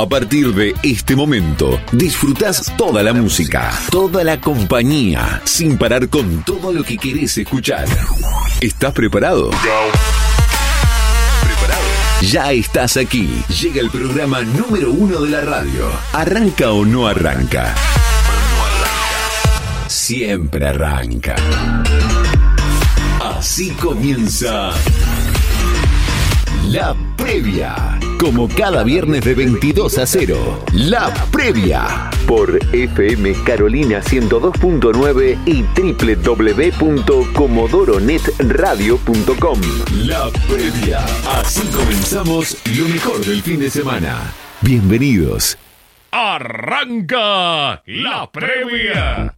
A partir de este momento, disfrutás toda la música, toda la compañía, sin parar con todo lo que querés escuchar. ¿Estás preparado? ¿Preparado? Ya estás aquí. Llega el programa número uno de la radio. ¿Arranca o no arranca? Siempre arranca. Así comienza la previa. Como cada viernes de 22 a 0. La previa. Por FM Carolina 102.9 y www.comodoronetradio.com. La previa. Así comenzamos lo mejor del fin de semana. Bienvenidos. Arranca la previa.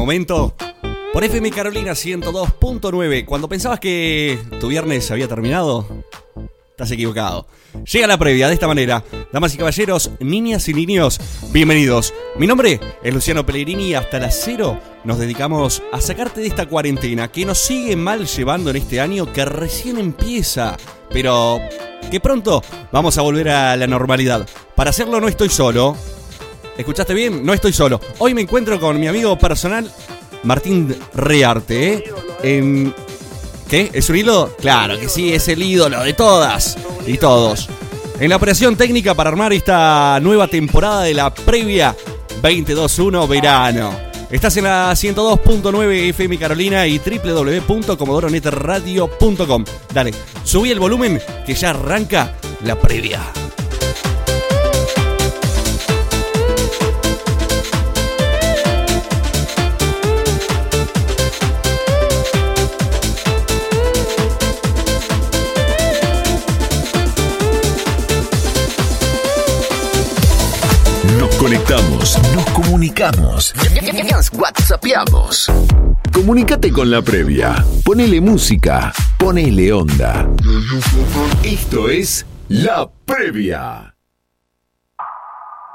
Momento por FM Carolina 102.9. Cuando pensabas que tu viernes había terminado, estás equivocado. Llega la previa de esta manera. Damas y caballeros, niñas y niños, bienvenidos. Mi nombre es Luciano Pellegrini y hasta las cero nos dedicamos a sacarte de esta cuarentena que nos sigue mal llevando en este año que recién empieza, pero que pronto vamos a volver a la normalidad. Para hacerlo no estoy solo, ¿Escuchaste bien? No estoy solo. Hoy me encuentro con mi amigo personal, Martín Rearte. ¿eh? ¿Qué? ¿Es un ídolo? Claro que sí, es el ídolo de todas y todos. En la operación técnica para armar esta nueva temporada de la previa 221 verano. Estás en la 102.9 FM Carolina y www.comodoronetradio.com. Dale, subí el volumen que ya arranca la previa. Conectamos, nos comunicamos, nos whatsappeamos. Comunicate con la previa, ponele música, ponele onda. Esto es La Previa.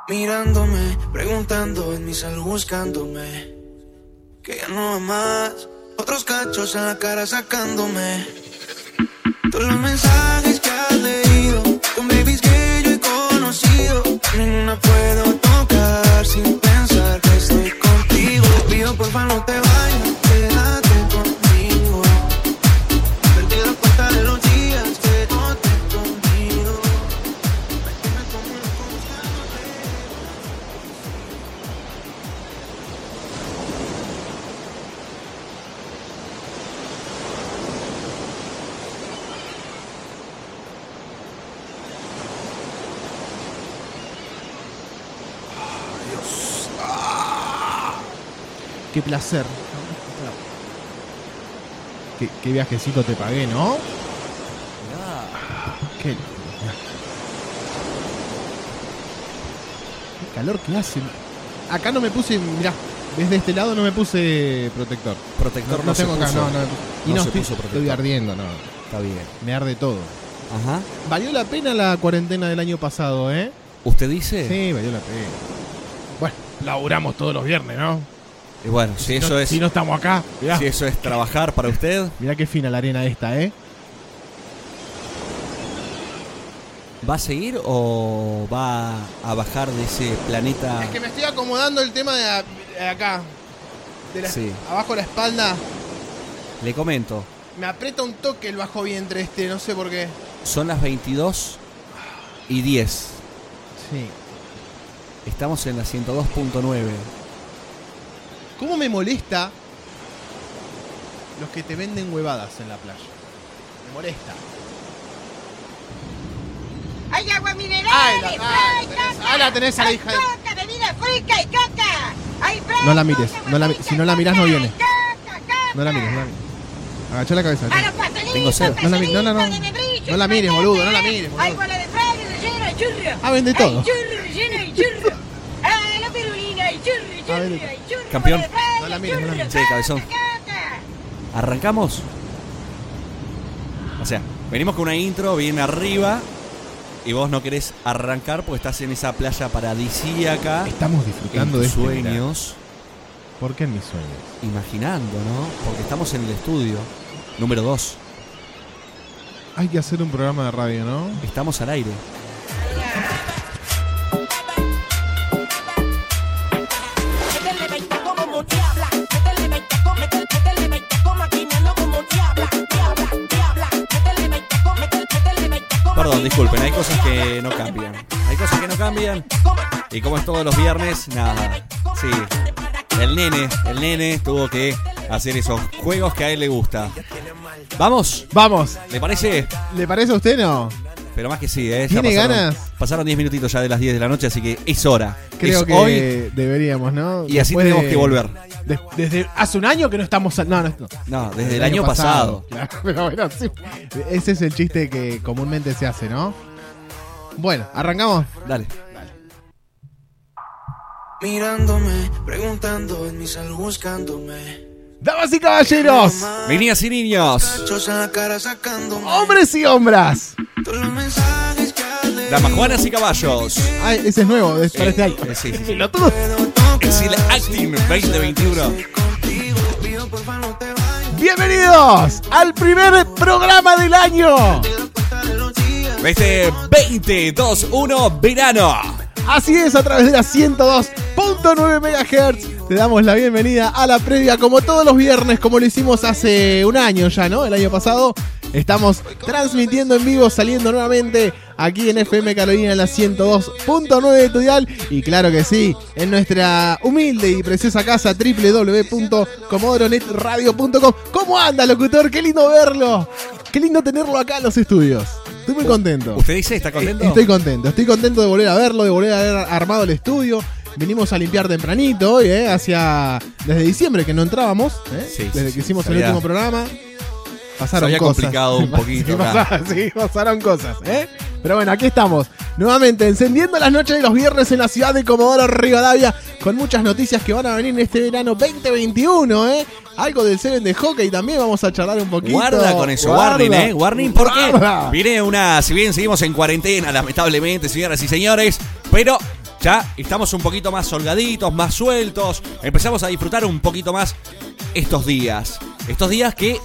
Mirándome, preguntando en mi salud buscándome. Que ya no más, otros cachos en la cara sacándome. Todos los mensajes que has leído, con babies Qué, viajecito te pagué, ¿no? Qué, qué calor que hace. Acá no me puse, mirá, desde este lado no me puse protector. Protector no, tengo acá, no, no. Y no, estoy, estoy ardiendo, no. Está bien. Me arde todo. Ajá. Valió la pena la cuarentena del año pasado, ¿eh? ¿Usted dice? Sí, valió la pena. Bueno, laburamos todos los viernes, ¿no? Y bueno, si, eso es. Si no estamos acá, Si eso es trabajar para usted. Mirá qué fina la arena esta, ¿eh? ¿Va a seguir o va a bajar de ese planeta? Es que me estoy acomodando el tema de, acá. De la- Sí. Abajo de la espalda. Le comento, Me aprieta un toque el bajo vientre este, no sé por qué. son las 22 y 10. Sí. Estamos en la 102.9. ¿Cómo me molesta los que te venden huevadas en la playa? Me molesta. ¡Hay agua mineral! Ay, la- ¡Hay ay, tenés- ah, la tenés a la ¡Hay hija de- coca, bebida fresca y coca! ¡Hay No la mires, no la si no la mirás, no viene. No la mires, no la mires. Agachá la cabeza. Tengo sed. No la mi- no, no, no. de No la mires, boludo, no la mires, boludo. Hay bola de fraude relleno y churro. Ah, vende Hay todo. churro relleno y churro. Campeón. No la mires, no la mires. Sí, cabezón. ¿Arrancamos? O sea, venimos con una intro bien arriba y vos no querés arrancar porque estás en esa playa paradisíaca. Estamos En disfrutando de tus este verano. sueños, ¿Por qué en mis sueños? imaginando, ¿no? Porque estamos en el estudio número 2. Hay que hacer un programa de radio, ¿no? Estamos al aire. Disculpen, hay cosas que no cambian. Hay cosas que no cambian. Y como es todos los viernes, nada. Sí. El nene, el nene tuvo que hacer esos juegos que a él le gusta. ¿Vamos? Vamos. ¿Le parece? ¿Le parece a usted no? Pero más que sí, ¿eh? Ya ¿Tiene pasaron- ganas? Pasaron 10 minutitos ya de las 10 de la noche, así que es hora. Creo es que hoy deberíamos, ¿no? y así Después tenemos de- que volver. de- desde hace un año que no estamos. No, no, no. No, desde el, año, pasado. Claro, pero bueno, sí. Ese es el chiste que comúnmente se hace, ¿no? Bueno, arrancamos. Dale. Mirándome, preguntando en mi salud buscándome. Damas y caballeros, Niñas y niños, hombres y hombras. Damas juanas y caballos. Ay, ese es nuevo, es para este año. Eh, sí, sí, sí. Pelotudo. Es el Acting 2021. Contigo, pido porfa no te vayas. Bienvenidos al primer programa del año. Este 2021 verano. Así es, a través de la 102.9 MHz te damos la bienvenida a la previa como todos los viernes, como lo hicimos hace un año ya, ¿no? El año pasado. Estamos transmitiendo en vivo, saliendo nuevamente aquí en FM Carolina en la 102.9 de tu dial. Y claro que sí, en nuestra humilde y preciosa casa www.comodoronetradio.com. ¿Cómo anda, locutor? Qué lindo verlo. Qué lindo tenerlo acá en los estudios. Estoy muy contento. ¿Usted dice? ¿Está contento? Estoy contento, estoy contento de volver a verlo, de volver a haber armado el estudio. Venimos a limpiar tempranito hoy, ¿eh? Hacia. Desde diciembre que no entrábamos, ¿eh? Sí, Desde sí, que hicimos el último programa. Pasaron se había cosas. complicado un poquito Sí, pasaron, sí, pasaron cosas, ¿eh? Pero bueno, aquí estamos. Nuevamente, encendiendo las noches de los viernes en la ciudad de Comodoro Rivadavia. Con muchas noticias que van a venir en este verano 2021, ¿eh? Algo del Seven de hockey también vamos a charlar un poquito. Guarda con eso, Guarda. warning, ¿eh? Warning, porque Guarda. viene una. Si bien seguimos en cuarentena, lamentablemente, señoras y señores, pero ya estamos un poquito más holgaditos, más sueltos. Empezamos a disfrutar un poquito más estos días. Estos días que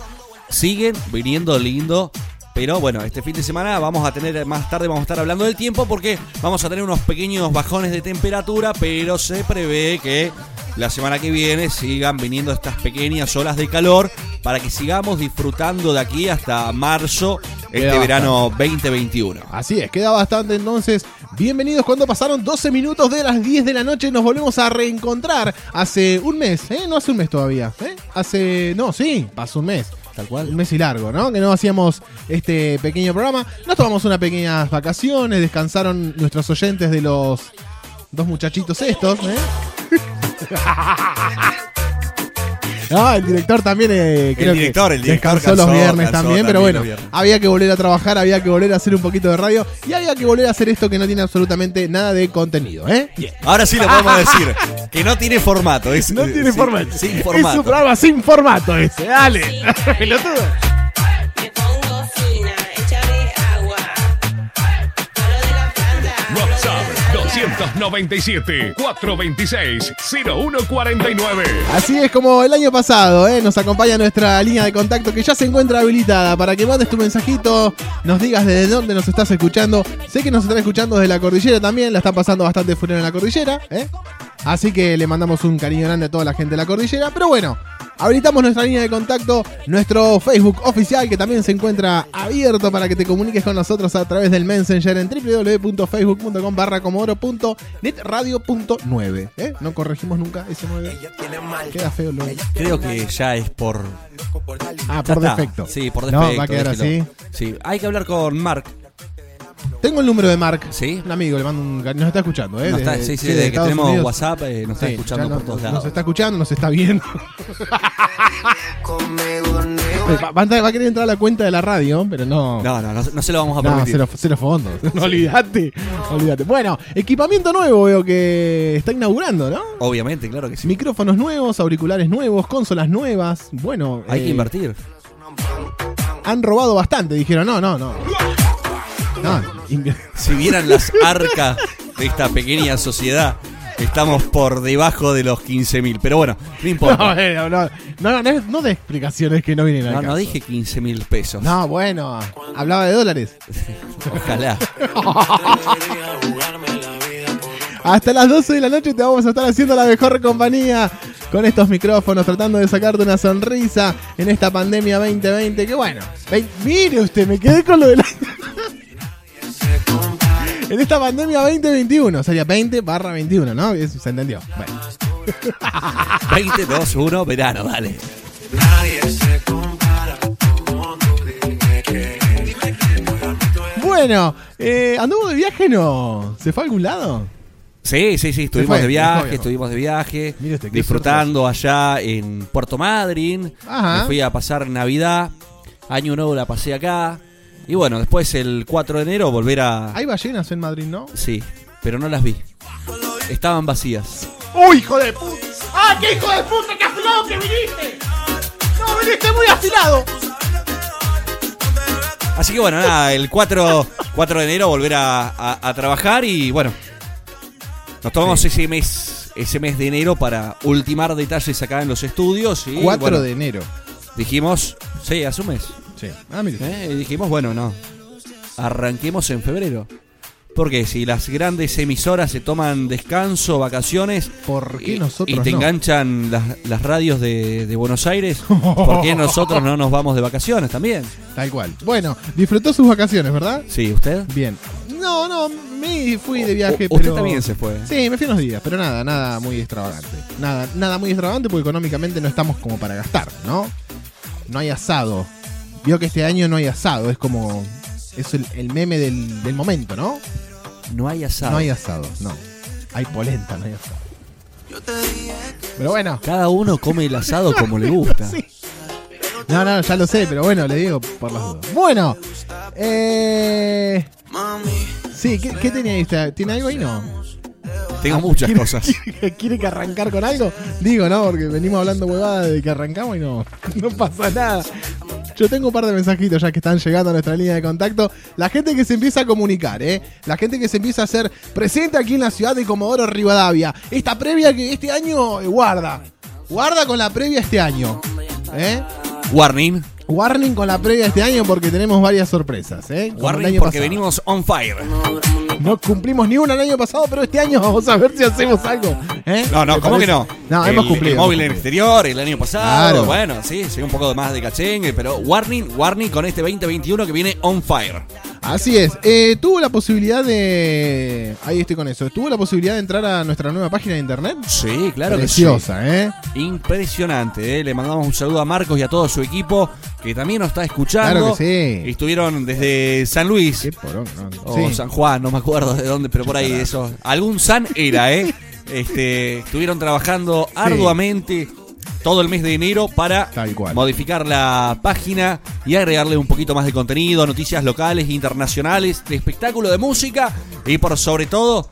siguen viniendo lindo. Pero bueno, este fin de semana vamos a tener, más tarde vamos a estar hablando del tiempo porque vamos a tener unos pequeños bajones de temperatura, pero se prevé que la semana que viene sigan viniendo estas pequeñas olas de calor para que sigamos disfrutando de aquí hasta marzo, este verano 2021. Así es, queda bastante entonces. Bienvenidos cuando pasaron 12 minutos de las 10 de la noche. Nos volvemos a reencontrar hace un mes, ¿eh? No hace un mes todavía, ¿eh? Hace. No, sí, pasó un mes. Tal cual. Un mes y largo, ¿no? Que no hacíamos este pequeño programa. Nos tomamos unas pequeñas vacaciones, descansaron nuestros oyentes de los dos muchachitos estos, ¿eh? No, el director también eh, creo que director, el director descansó los viernes cansó también, pero bueno, había que volver a trabajar, había que volver a hacer un poquito de radio y había que volver a hacer esto que no tiene absolutamente nada de contenido, ¿eh? Ahora sí lo podemos decir, que no tiene formato. Es, No tiene sí, formato. Sin Es un formato. programa sin formato ese, dale. Pelotudo. 0149. Así es como el año pasado, ¿eh? nos acompaña nuestra línea de contacto que ya se encuentra habilitada para que mandes tu mensajito, nos digas desde dónde nos estás escuchando. Sé que nos están escuchando desde la cordillera también, la está pasando bastante fuera en la cordillera. ¿eh? Así que le mandamos un cariño grande a toda la gente de la cordillera. Pero bueno, habilitamos nuestra línea de contacto, nuestro Facebook oficial que también se encuentra abierto para que te comuniques con nosotros a través del Messenger en www.facebook.com barra comodoro.netradio.9. ¿eh? No corregimos nunca ese 9. Queda feo lo... Creo que ya es por. Ah, por defecto. Sí, por No, defecto. va a quedar así. Sí, hay que hablar con Mark. Tengo el número de Mark. ¿Sí? Un amigo, le mando un Nos está escuchando, ¿eh? Nos está- sí, sí, de desde que Estados tenemos Unidos. WhatsApp eh, nos está Sí, escuchando por nos- todos Nos lados. está escuchando, nos está viendo. Va, va a entrar- va a querer entrar a la cuenta de la radio, pero no. No, no, no, no se lo vamos a No, permitir. cero, cero fondos. No, olvídate. Olvídate. Bueno, equipamiento nuevo veo que está inaugurando, ¿no? Obviamente, claro que sí. Micrófonos nuevos, auriculares nuevos, consolas nuevas. Bueno, Hay eh, que invertir. Han robado bastante, dijeron, no, no, no. No, Si vieran las arcas de esta pequeña sociedad, estamos por debajo de los 15.000. Pero bueno, no no, importa. no, no, no, no de explicaciones que no vienen No, acá. no dije 15.000 pesos. No, bueno, hablaba de dólares. Ojalá. Hasta las 12 de la noche te vamos a estar haciendo la mejor compañía con estos micrófonos, tratando de sacarte una sonrisa en esta pandemia 2020. Que bueno, mire usted, me quedé con lo de la. En esta pandemia 2021, sería 20 barra 21, ¿no? Eso se entendió. Bueno. 20, 2, 1, verano, dale. Bueno, eh, ¿anduvo de viaje no? ¿Se fue a algún lado? Sí, sí, sí, estuvimos fue, de se viaje, fue, estuvimos de viaje, qué disfrutando allá en Puerto Madryn. Ajá. Me fui a pasar Navidad, Año Nuevo la pasé acá. Y bueno, después el 4 de enero volver a... Hay ballenas en Madrid, ¿no? Sí, pero no las vi. Estaban vacías. ¡Uy, hijo de puta! ¡Ah, qué hijo de puta! ¡Qué afilado que viniste! ¡No, viniste muy afilado! Así que bueno, nada, el 4, 4 de enero volver a, a- a trabajar y bueno, nos tomamos ese mes ese mes de enero para ultimar detalles acá en los estudios. Y 4 bueno, de enero. Dijimos, sí, hace un mes. Sí. Ah, mire. ¿eh? Y dijimos, bueno, no, arranquemos en febrero. Porque si las grandes emisoras se toman descanso, vacaciones, ¿Por qué y, nosotros y te no? enganchan las, las radios de, de Buenos Aires, ¿por qué nosotros no nos vamos de vacaciones también? Tal cual. Bueno, disfrutó sus vacaciones, ¿verdad? Sí, ¿usted? Bien. No, no, me fui de viaje, usted pero... también se fue. Sí, me fui unos días, pero nada, nada muy extravagante. Nada, nada muy extravagante porque económicamente no estamos como para gastar, ¿no? No hay asado. Vio que este año no hay asado, es como... Es el, el meme del, del momento, ¿no? No hay asado. No hay asado, no. Hay polenta, no hay asado. Pero bueno. Cada uno come el asado como le gusta. Sí. No, no, ya lo sé, pero bueno, le digo por las dudas. Bueno, eh... Sí, ¿qué, qué tenía ahí? ¿Está- ¿Tiene algo ahí? No. Tengo muchas ¿Quiere- cosas. ¿Quiere, quiere que arrancar con algo? Digo, ¿no? Porque venimos hablando huevada de que arrancamos y no, no pasa nada. Yo tengo un par de mensajitos ya que están llegando a nuestra línea de contacto. La gente que se empieza a comunicar, ¿eh? La gente que se empieza a hacer presente aquí en la ciudad de Comodoro Rivadavia. Esta previa que este año eh, guarda. Guarda con la previa este año. ¿Eh? Warning. Warning con la previa este año porque tenemos varias sorpresas, ¿eh? Como el Warning año porque pasado. venimos on fire. No cumplimos ni una el año pasado, pero este año vamos a ver si hacemos algo. ¿eh? No, no, ¿Te ¿cómo que no? No, el, hemos cumplido. El móvil en hemos exterior, el año pasado. Claro. Bueno, sí, sí, un poco más de cachengue, pero warning, warning con este 2021 que viene on fire. Así es. Eh, tuvo la posibilidad de. Ahí estoy con eso. Tuvo la posibilidad de entrar a nuestra nueva página de internet. Sí, claro Preciosa, ¿eh? que sí. Impresionante, ¿eh? Le mandamos un saludo a Marcos y a todo su equipo que también nos está escuchando. Claro que sí. Estuvieron desde San Luis. Qué porón, ¿no? O Sí. San Juan, no me acuerdo de dónde, pero por ahí eso. Algún San era, ¿eh? Este, estuvieron trabajando arduamente todo el mes de enero para Tal cual. modificar la página y agregarle un poquito más de contenido, noticias locales, internacionales, de espectáculo de música y por sobre todo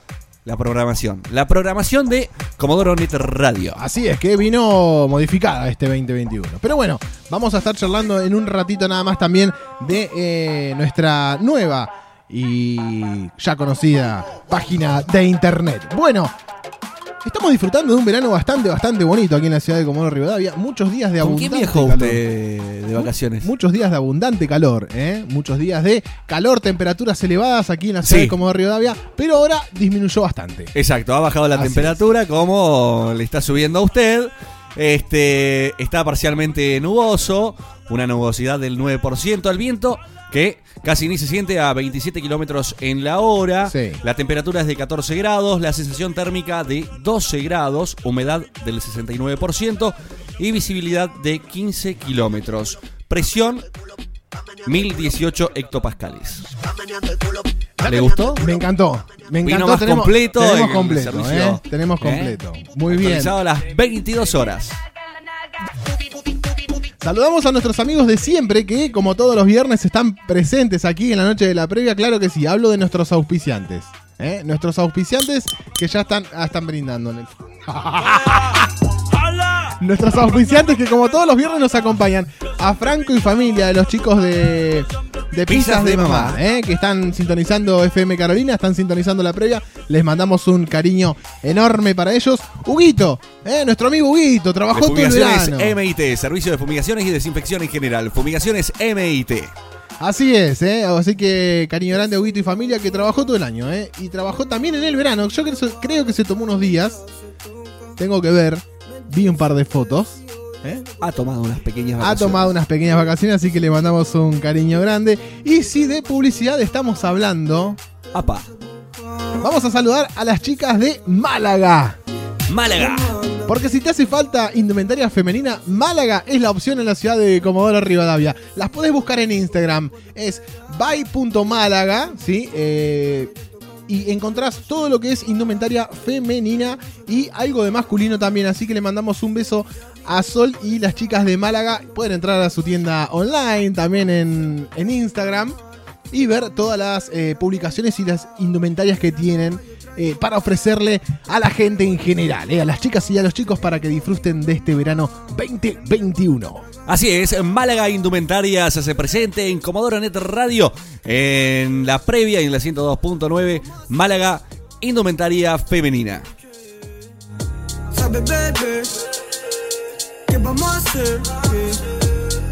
la programación. La programación de Comodoro Net Radio. Así es, que vino modificada este 2021. Pero bueno, vamos a estar charlando en un ratito nada más también de eh, nuestra nueva y ya conocida página de internet. Bueno, estamos disfrutando de un verano bastante, bastante bonito aquí en la ciudad de Comodoro Rivadavia. Muchos días de ¿Con quién abundante calor. usted de vacaciones? Muchos días de abundante calor, ¿eh? Muchos días de calor, temperaturas elevadas aquí en la ciudad Sí. de Comodoro Rivadavia, pero ahora disminuyó bastante. Exacto, ha bajado la Así temperatura como le está subiendo a usted. Este está parcialmente nuboso, una nubosidad del 9%, el viento que casi ni se siente a 27 kilómetros en la hora. Sí. La temperatura es de 14 grados, la sensación térmica de 12 grados, humedad del 69% y visibilidad de 15 kilómetros. Presión 1018 hectopascales. ¿Le gustó? Me encantó. Me Vino encantó. más tenemos, completo Tenemos completo. ¿eh? Tenemos ¿Eh? completo. Muy bien. A las 22 horas. Saludamos a nuestros amigos de siempre que, como todos los viernes, están presentes aquí en la noche de la previa. Claro que sí, hablo de nuestros auspiciantes. ¿eh? Nuestros auspiciantes que ya están, ah, están brindando. en el- Nuestros auspiciantes que como todos los viernes nos acompañan a Franco y familia de los chicos de, de Pizzas de, Mamá, ¿eh? que están sintonizando FM Carolina, están sintonizando la previa. Les mandamos un cariño enorme para ellos. Huguito, ¿eh? nuestro amigo Huguito, trabajó todo el verano. MIT, Servicio de Fumigaciones y Desinfección en general. Fumigaciones MIT. Así es, ¿eh? así que cariño grande a Huguito y familia que trabajó todo el año ¿eh? y trabajó también en el verano. Yo creo, creo que se tomó unos días. Tengo que ver, vi un par de fotos. ¿eh? Ha tomado unas pequeñas Ha vacaciones. tomado unas pequeñas vacaciones, así que le mandamos un cariño grande. Y si de publicidad estamos hablando, Apa. vamos a saludar a las chicas de Málaga. Málaga. Porque si te hace falta indumentaria femenina, Málaga es la opción en la ciudad de Comodoro Rivadavia. Las podés buscar en Instagram. Es by.málaga, ¿sí? Eh, y encontrás todo lo que es indumentaria femenina y algo de masculino también. Así que le mandamos un beso a Sol y las chicas de Málaga. Pueden entrar a su tienda online, también en, en Instagram. Y ver todas las eh, publicaciones y las indumentarias que tienen eh, para ofrecerle a la gente en general, eh, a las chicas y a los chicos para que disfruten de este verano 2021. Así es, Málaga Indumentaria se hace presente en Comodoro Net Radio en la previa y en la 102.9 Málaga Indumentaria Femenina. Sabe, bebé, ¿qué vamos a hacer? ¿Qué?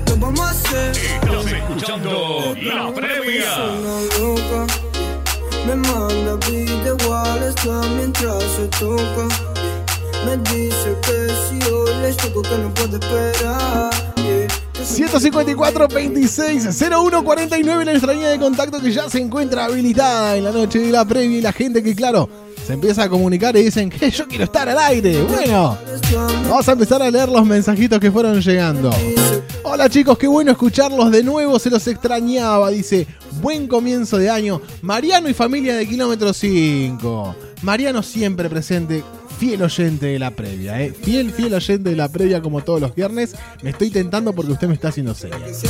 ¿Qué vamos a hacer? Estás escuchando La Previa. Me manda video está mientras se toca. Me dice que si hoy les toco que no puede esperar. yeah. Que se 154 26 01 49 la línea de contacto que ya se encuentra habilitada en la noche de la previa y la gente que claro se empieza a comunicar y dicen que yo quiero estar al aire. Bueno, vamos a empezar a leer los mensajitos que fueron llegando. Hola chicos, qué bueno escucharlos de nuevo, se los extrañaba, dice, buen comienzo de año, Mariano y familia de kilómetro 5. Mariano siempre presente, fiel oyente de la previa, ¿eh? fiel, fiel oyente de la previa como todos los viernes. Me estoy tentando porque usted me está haciendo señas.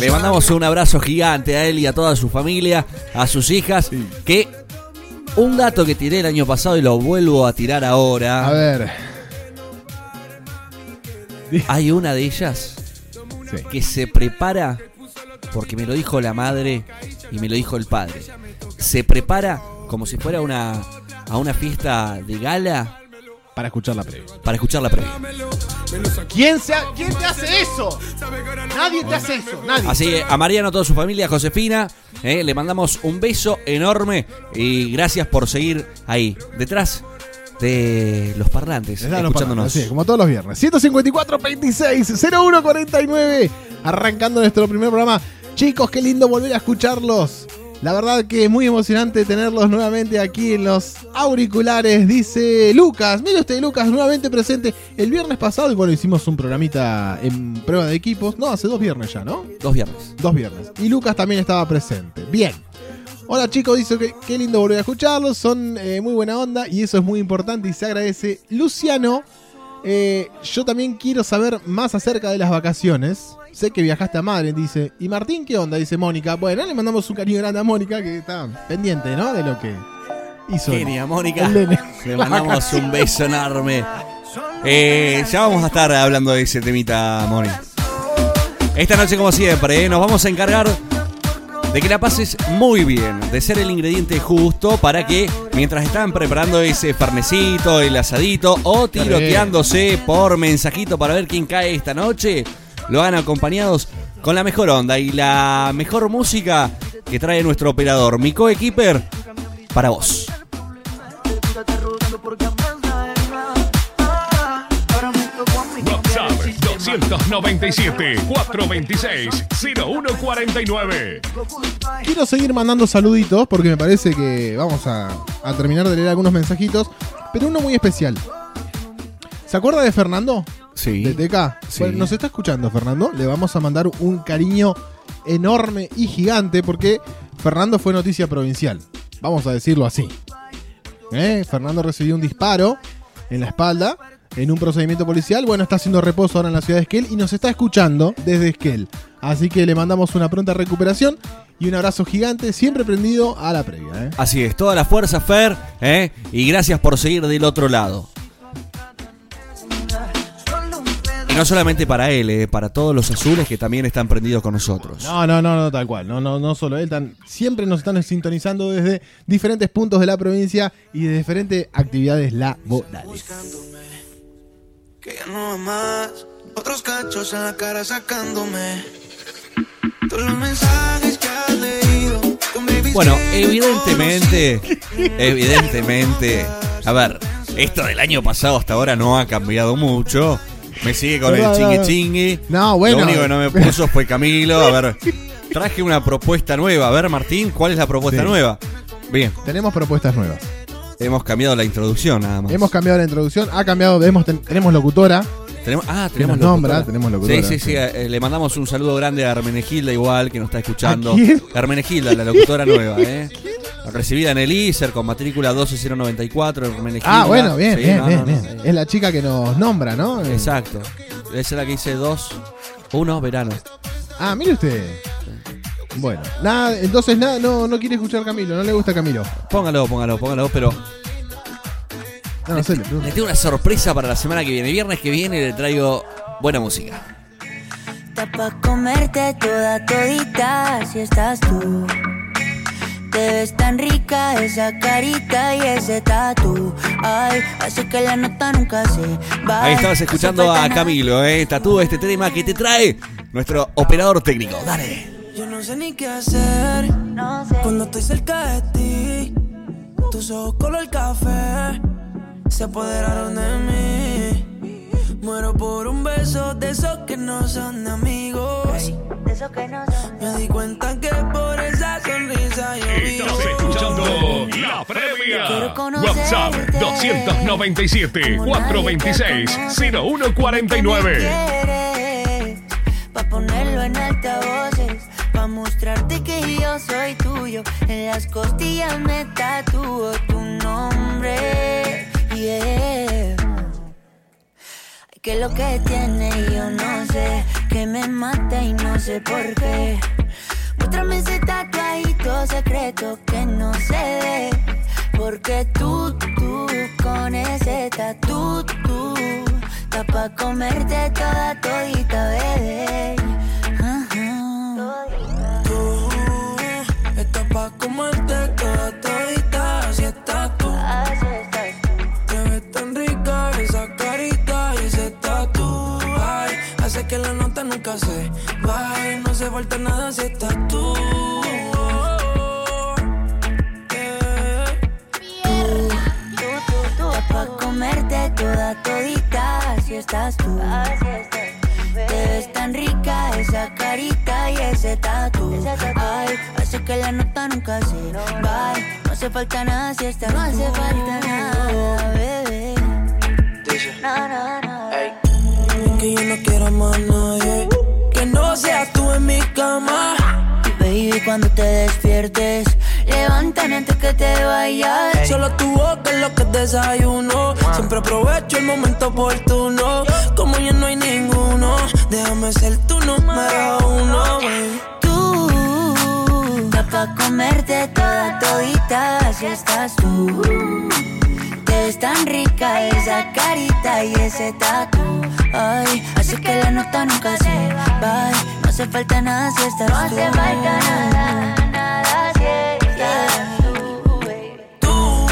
Le mandamos un abrazo gigante a él y a toda su familia, a sus hijas, que un dato que tiré el año pasado y lo vuelvo a tirar ahora. A ver, Hay una de ellas Sí. que se prepara, porque me lo dijo la madre y me lo dijo el padre. Se prepara como si fuera una, a una fiesta de gala para escuchar la previa. para escuchar la previa. ¿Quién, se ha- ¿Quién te hace eso? Nadie te hace eso, nadie. Así que a Mariano, a toda su familia, a Josefina, eh, le mandamos un beso enorme y gracias por seguir ahí, detrás de los parlantes, los escuchándonos. parlantes, sí, como todos los viernes. 154 26 01 49. Arrancando nuestro primer programa. Chicos, qué lindo volver a escucharlos. La verdad que es muy emocionante tenerlos nuevamente aquí en los auriculares, dice Lucas. Mire usted, Lucas, nuevamente presente. El viernes pasado, y bueno, hicimos un programita en prueba de equipos. No, hace dos viernes ya, ¿no? Dos viernes. Dos viernes. Y Lucas también estaba presente. Bien. Hola chicos, dice que qué lindo volver a escucharlos. Son eh, muy buena onda y eso es muy importante y se agradece. Luciano, eh, yo también quiero saber más acerca de las vacaciones. Sé que viajaste a Madrid, dice. ¿Y Martín qué onda? Dice Mónica. Bueno, le mandamos un cariño grande a Mónica que está pendiente, ¿no? De lo que hizo. Genia, Mónica. Le mandamos un beso enorme. Eh, ya vamos a estar hablando de ese temita, Moni. Esta noche, como siempre, eh, nos vamos a encargar de que la pases muy bien, de ser el ingrediente justo para que mientras están preparando ese farnecito, el asadito o tiroteándose por mensajito para ver quién cae esta noche, lo hagan acompañados con la mejor onda y la mejor música que trae nuestro operador, mi coequiper, para vos. 297 426 0149. Quiero seguir mandando saluditos porque me parece que vamos a, a terminar de leer algunos mensajitos, pero uno muy especial. ¿Se acuerda de Fernando? Sí. De TK. Sí. Bueno, nos está escuchando Fernando. Le vamos a mandar un cariño enorme y gigante porque Fernando fue noticia provincial. Vamos a decirlo así. ¿Eh? Fernando recibió un disparo en la espalda en un procedimiento policial. Bueno, está haciendo reposo ahora en la ciudad de Esquel y nos está escuchando desde Esquel. Así que le mandamos una pronta recuperación y un abrazo gigante, siempre prendido a la previa. ¿eh? Así es, toda la fuerza, Fer, ¿eh? y gracias por seguir del otro lado. Y no solamente para él, ¿eh? para todos los azules que también están prendidos con nosotros. No, no, no, no, tal cual. No, no, no solo él. tan- siempre nos están sintonizando desde diferentes puntos de la provincia y de diferentes actividades laborales. Que ya no va más. Otros cachos en la cara sacándome. Todos los mensajes que has leído. Bueno, evidentemente, evidentemente, a ver, esto del año pasado hasta ahora no ha cambiado mucho. Me sigue con el no, chingui no. bueno. Lo único que no me puso fue Camilo. A ver, traje una propuesta nueva. A ver, Martín, ¿cuál es la propuesta Sí. nueva? Bien, Tenemos propuestas nuevas. Hemos cambiado la introducción nada más. Hemos cambiado la introducción, ha cambiado, hemos, ten- tenemos locutora. Tenemos, ah, tenemos nos nombra, locutora. tenemos locutora, Sí, sí, sí. eh, le mandamos un saludo grande a Hermenegilda igual, que nos está escuchando. Hermenegilda, la locutora nueva, ¿eh? Recibida en el ISER con matrícula 12094, Hermenegilda. Ah, bueno, bien, Sí, bien, no, bien, no, bien. no, Es la chica que nos nombra, ¿no? Exacto. Esa es la que dice 2, 1, verano. Ah, mire usted. Bueno, nada, entonces nada, no, no quiere escuchar Camilo, no le gusta Camilo. Póngalo, póngalo, póngalo, pero No, no sé, le tengo una sorpresa para la semana que viene. Viernes que viene le traigo buena música. Está pa' comerte toda todita si estás tú. Te ves tan rica esa carita y ese tatu. Ay, hace que la nota nunca se va. Ahí estabas escuchando a Camilo, ¿eh? Tatú, este tema que te trae nuestro operador técnico. Dale. Yo no sé ni qué hacer No sé. cuando estoy cerca de ti. Tus ojos color café se apoderaron de mí. Muero por un beso de esos que no son de amigos. De eso que no son. Me di cuenta que por esa sonrisa yo vivo. Estás escuchando La Previa. WhatsApp 297 426 0149. Soy tuyo. En las costillas me tatúo tu nombre. Yeah. Que lo que tiene yo no sé, que me mata y no sé por qué. Muéstrame ese tatuajito secreto que no ve. Porque tú, tú, con ese tatu, tú, está pa' comerte toda todita, bebé. Tú estás pa' comerte toda todita, así estás tú. Así estás tú. Te ves tan rica esa carita y ese tatu. Ay, hace que la nota nunca se vaya. No hace falta nada si estás tú. Pa' comerte toda todita, así estás tú. Te ves tan rica esa carita y ese tatu. Ay, hace que la nota nunca se va. No hace falta nada si estás No hace falta nada, bebé. No, no, no. Que yo no quiero más nadie. Que no seas tú en mi cama. Y baby, cuando te despiertes, levántame antes que te vayas. Solo tu boca es lo que desayuno. Siempre aprovecho el momento oportuno. Como ya no hay ninguno, déjame ser tu número uno. baby. Tú, está pa' comerte toda todita, así estás tú. Te ves tan rica esa carita y ese tatu. Ay, hace que la nota nunca se va hace falta nada si estás No hace falta nada, nada si estás yeah. tú, baby. Tú,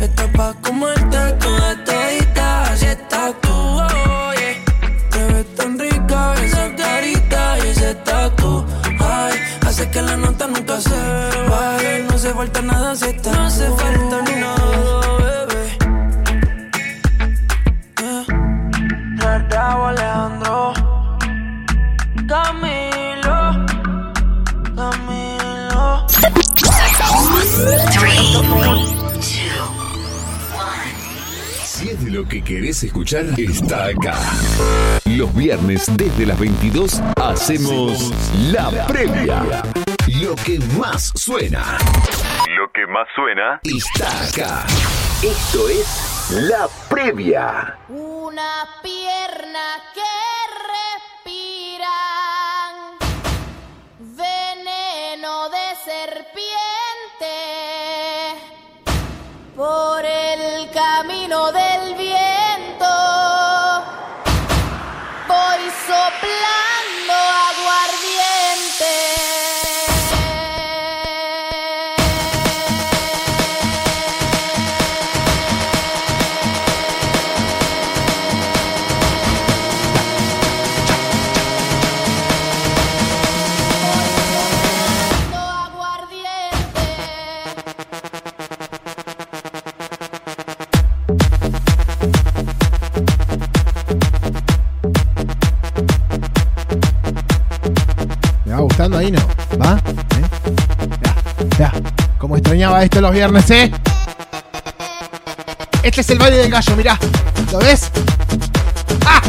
estás pa' comerte toda todita si estás tú, oh, yeah. Te ves tan rica esa carita y ese tatu, ay. Hace que la nota nunca se baje, no hace falta nada si estás No hace falta nada Si es de lo que querés escuchar, está acá. Los viernes desde las 22 hacemos la previa. Lo que más suena. Lo que más suena está acá. Esto es la previa. Una pierna que respira veneno de serpiente por el camino del ¿Me va gustando ahí, no? ¿Va? ¿Eh? Ya, ya. Como extrañaba esto los viernes, ¿eh? Este es el baile del gallo, mirá. ¿Lo ves? ¡Ah!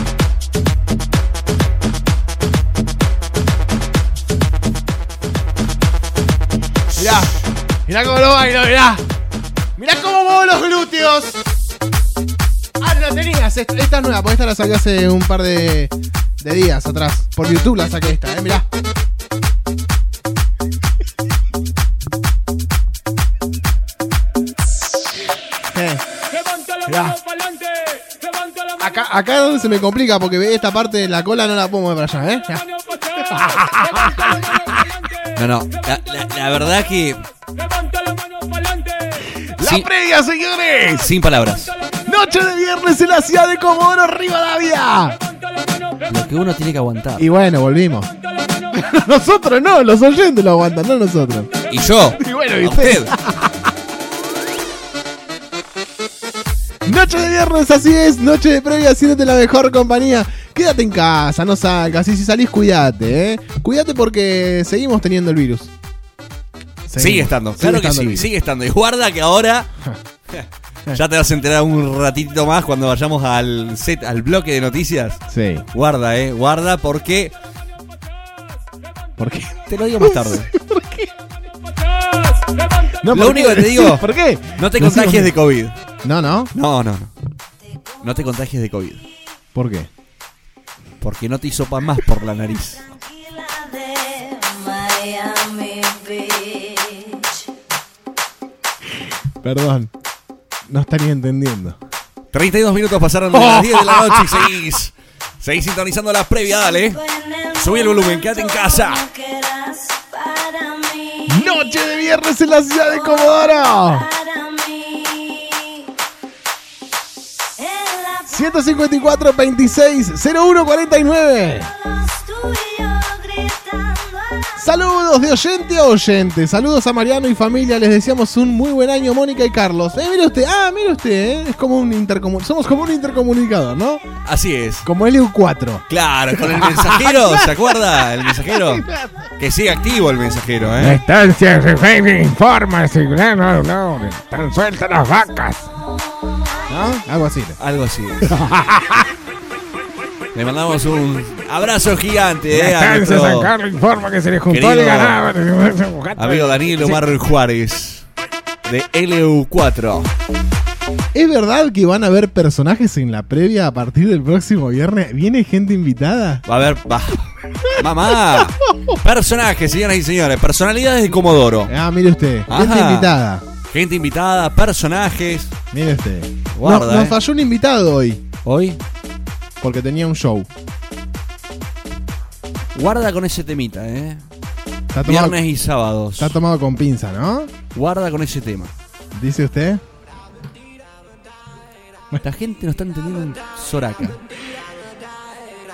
Mirá. Mirá cómo lo bailo, mirá. Mirá cómo muevo los glúteos. No la tenías. Esta, esta es nueva, porque esta la saqué hace un par de, de días atrás. Por YouTube la saqué esta, eh. Mirá. Eh. Mirá. Acá, acá es donde se me complica porque ve esta parte de la cola no la puedo mover para allá, ¿eh? Mirá. No, no. La, la- la verdad que. La Sí. previa, señores. Sin palabras. Noche de viernes en la ciudad de Comodoro Rivadavia. Lo que uno tiene que aguantar. Y bueno, volvimos. nosotros no, los oyentes lo aguantan, no nosotros. Y yo. Y bueno, y usted. Noche de viernes, así es. Noche de previa, haciéndote la mejor compañía. Quédate en casa, no salgas. Y si salís, cuídate, ¿eh? Cuídate porque seguimos teniendo el virus. Seguimos. Sigue estando, claro Sigue que estando sí, sigue estando. Y guarda que ahora. Ya te vas a enterar un ratito más cuando vayamos al set, al bloque de noticias. Sí. Guarda, eh, guarda porque ¿Por qué? te lo digo más tarde. No, Lo ¿por único qué? que te digo, ¿Por qué? No te contagies de COVID. No, no. No, no, no. No te contagies de COVID. ¿Por qué? Porque no te hisopan más por la nariz. Perdón. No estaría entendiendo. 32 minutos pasaron de las 10 de la noche y seguís. Seguís sintonizando la previa, dale. Subí el volumen, quédate en casa. Noche de viernes en la ciudad de Comodoro. 154 26 01 49. Saludos de oyente a oyente. Saludos a Mariano y familia. Les deseamos un muy buen año, Mónica y Carlos. Eh, mire usted. Ah, mire usted. eh, Es como un intercomun... Somos como un intercomunicador, ¿no? Así es. Como LU4. Claro, con el mensajero, ¿se acuerda? El mensajero. Que sigue activo el mensajero, ¿eh? Estancia Refining informa, si no, no, no, están sueltas las vacas. ¿No? Algo así. Algo así. Le mandamos un abrazo gigante, ¿eh? A nuestro San Carlos informa que se le juntó el querido ganado. amigo Danilo Mar Juárez de LU4. ¿Es verdad que van a haber personajes en la previa a partir del próximo viernes? ¿Viene gente invitada? Va a haber. Va. Mamá. Personajes, señoras y señores. Personalidades de Comodoro. Ah, mire usted. Gente invitada. Gente invitada, personajes. Mire usted. Guarda, No- nos eh. falló un invitado hoy. ¿Hoy? Porque tenía un show. Guarda con ese temita, ¿eh? Está tomado, Viernes y sábados. está tomado con pinza, ¿no? Guarda con ese tema. Dice usted. La gente no está entendiendo un soraca.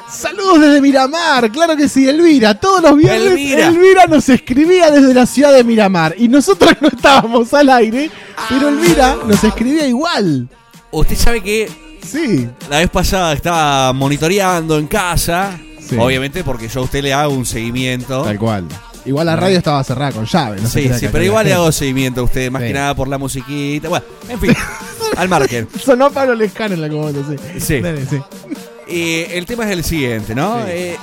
Saludos desde Miramar, claro que sí, Elvira. Todos los viernes Elvira. Elvira. nos escribía desde la ciudad de Miramar. Y nosotros no estábamos al aire, pero Elvira nos escribía igual. Usted sabe que Sí. la vez pasada estaba monitoreando en casa. Sí. Obviamente porque yo a usted le hago un seguimiento. Tal cual. Igual la radio estaba cerrada con llave. No se Sí, sí, pero igual le hago seguimiento a usted, más Sí. que nada por la musiquita. Bueno, en fin, al margen. Sonó Pablo Lescano en la comando, sí. Sí. Dale, sí. El tema es el siguiente, ¿no? Eh,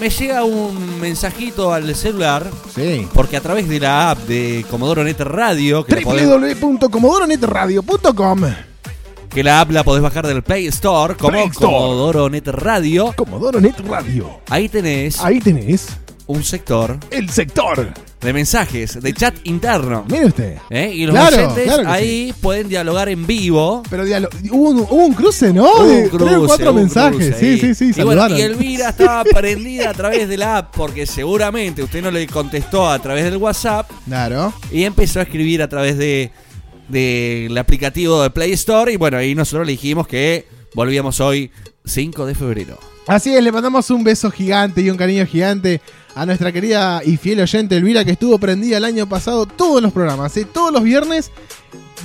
me llega un mensajito al celular Sí. porque a través de la app de Comodoro Net Radio, www.comodoronetradio.com que la app la podés bajar del Play Store como Play Store. Comodoro Net Radio, Comodoro Net Radio. ahí tenés Ahí tenés un sector el sector. de mensajes, de chat interno. Mire usted. ¿eh? Y los Claro, oyentes claro que ahí pueden dialogar en vivo. Pero dialo- hubo, un, hubo un cruce, ¿no? Hubo de un tres o cruce, cuatro hubo un mensajes. cruce Sí, ahí. sí, sí, Y, bueno, saludaron. y Elvira estaba prendida a través de la app porque seguramente usted no le contestó a través del WhatsApp Claro. y empezó a escribir a través de del aplicativo de Play Store y bueno, ahí nosotros le dijimos que volvíamos hoy 5 de febrero. Así es, le mandamos un beso gigante y un cariño gigante a nuestra querida y fiel oyente Elvira que estuvo prendida el año pasado todos los programas, ¿eh? todos los viernes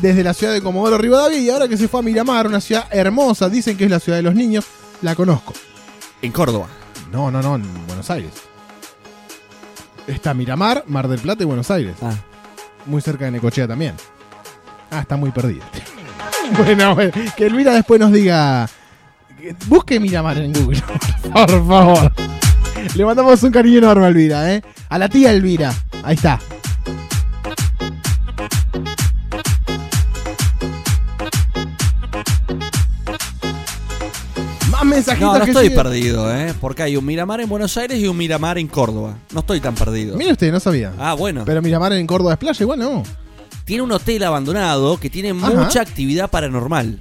desde la ciudad de Comodoro Rivadavia y ahora que se fue a Miramar, una ciudad hermosa, dicen que es la ciudad de los niños, la conozco. En Córdoba. No, no, no, en Buenos Aires. Está Miramar, Mar del Plata y Buenos Aires. Ah. Muy cerca de Necochea también. Ah, está muy perdida. bueno, bueno, que Elvira después nos diga. que Busque Miramar en Google, por favor. Le mandamos un cariño enorme a Elvira, ¿eh? A la tía Elvira. Ahí está. Más mensajitos No, no que estoy siguen. perdido, ¿eh? Porque hay un Miramar en Buenos Aires y un Miramar en Córdoba. No estoy tan perdido. Mire usted, no sabía. Ah, bueno. Pero Miramar en Córdoba es playa, igual no. Tiene un hotel abandonado que tiene Ajá. mucha actividad paranormal.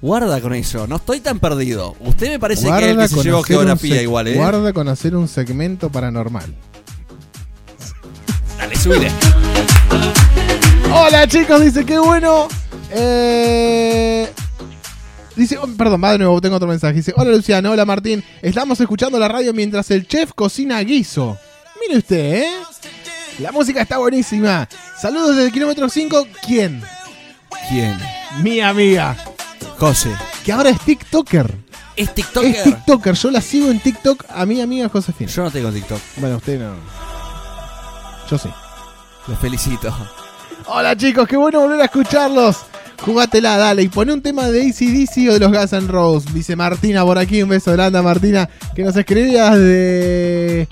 Guarda con eso, no estoy tan perdido. Usted me parece que es el que se llevó un geografía igual, ¿eh? Guarda con hacer un segmento paranormal. Dale, subile. Hola chicos, dice qué bueno. Eh, Dice, oh, perdón, va de nuevo, tengo otro mensaje. Dice, hola Luciano, hola Martín. Estamos escuchando la radio mientras el chef cocina guiso. Mire usted, ¿eh? La música está buenísima. Saludos desde el kilómetro 5. ¿Quién? ¿Quién? Mi amiga. José. Que ahora es TikToker. ¿Es TikToker? Es TikToker. Yo la sigo en TikTok a mi amiga Josefina. Yo no tengo TikTok. Bueno, usted no. Yo sí. Los felicito. Hola chicos, qué bueno volver a escucharlos. Jugátela, dale, y pone un tema de ACDC o de los Guns N' Roses. Dice Martina por aquí, un beso grande a Martina, que nos escribías de...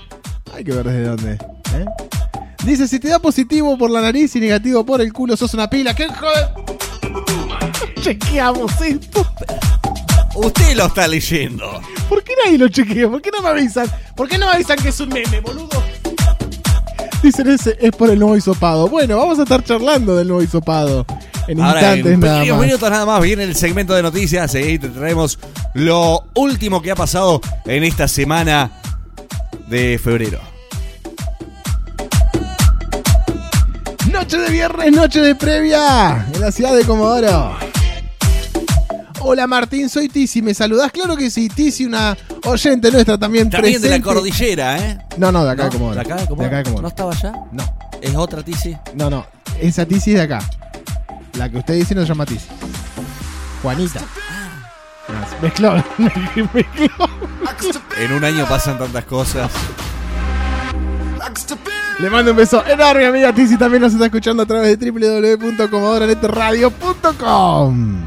Hay que ver desde dónde. ¿eh? Dice, si te da positivo por la nariz y negativo por el culo, sos una pila. ¿Qué joder? Chequeamos esto. Usted lo está leyendo. ¿Por qué nadie lo chequea? ¿Por qué no me avisan? ¿Por qué no me avisan que es un meme, boludo? Dicen ese es por el nuevo hisopado. Bueno, vamos a estar charlando del nuevo hisopado en Ahora, instantes en nada más. minutos nada más viene el segmento de noticias y te traemos lo último que ha pasado en esta semana de febrero. Noche de viernes, noche de previa en la ciudad de Comodoro. Hola Martín, soy Tizi, ¿me saludás? Claro que sí, Tizi, una oyente nuestra también También de la cordillera, ¿eh? No, no, de acá ¿No? de Comodoro. ¿De acá de Comodoro? De acá de Comodoro. ¿No estaba allá? No, ¿Es otra Tizi? no, no, esa Tizi es de acá. La que usted dice no se llama Tizi. Juanita. Ah. Mezcló, mezcló. En un año pasan tantas cosas. Le mando un beso enorme, amiga Tizi. También nos está escuchando a través de www.comodoronetradio.com.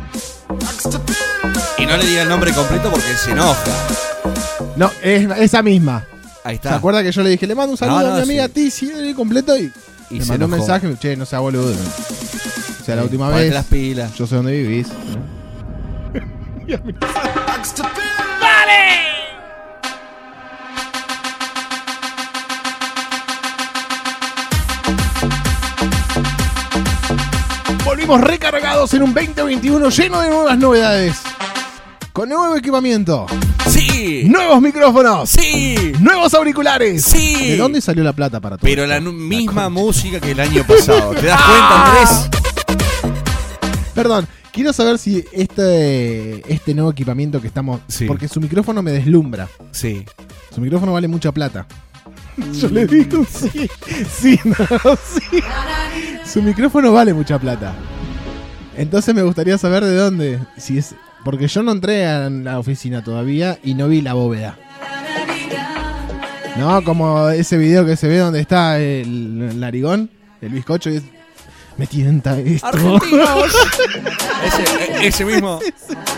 Y no le diga el nombre completo porque se enoja. No, es esa misma. Ahí ¿Se está. acuerda que yo le dije, le mando un saludo No, a mi amiga sí. Tizi el completo y, Y me se mandó un mensaje, che, no sea boludo. O sea, la última vez. las pilas. Yo sé dónde vivís. Volvimos recargados en un 2021 lleno de nuevas novedades. Con nuevo equipamiento. ¡Sí! Nuevos micrófonos. ¡Sí! Nuevos auriculares. ¡Sí! ¿De dónde salió la plata para todo? Pero esto? la misma música que el año pasado. ¿Te das cuenta, Andrés? Perdón, Quiero saber si este, este nuevo equipamiento que estamos. Sí. Porque su micrófono me deslumbra. Sí. Su micrófono vale mucha plata. Yo le digo sí. Sí, no, sí. Su micrófono vale mucha plata. Entonces me gustaría saber de dónde. Si es. Porque yo no entré a la oficina todavía y no vi la bóveda. No, como ese video que se ve donde está el narigón, el bizcocho y es. Me tienta esto. Ese, ese mismo.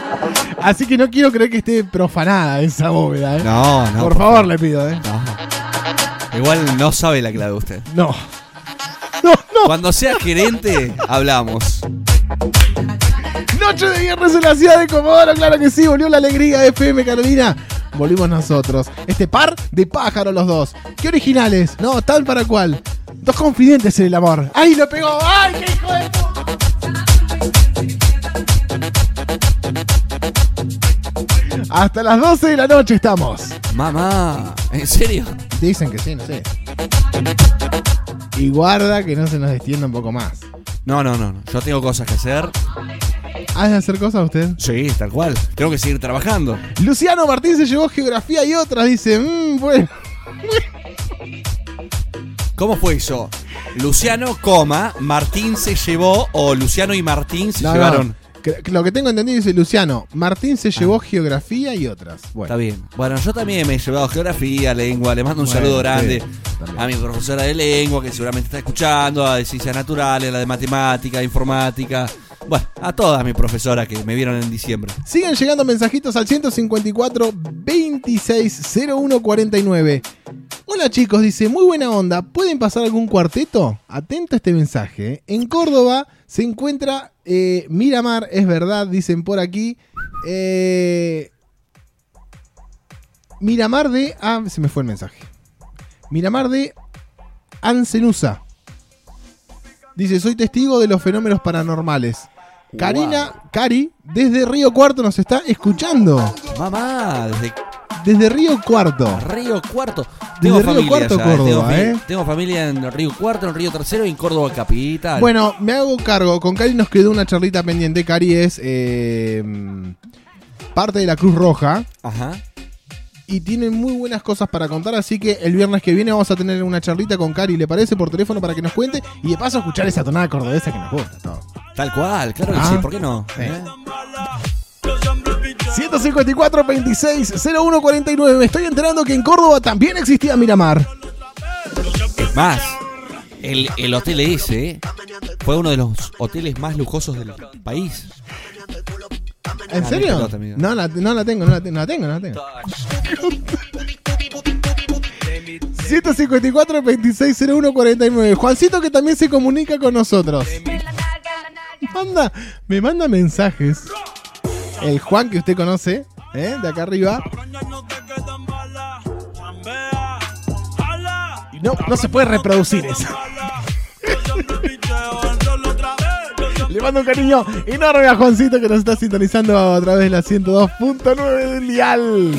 Así que no quiero creer que esté profanada esa bóveda, ¿eh? No, no. Por favor, le pido, ¿eh? No. Igual no sabe la clave usted. No. Cuando sea gerente, hablamos. Noche de viernes en la ciudad de Comodoro, claro que sí, volvió la alegría de FM Carolina. Volvimos nosotros. Este par de pájaros los dos. Qué originales, ¿no? Tal para cual. Dos confidentes en el amor. ¡Ay, lo pegó! ¡Ay, qué hijo de! Hasta las 12 de la noche estamos. Mamá, ¿en serio? Dicen que sí, no sé. Y guarda que no se nos extienda un poco más. No, no, no. no. Yo tengo cosas que hacer. ¿Has de hacer cosas usted? Sí, tal cual. Tengo que seguir trabajando. Luciano Martín se llevó geografía y otras. Dice, mmm, bueno. ¿Cómo fue eso? Luciano, coma, Martín se llevó o Luciano y Martín se No, llevaron. Que- que Lo que tengo entendido dice Luciano, Martín se llevó geografía y otras. Bueno, Está bien. Bueno, yo también me he llevado geografía, lengua. Le mando un Bueno, saludo grande también. a mi profesora de lengua, que seguramente está escuchando, a de ciencias naturales, a la de matemática, informática. Bueno, a todas mis profesoras que me vieron en diciembre. siguen llegando mensajitos al 154 26 01 49. Hola chicos, dice, muy buena onda, ¿pueden pasar algún cuarteto? Atento a este mensaje. ¿eh? En Córdoba se encuentra eh, Miramar, es verdad, dicen por aquí. Eh, Miramar de... Ah, se me fue el mensaje. Miramar de Ancenusa. Dice, soy testigo de los fenómenos paranormales. Karina, Cari, desde Río Cuarto nos está escuchando. Mamá, desde Desde Río Cuarto. Río Cuarto. Desde Tengo Río familia Cuarto, allá, Córdoba, tengo, ¿eh? tengo familia en Río Cuarto, en Río Tercero y en Córdoba Capital. Bueno, me hago cargo. Con Cari nos quedó una charlita pendiente. Cari es eh, parte de la Cruz Roja. Ajá. Y tiene muy buenas cosas para contar. Así que el viernes que viene vamos a tener una charlita con Cari, ¿le parece? Por teléfono para que nos cuente. Y de paso escuchar esa tonada cordobesa que nos gusta. todo. Tal cual, claro que Ah. sí, ¿por qué no? Sí. ¿Eh? 154 26 01 49. Me estoy enterando que en Córdoba también existía Miramar. Es más, el, el hotel ese fue uno de los hoteles más lujosos del país. ¿En Ah, serio? No la, no la tengo, no la, te- no la tengo, no la tengo. 154 26 01 49. Juancito que también se comunica con nosotros. Manda, me manda mensajes. El Juan que usted conoce, ¿eh? de acá arriba. No, no se puede reproducir eso. Le mando un cariño enorme a Juancito que nos está sintonizando a través de la 102.9 del dial.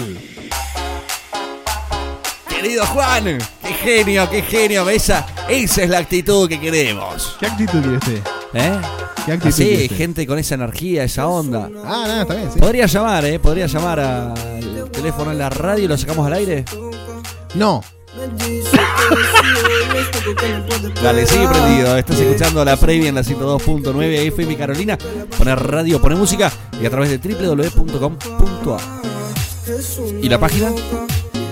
Querido Juan, qué genio, qué genio. Esa, esa es la actitud que queremos. ¿Qué actitud quiere usted? ¿Eh? ¿Qué actitud Así, quiere usted? gente con esa energía, esa onda. Ah, nada, está bien, sí. Podría llamar, ¿eh? Podría llamar al teléfono en la radio y lo sacamos al aire. No. Dale, sigue prendido. Estás escuchando la previa en la 102.9 FM Carolina. Poner radio, poner música y a través de www.com.ar. ¿Y la página?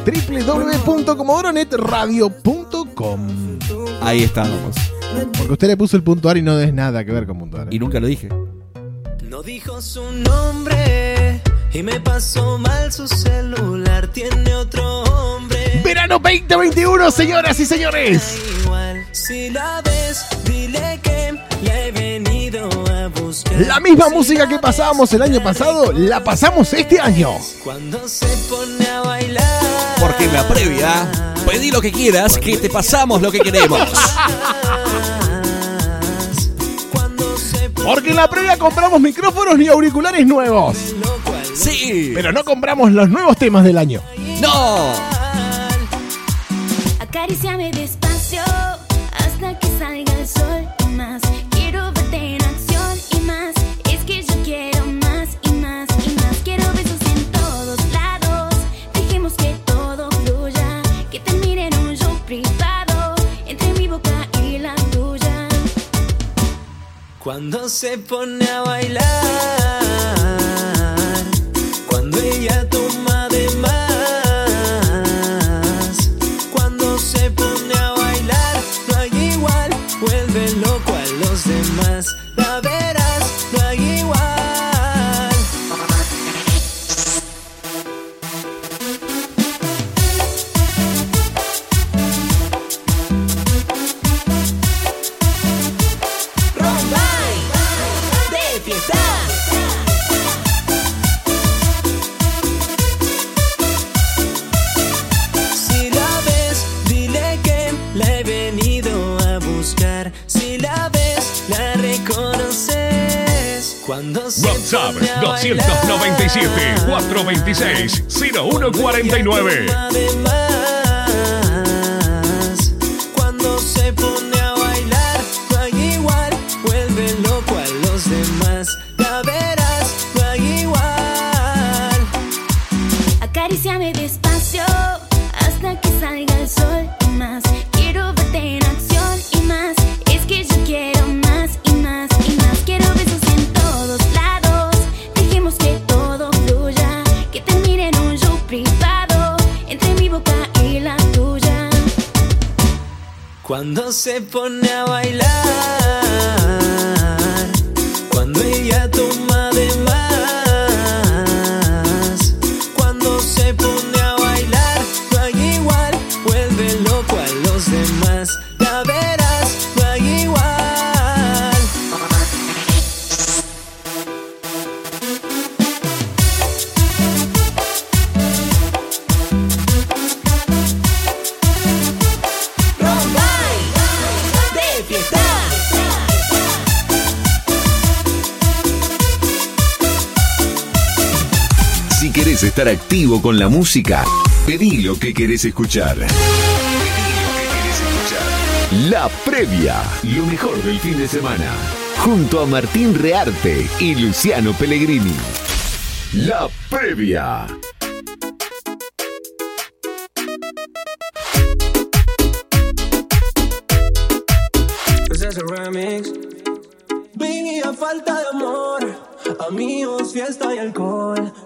www.comodoronetradio.com Ahí estamos. Porque usted le puso el puntuar y no es nada que ver con puntuar. ¿eh? Y nunca lo dije. No dijo su nombre y me pasó mal su celular. Tiene otro hombre. Verano 2021, señoras y señores. Igual, si la ves, dile que la he venido a buscar. La misma música que pasábamos el año pasado, la pasamos este año. Cuando se pone a bailar. Porque en la previa, pedí lo que quieras, que te pasamos lo que queremos. Porque en la previa compramos micrófonos y auriculares nuevos. Sí. Pero no compramos los nuevos temas del año. ¡No! Acaríciame despacio cuando se pone a bailar. WhatsApp pone a 297 426 0149. Cuando se pone a bailar, con la música, pedí lo que querés escuchar. La previa, lo mejor del fin de semana. Junto a Martín Rearte y Luciano Pellegrini. La previa. Remix. Falta de amor, amigos, fiesta y alcohol.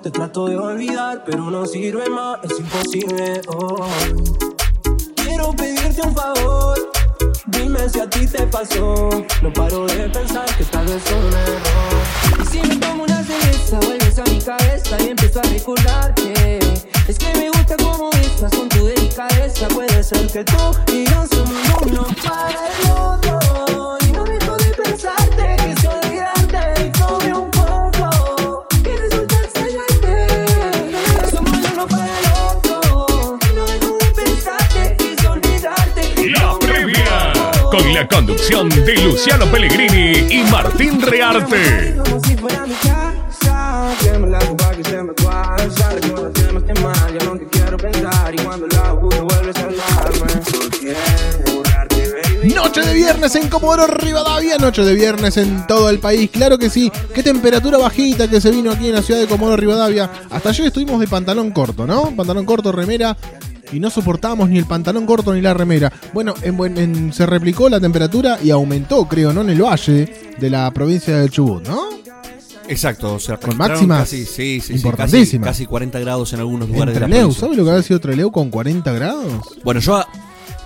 Te trato de olvidar, pero no sirve más, es imposible. Quiero pedirte un favor, dime si a ti te pasó. No paro de pensar que tal vez un error. Y si me tomo una cerveza, vuelves a mi cabeza y empiezo a recordarte. Es que me gusta como estás con tu delicadeza. Puede ser que tú y yo somos uno para el otro. Con la conducción de Luciano Pellegrini y Martín Rearte. Noche de viernes en Comodoro Rivadavia, noche de viernes en todo el país, claro que sí. Qué temperatura bajita que se vino aquí en la ciudad de Comodoro Rivadavia. Hasta ayer estuvimos de pantalón corto, ¿no? Pantalón corto, remera. Y no soportábamos ni el pantalón corto ni la remera. Bueno, en, en- se replicó la temperatura y aumentó, creo, ¿no? En el valle de la provincia de Chubut, ¿no? Exacto, o sea, Con máximas casi, sí, sí, sí, importantísimas. casi, casi 40 grados en algunos En lugares de la. ¿sabes lo que había sido Treleu con 40 grados? Bueno, yo a-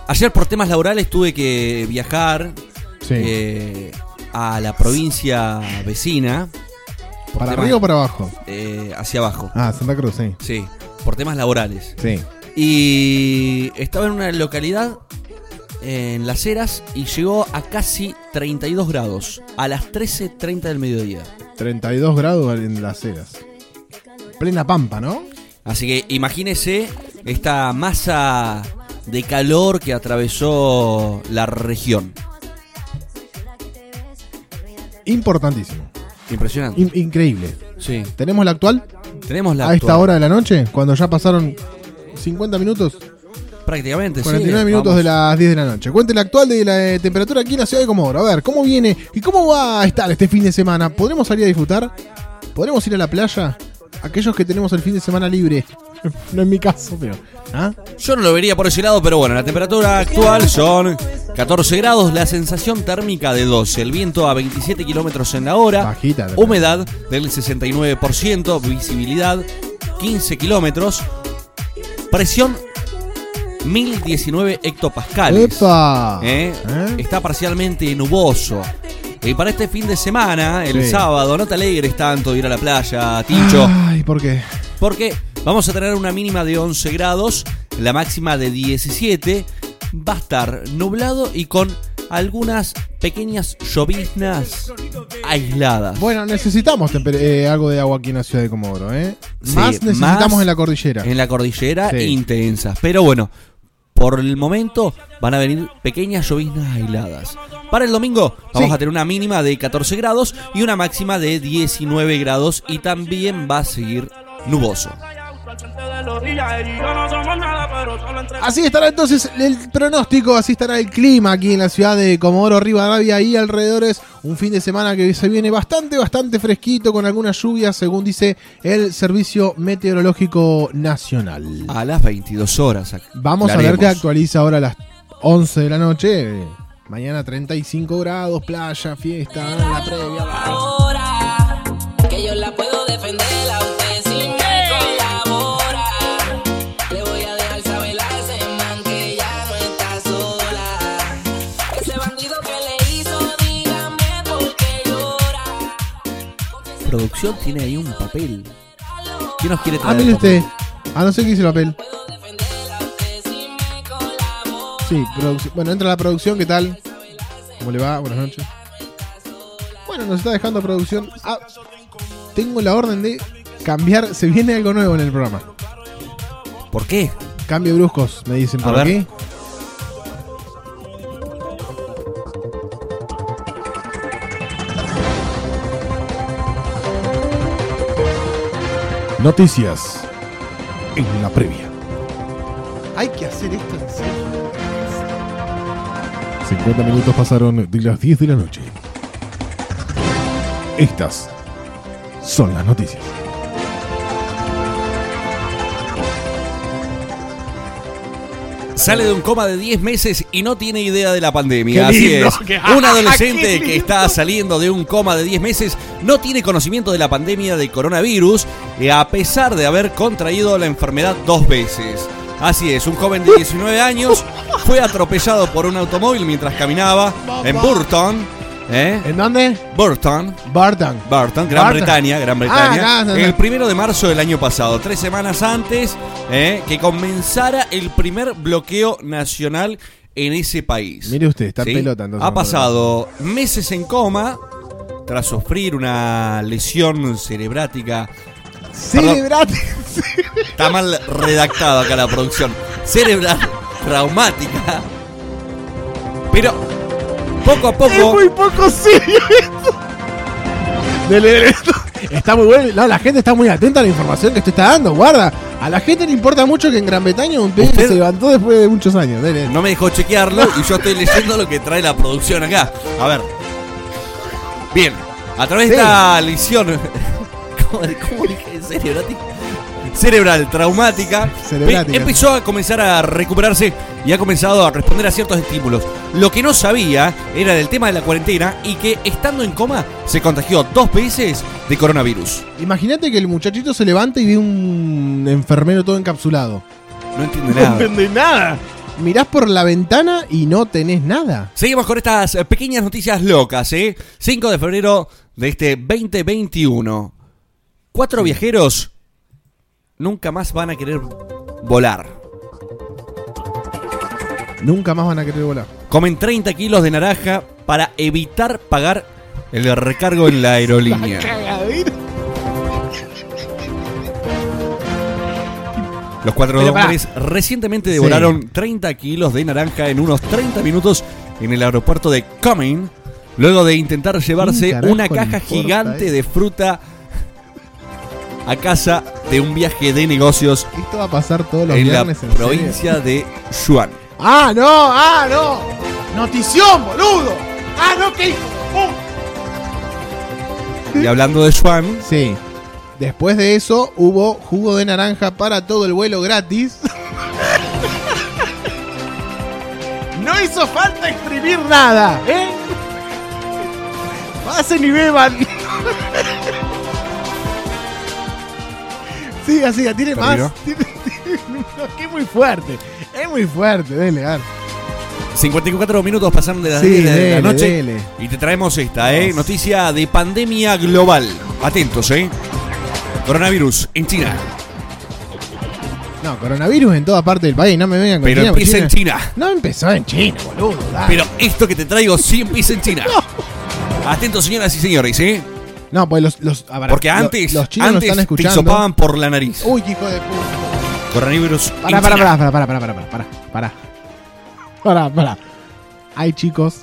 ayer por temas laborales tuve que viajar Sí. eh, a la provincia vecina. ¿Para arriba o para abajo? eh, hacia abajo. Ah, Santa Cruz, sí. Sí, por temas laborales. Sí. Y estaba en una localidad en Las Heras y llegó a casi 32 grados a las 13.30 del mediodía. 32 grados en las eras. Plena pampa, ¿no? Así que imagínese esta masa de calor que atravesó la región. Importantísimo. Impresionante. In- increíble. Sí. ¿Tenemos la actual? Tenemos la a esta hora de la noche, cuando ya pasaron 50 minutos, Prácticamente, 49 sí. minutos vamos. de las 10 de la noche. Cuente la actual de la eh, temperatura aquí en la ciudad de Comodoro. A ver, ¿cómo viene y cómo va a estar este fin de semana? ¿Podremos salir a disfrutar? ¿Podremos ir a la playa? Aquellos que tenemos el fin de semana libre, no es mi caso, pero. ¿ah? Yo no lo vería por ese lado, pero bueno, la temperatura actual son 14 grados, la sensación térmica de 12, el viento a 27 kilómetros en la hora, Bajita. humedad del 69%, visibilidad 15 kilómetros, presión 1019 hectopascales. ¡Epa! ¿eh? ¿Eh? Está parcialmente nuboso. Y para este fin de semana, el Sí. sábado, no te alegres tanto de ir a la playa, Tincho. Ay, ¿por qué? Porque vamos a tener una mínima de 11 grados, la máxima de 17. Va a estar nublado y con algunas pequeñas lloviznas aisladas. Bueno, necesitamos eh, algo de agua aquí en la ciudad de Comodoro, ¿eh? Sí, más necesitamos más en la cordillera. En la cordillera Sí. intensas. Pero bueno, por el momento van a venir pequeñas lloviznas aisladas. Para el domingo vamos Sí. a tener una mínima de 14 grados y una máxima de 19 grados y también va a seguir nuboso. Así estará entonces el pronóstico, así estará el clima aquí en la ciudad de Comodoro Rivadavia y alrededores. Un fin de semana que se viene bastante, bastante fresquito con algunas lluvias, según dice el Servicio Meteorológico Nacional. A las 22 horas. Vamos a ver qué actualiza ahora a las 11 de la noche. Mañana 35 grados, playa, fiesta, la previa. Producción tiene ahí un papel. ¿Quién nos quiere Ah, traer? mire el papel? usted. Ah, no sé qué hizo el papel. Sí, producción. Bueno, entra la producción, ¿qué tal? ¿Cómo le va? Buenas noches. Bueno, nos está dejando producción. Ah, tengo la orden de cambiar. Se viene algo nuevo en el programa. ¿Por qué? Cambio bruscos, me dicen A por ver. aquí. Noticias en la previa. Hay que hacer esto en serio. 50 minutos pasaron de las 10 de la noche. Estas son las noticias. Sale de un coma de 10 meses y no tiene idea de la pandemia. Qué Así es. qué- Un adolescente que está saliendo de un coma de 10 meses no tiene conocimiento de la pandemia de coronavirus, eh, a pesar de haber contraído la enfermedad dos veces. Así es, un joven de 19 años fue atropellado por un automóvil mientras caminaba en Burton. ¿Eh? ¿En dónde? Burton. Burton. Burton, Gran Burton. Bretaña, Gran Ah, Bretaña. acá. el primero de marzo del año pasado, tres semanas antes eh, que comenzara el primer bloqueo nacional en ese país. Mire usted, está ¿Sí? pelota entonces. Ha pasado meses en coma tras sufrir una lesión cerebrática. Cerebrate. está mal redactado acá la producción. Cerebral traumática. Pero poco a Es poco. muy poco serio esto. Dele, dele. Está muy bueno. No, la gente está muy atenta a la información que usted está dando. Guarda. A la gente le importa mucho que en Gran Bretaña un pibe se levantó después de muchos años. Dele. No me dejó chequearlo y yo estoy leyendo lo que trae la producción acá. A ver. Bien. A través de esta lesión. ¿Cómo, cómo dije? Cerebrática. Cerebral, traumática. Cerebrática. pe- Empezó a comenzar a recuperarse y ha comenzado a responder a ciertos estímulos. Lo que no sabía era del tema de la cuarentena y que estando en coma se contagió dos veces de coronavirus. Imagínate que el muchachito se levanta y ve un enfermero todo encapsulado. No entiende No nada. entiende nada. Mirás por la ventana y no tenés nada. Seguimos con estas eh, pequeñas noticias locas, ¿eh? 5 de febrero de este 2021. Cuatro viajeros nunca más van a querer volar. Nunca más van a querer volar. Comen 30 kilos de naranja para evitar pagar el recargo en la aerolínea. Los cuatro hombres recientemente Sí. devoraron 30 kilos de naranja en unos 30 minutos en el aeropuerto de Cumming, luego de intentar llevarse una caja gigante de fruta a casa de un viaje de negocios Esto va a pasar todos los en la viernes. ¿en serio? provincia de Yuan. ¡Ah, no! ¡Ah, no! ¡Notición, boludo! ¡Ah, no, qué hijo! Y hablando de Yuan, Sí. Después de eso hubo jugo de naranja para todo el vuelo gratis. No hizo falta exprimir nada, ¿eh? Pasen y beban. Siga, siga, tiene más. Tiene- tiene- es muy fuerte. Es muy fuerte, dele, a ver. 54 minutos pasaron de las Sí, 10 de la noche. dele. Y te traemos esta, ¿eh? Noticia de pandemia global. Atentos, ¿eh? Coronavirus en China. No, coronavirus en toda parte del país, no me vengan con Pero China, porque empieza en China. No empezó en China, boludo. dale. Pero esto que te traigo sí empieza en China. Atentos, señoras y señores, ¿eh? No, pues los. los a ver, Porque lo- antes, los chinos nos antes están te escuchando. hisopaban por la nariz. Uy, hijo de puta. Coronavirus Pará, en pará, China. pará, pará, pará, pará, pará, pará, pará. Pará, pará. Hay chicos,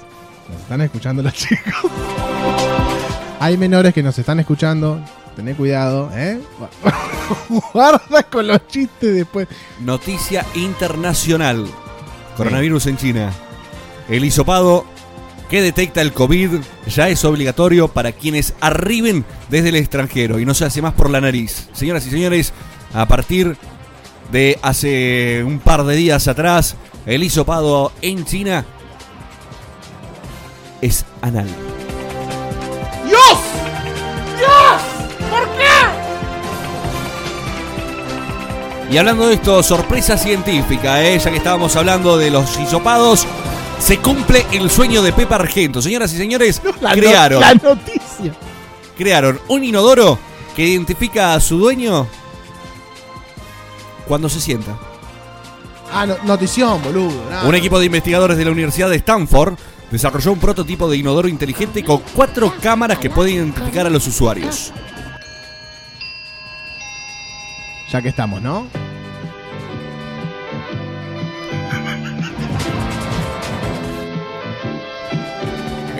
nos están escuchando los chicos. Hay menores que nos están escuchando. Tené cuidado, ¿eh? Guarda con los chistes después. Noticia internacional. Coronavirus en China. El hisopado que detecta el COVID ya es obligatorio para quienes arriben desde el extranjero y no se hace más por la nariz. Señoras y señores, a partir de hace un par de días atrás, el hisopado en China es anal. ¡Dios! ¡Dios! ¿Por qué? Y hablando de esto, sorpresa científica, ¿eh? ya que estábamos hablando de los hisopados, se cumple el sueño de Pepa Argento. Señoras y señores, La, no- crearon, la noticia. crearon un inodoro que identifica a su dueño cuando se sienta. Ah, no- notición, boludo. Un equipo de investigadores de la Universidad de Stanford desarrolló un prototipo de inodoro inteligente con cuatro cámaras que pueden identificar a los usuarios. Ya que estamos, ¿no?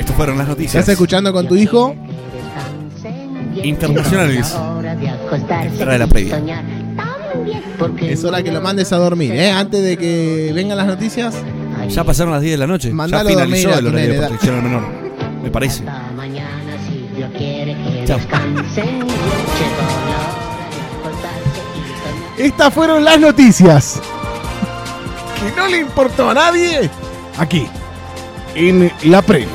Estas fueron las noticias. ¿Estás escuchando con tu hijo? internacionales. Trae la previa. Es hora que lo mandes a dormir, ¿eh? Antes de que vengan las noticias. Ya pasaron las 10 de la noche. Mandalo ya finalizó el horario de protección al menor. Me parece. Chao. Estas fueron las noticias. Que no le importó a nadie. Aquí, en la previa,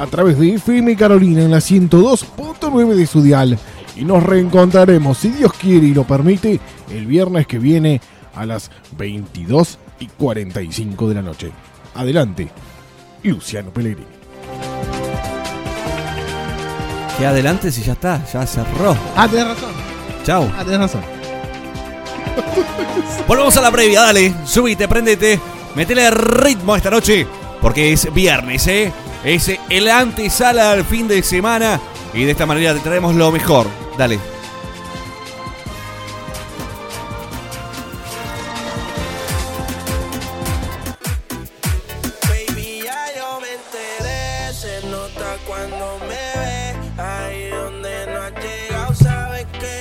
a través de FM Carolina en la 102.9 de su dial. Y nos reencontraremos, si Dios quiere y lo permite, el viernes que viene a las 22 y 45 de la noche. Adelante, Luciano Pellegrini. Que adelante si ya está, ya cerró. Ah, tenés razón. Chao. Ah, tenés razón. Volvemos a la previa, dale. Subite, prendete. Metele ritmo esta noche. Porque es viernes, ¿eh? Es el antesala al fin de semana. Y de esta manera te traemos lo mejor. Dale.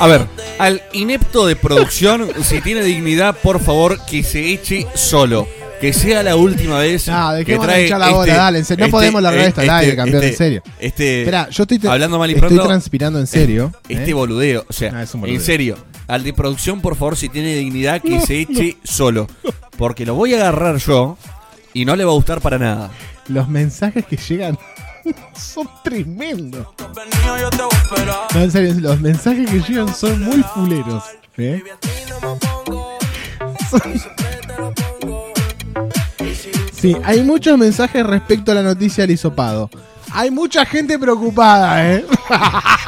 A ver, al inepto de producción, si tiene dignidad, por favor, que se eche solo. Que sea la última vez No, que trae la bola, dale. No podemos largar esto al aire, campeón, en serio. Este, Espera, yo estoy, hablando mal y estoy transpirando en serio. Este ¿eh? boludeo, o sea, es un en boludeo. serio, al de producción, por favor, si tiene dignidad, que No, se eche solo. Porque lo voy a agarrar yo y no le va a gustar para nada. Los mensajes que llegan son tremendos. No, en serio, los mensajes que llegan son muy fuleros. ¿eh? Son- Sí, hay muchos mensajes respecto a la noticia del hisopado. Hay mucha gente preocupada, ¿eh?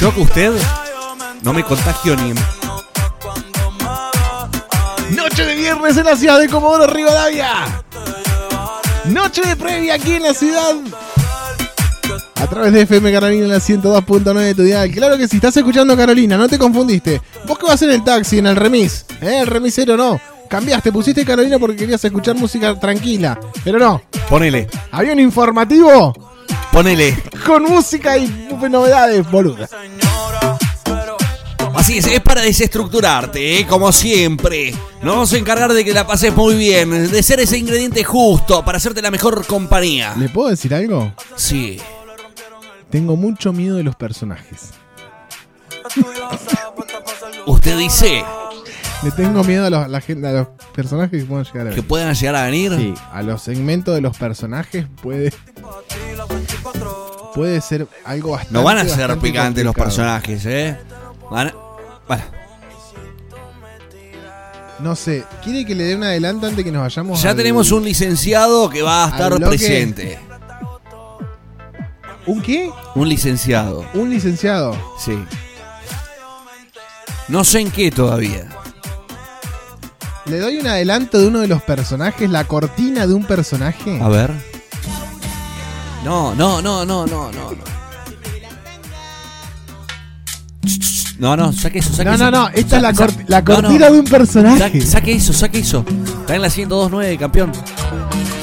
Yo que usted no me contagio ni en Noche de viernes en la ciudad de Comodoro Rivadavia. Noche de previa aquí en la ciudad. A través de FM Carolina en la 102.9 de tu dial. Claro que si estás escuchando Carolina, no te confundiste. ¿Vos qué vas en el taxi, en el remis? ¿Eh? El remisero no. Cambiaste, pusiste Carolina porque querías escuchar música tranquila. Pero no. Ponele. Había un informativo Ponele. con música y novedades, boluda. Así es, es para desestructurarte, ¿eh? como siempre. Nos vamos a encargar de que la pases muy bien, de ser ese ingrediente justo para hacerte la mejor compañía. ¿Le puedo decir algo? Sí. Tengo mucho miedo de los personajes. Usted dice Le tengo miedo a los, la gente, a los personajes que puedan llegar a que venir. puedan llegar a venir. Sí, a los segmentos de los personajes puede. Puede ser algo bastante. No van a ser picantes los personajes, ¿eh? Van a- Bueno, No sé, ¿quiere que le dé un adelanto antes que nos vayamos? ya al- tenemos un licenciado que va a estar presente. ¿Un qué? Un licenciado, Un licenciado. sí. No sé en qué todavía. Le doy un adelanto de uno de los personajes, la cortina de un personaje. A ver. No, no, no, no, no, no. no. No, no, saque eso, saque No, eso. no, no, esta es la sa- la no, no. cortina de un personaje. Saque, saque eso, saque eso. Está en la 102.9, campeón.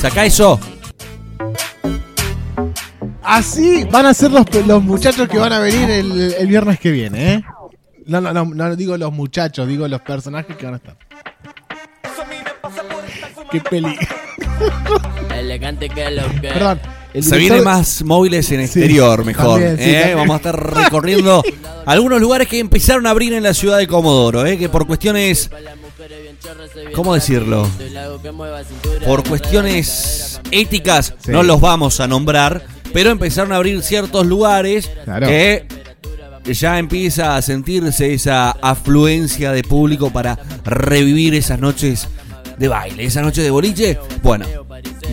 Saca eso. Así van a ser los, los muchachos que van a venir el, el viernes que viene, ¿eh? No, no, no, no digo los muchachos, digo los personajes que van a estar. Qué peli. Elegante que lo que. Perdón. el Se vienen más móviles en Sí, exterior, mejor. también, sí, ¿eh? Vamos a estar recorriendo algunos lugares que empezaron a abrir en la ciudad de Comodoro, ¿eh? que por cuestiones, ¿cómo decirlo? Por cuestiones éticas Sí. no los vamos a nombrar, pero empezaron a abrir ciertos lugares Claro. que ya empieza a sentirse esa afluencia de público para revivir esas noches de baile, esas noches de boliche. Bueno,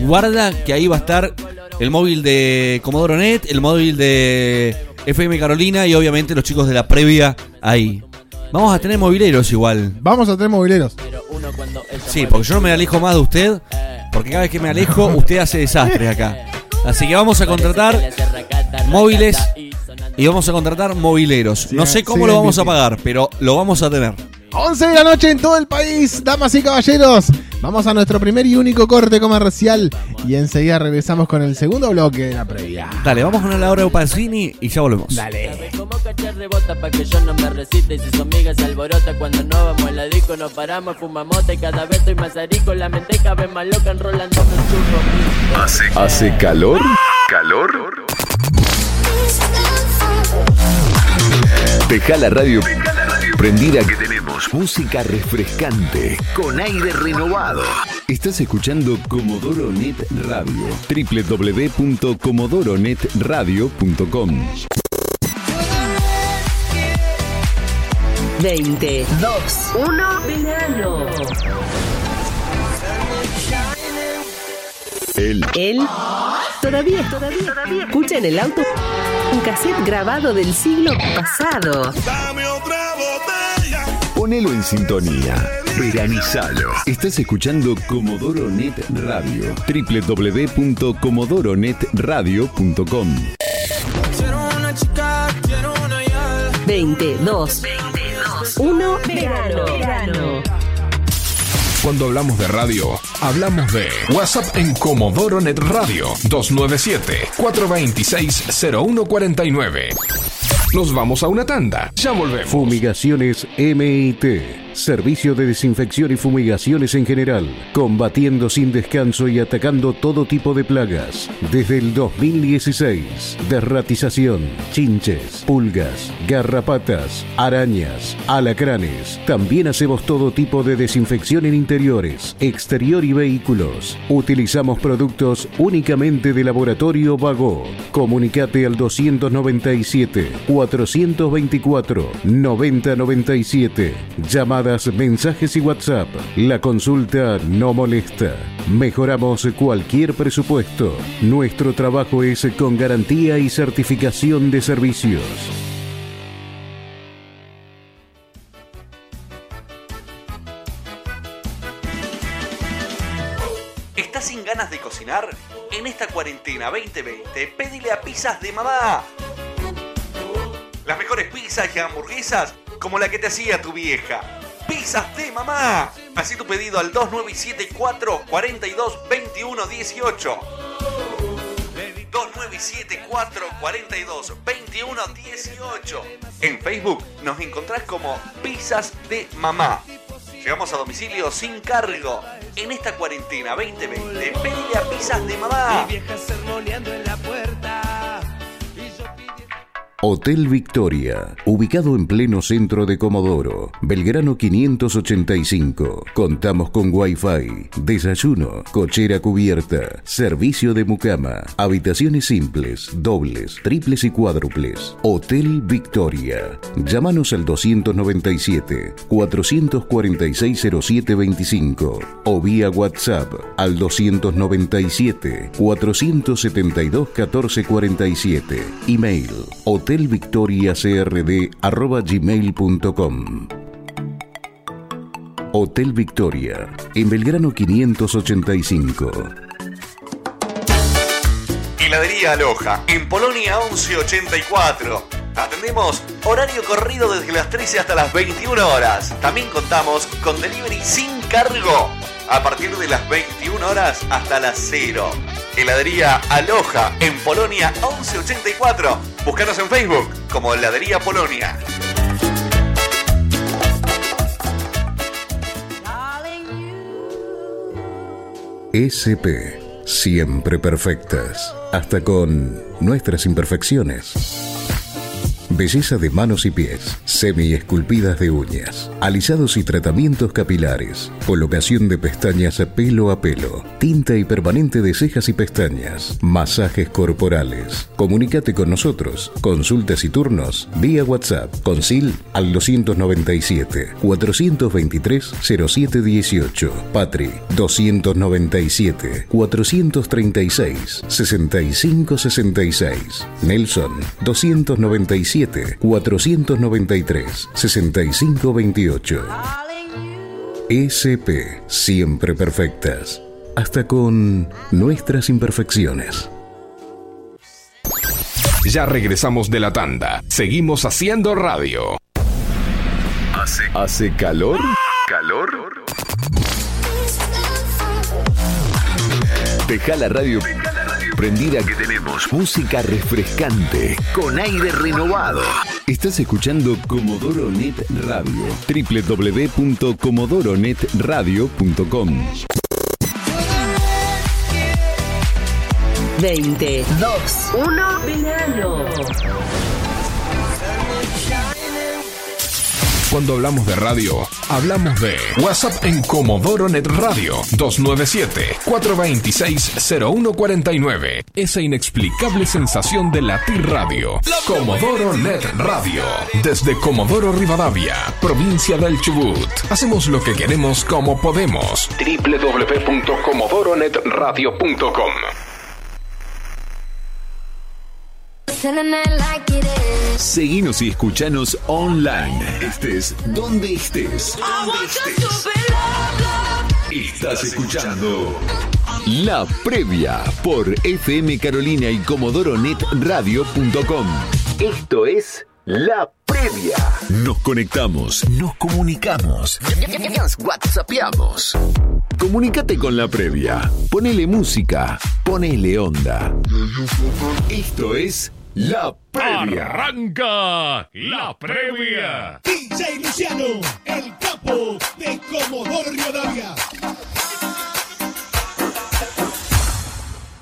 guarda que ahí va a estar el móvil de Comodoro Net, el móvil de FM Carolina y obviamente los chicos de la previa ahí. Vamos a tener mobileros igual. Vamos a tener mobileros. Sí, porque yo no me alejo más de usted, porque cada vez que me alejo usted hace desastre acá. Así que vamos a contratar móviles y vamos a contratar mobileros. No sé cómo lo vamos a pagar, pero lo vamos a tener. 11 de la noche en todo el país, damas y caballeros. Vamos a nuestro primer y único corte comercial y enseguida regresamos con el segundo bloque de la previa. Dale, vamos con la hora de Pacini y ya volvemos. Dale. Como cachar rebota pa' que yo no me resiste Y si su amiga se alborota cuando no vamos a la disco Nos paramos, fumamos y cada vez estoy más arico La mente cada vez más loca enrolando un churro ¿Hace, ¿Hace calor? ¿Calor? Deja la radio prendida que tenemos música refrescante con aire renovado. Estás escuchando Comodoro Net Radio. www.comodoronetradio.com 20, 2, 1, verano. El Él todavía, todavía, todavía escucha en el auto un cassette grabado del siglo pasado. Ponelo en sintonía. Veranizalo. Estás escuchando Comodoro Net Radio. www.comodoronetradio.com 20, 2, 1, verano. verano. Cuando hablamos de radio, hablamos de WhatsApp en Comodoro Net Radio 297-426-0149. Nos vamos a una tanda. Ya volvemos. Fumigaciones MIT. Servicio de desinfección y fumigaciones en general. Combatiendo sin descanso y atacando todo tipo de plagas. Desde el 2016. Derratización, chinches, pulgas, garrapatas, arañas, alacranes. También hacemos todo tipo de desinfección en interiores, exterior y vehículos. Utilizamos productos únicamente de Laboratorio Vago. Comunicate al 297 424 9097. Llamadas, mensajes y WhatsApp. La consulta no molesta. Mejoramos cualquier presupuesto. Nuestro trabajo es con garantía y certificación de servicios. ¿Estás sin ganas de cocinar? En esta cuarentena 2020, pedile a Pizzas de Mamá. Las mejores pizzas y hamburguesas como la que te hacía tu vieja. Pizzas de Mamá. Hacé tu pedido al 2974 42 21 18. 2974 7442 2118. En Facebook nos encontrás como Pizzas de Mamá. Llegamos a domicilio sin cargo. En esta cuarentena 2020, pedile a Pizzas de Mamá. en la puerta. Hotel Victoria, ubicado en pleno centro de Comodoro, Belgrano 585. Contamos con Wi-Fi, desayuno, cochera cubierta, servicio de mucama, habitaciones simples, dobles, triples y cuádruples. Hotel Victoria. Llámanos al 297 446 0725 o vía WhatsApp al 297 472 1447. Email hotelvictoriacrd.gmail.com Hotel Victoria, en Belgrano 585. Heladería Aloja, en Polonia 1184. Atendemos horario corrido desde las 13 hasta las 21 horas. También contamos con delivery sin cargo a partir de las 21 horas hasta las 0. Heladería Aloja, en Polonia 1184. Búscanos en Facebook como Heladería Polonia. SP, siempre perfectas, hasta con nuestras imperfecciones. Belleza de manos y pies, semi esculpidas de uñas, alisados y tratamientos capilares, colocación de pestañas pelo a pelo, tinta y permanente de cejas y pestañas, masajes corporales. Comunícate con nosotros, consultas y turnos vía WhatsApp. Con SIL al 297 423 0718, Patri 297 436 6566, Nelson 297 493 6528. SP, siempre perfectas, hasta con nuestras imperfecciones. Ya regresamos de la tanda. Seguimos haciendo radio. ¿Hace, ¿Hace calor? ¿Calor? Deja la radio prendida que tenemos música refrescante con aire renovado. Estás escuchando Comodoro Net Radio. www.comodoronetradio.com 20, 2, 1, verano. Cuando hablamos de radio, hablamos de WhatsApp en Comodoro Net Radio 297-426-0149. Esa inexplicable sensación de latir radio. Comodoro Net Radio. Desde Comodoro Rivadavia, provincia del Chubut. Hacemos lo que queremos como podemos. www.comodoronetradio.com Seguinos y escuchanos online. Estés donde estés. Estás escuchando La Previa por FM Carolina y ComodoroNetRadio.com. Esto es La Previa. Nos conectamos, nos comunicamos, nos whatsappeamos. Comunicate con La Previa. Ponele música, ponele onda. Esto es La Previa. Arranca la previa. DJ Luciano, el capo de Comodoro Rivadavia.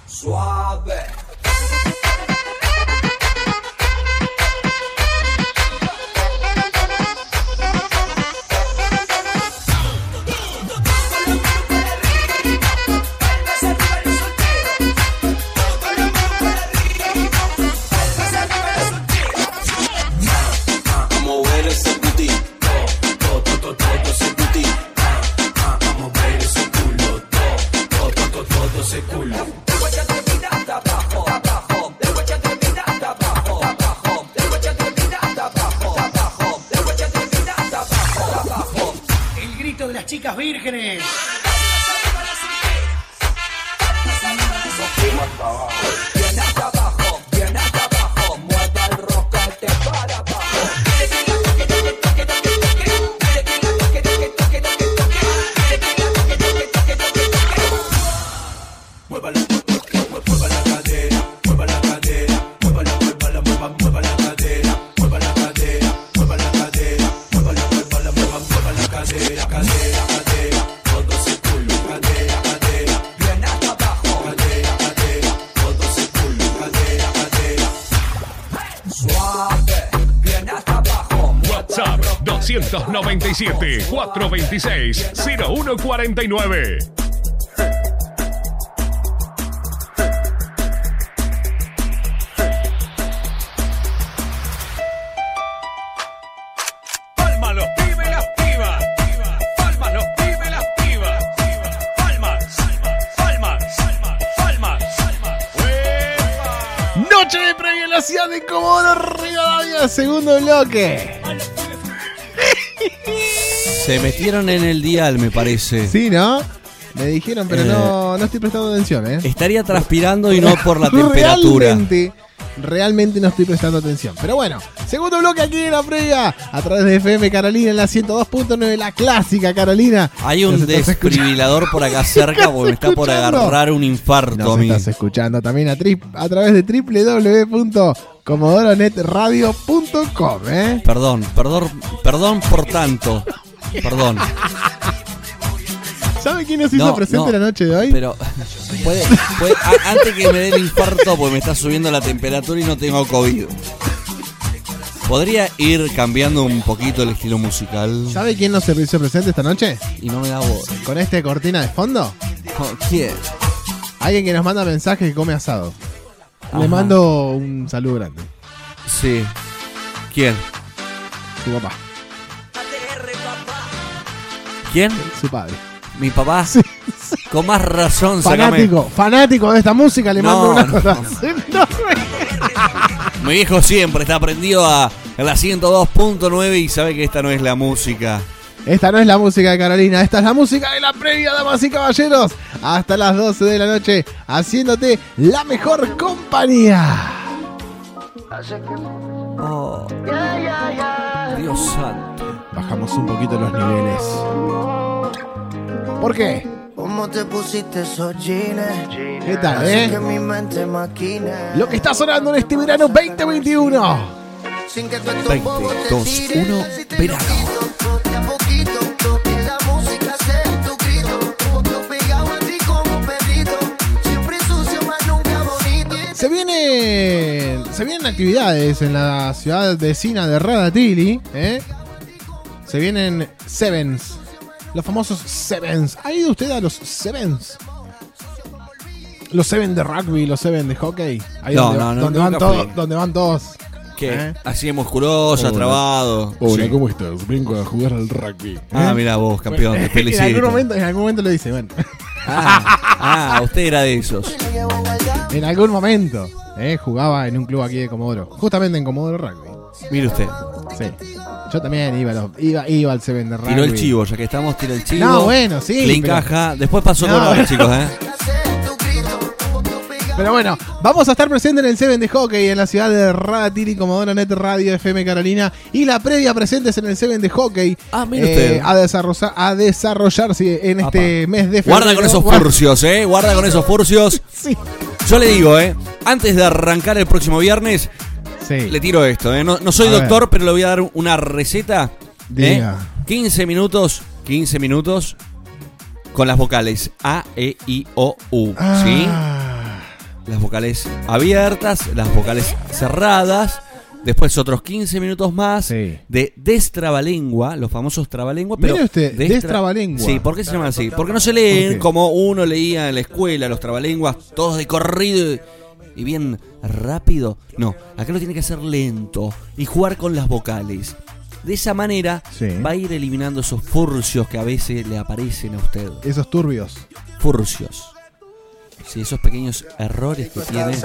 Suave. siete cuatro veintiséis cero uno cuarenta y nueve. Palma los pibes los piva palma los piva los piva palma palma palma palma noche de prensa en la ciudad de Cómodoro Rivadavia segundo bloque. Se metieron en el dial, me parece. Sí, ¿no? Me dijeron, pero Eh. no, no estoy prestando atención, ¿eh? Estaría transpirando y no por la temperatura. Realmente, realmente no estoy prestando atención. Pero bueno, segundo bloque aquí en la previa, a través de FM Carolina en la 102.9, la clásica Carolina. Hay un desfibrilador por acá cerca porque me está por agarrar un infarto Nos a mí. estás escuchando también a, tri- a través de www.comodoronetradio.com, ¿eh? Perdón, perdón, perdón por tanto. Perdón. ¿Sabe quién nos hizo No, presente no, la noche de hoy? Pero puede, puede- a- antes que me dé el infarto porque me está subiendo la temperatura y no tengo COVID. ¿Podría ir cambiando un poquito el estilo musical? ¿Sabe quién nos hizo presente esta noche? Y no me da voz. ¿Con este cortina de fondo? ¿Quién? Alguien que nos manda mensajes que come asado. Ajá. Le mando un saludo grande. Sí. ¿Quién? Su papá. ¿Quién? Su padre. Mi papá. Con más razón, sacame- Fanático, fanático de esta música, le No, mando una no, enorme. Mi viejo siempre está prendido a, a la 102.9 y sabe que esta no es la música. Esta no es la música de Carolina, esta es la música de la previa, damas y caballeros. Hasta las 12 de la noche, haciéndote la mejor compañía. Oh, Dios santo. Bajamos un poquito los niveles. ¿Por qué? ¿Cómo te pusiste esos jeans? ¿Qué tal, eh? que mi mente. Lo que está sonando en este verano 2021. Sin que tú 20, 2, 1, verano. Se vienen, se vienen actividades en la ciudad vecina de Radatili, ¿eh? Se vienen Sevens, los famosos Sevens. ¿Ha ido usted a los Sevens? Los Seven de rugby, los Seven de hockey. Ahí No, donde, no, no, donde van todos, donde van todos. ¿Qué? ¿Eh? Así de musculosa, Hola. trabado. Hola, Sí. ¿cómo estás? Vengo a jugar al rugby. Ah, ¿Eh? mira vos, campeón, te en algún momento, en algún momento lo dice, bueno. Ah, usted era de esos. En algún momento, ¿eh? Jugaba en un club aquí de Comodoro. Justamente en Comodoro Rugby. Mire usted. Sí. Yo también iba, a los- iba, iba al Seven de Rugby. Tiró el chivo, ya que estamos, tiró el chivo. No, bueno, sí, Le pero- encaja. Después pasó No, con bueno. chicos, ¿eh? Pero bueno, vamos a estar presentes en el Seven de Hockey en la ciudad de Radatiri, Comodoro Net Radio FM Carolina. Y la previa presentes en el Seven de Hockey. Ah, mire usted. a, desarrollar, a desarrollarse en este mes de febrero. Guarda con esos furcios, ¿eh? Guarda con esos furcios. Sí. Yo le digo, ¿eh? Antes de arrancar el próximo viernes, le tiro esto, ¿eh? No, no soy A doctor, ver. pero le voy a dar una receta. ¿eh? Diga. 15 minutos, 15 minutos con las vocales A, E, I, O, U. ¿Sí? Ah. Las vocales abiertas, las vocales cerradas. Después otros 15 minutos más de destrabalengua, los famosos trabalengua. Pero Mire usted, destra- destrabalengua. Sí, ¿por qué se llama así? Porque no se leen como uno leía en la escuela, los trabalenguas, todos de corrido y- y bien rápido. No, acá lo tiene que hacer lento y jugar con las vocales. De esa manera va a ir eliminando esos furcios que a veces le aparecen a usted. Esos turbios. Furcios. Sí, esos pequeños errores que tiene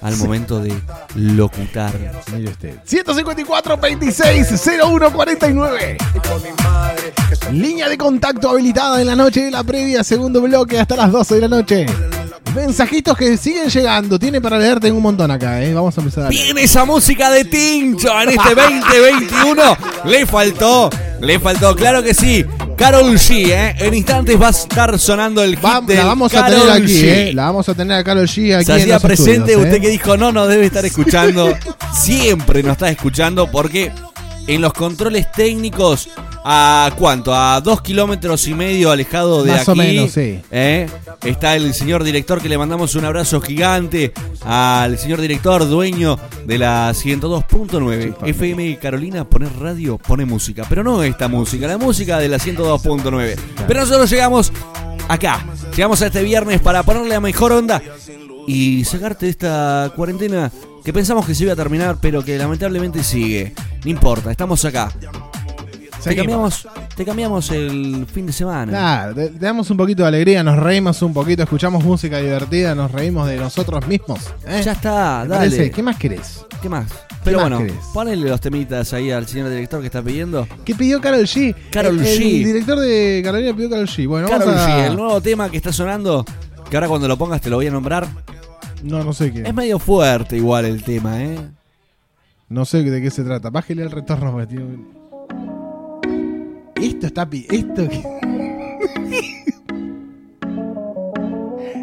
al momento de locutar. Mire usted. 154 26 01 49. Línea de contacto habilitada en la noche de la previa, segundo bloque hasta las 12 de la noche. Mensajitos que siguen llegando. Tiene para leer, tengo un montón acá, ¿eh? Vamos a empezar a. Viene esa música de Tincho en este 2021. Le faltó, le faltó, claro que sí. Carol G, ¿eh? En instantes va a estar sonando el hit del La vamos a tener aquí, G. ¿eh? La vamos a tener a Carol G aquí Se hacía presente estudios, usted ¿eh? que dijo no, no debe estar escuchando. Siempre nos está escuchando porque en los controles técnicos ¿A cuánto? A dos kilómetros y medio alejado de Más aquí. o menos, sí. ¿eh? Está el señor director que le mandamos un abrazo gigante al señor director, dueño de la 102.9. FM Carolina, poner radio, pone música. Pero no esta música, la música de la 102.9. Pero nosotros llegamos acá. Llegamos a este viernes para ponerle la mejor onda y sacarte de esta cuarentena que pensamos que se iba a terminar, pero que lamentablemente sigue. No importa, estamos acá. Te cambiamos, te cambiamos el fin de semana. Claro, te, te damos un poquito de alegría, nos reímos un poquito, escuchamos música divertida, nos reímos de nosotros mismos. ¿eh? Ya está, ¿Te dale. parece? ¿Qué más querés? ¿Qué más? Pero bueno, querés? ponele los temitas ahí al señor director que está pidiendo. ¿Qué pidió Carol G? Karol el, G. El director de Carolina pidió Carol G. Bueno, a... G, el nuevo tema que está sonando, que ahora cuando lo pongas te lo voy a nombrar. No, no sé qué. Es medio fuerte igual el tema, ¿eh? No sé de qué se trata. Bájale el retorno. porque tiene- Esto está... pi- Esto...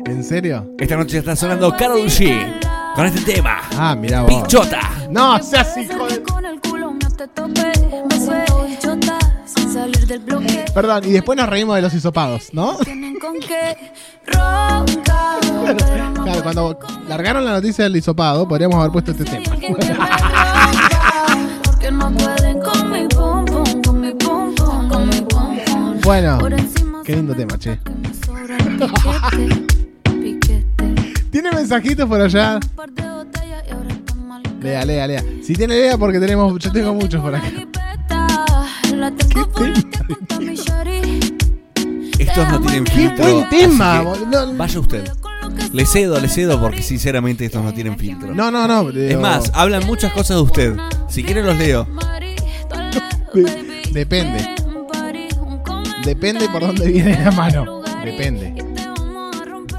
¿En serio? Esta noche está sonando Karol G con este tema. Ah, mira vos. Pichota. No, seas hijo de... Con el culo me te tope, me siento bichota, sin salir del bloque. Perdón, y después nos reímos de los hisopados, no Claro, cuando largaron la noticia del hisopado, podríamos haber puesto este tema. Bueno, qué lindo tema, che. ¿Tiene mensajitos por allá? Lea, lea, lea. Si tiene lea, porque tenemos, yo tengo muchos por acá. Estos no tienen Qué filtro. buen tema. Vaya usted. Le cedo, le cedo porque sinceramente estos no tienen filtro. No, no, no. Es más, hablan muchas cosas de usted. Si quiere los leo. de- depende. Depende por dónde viene la mano. Depende.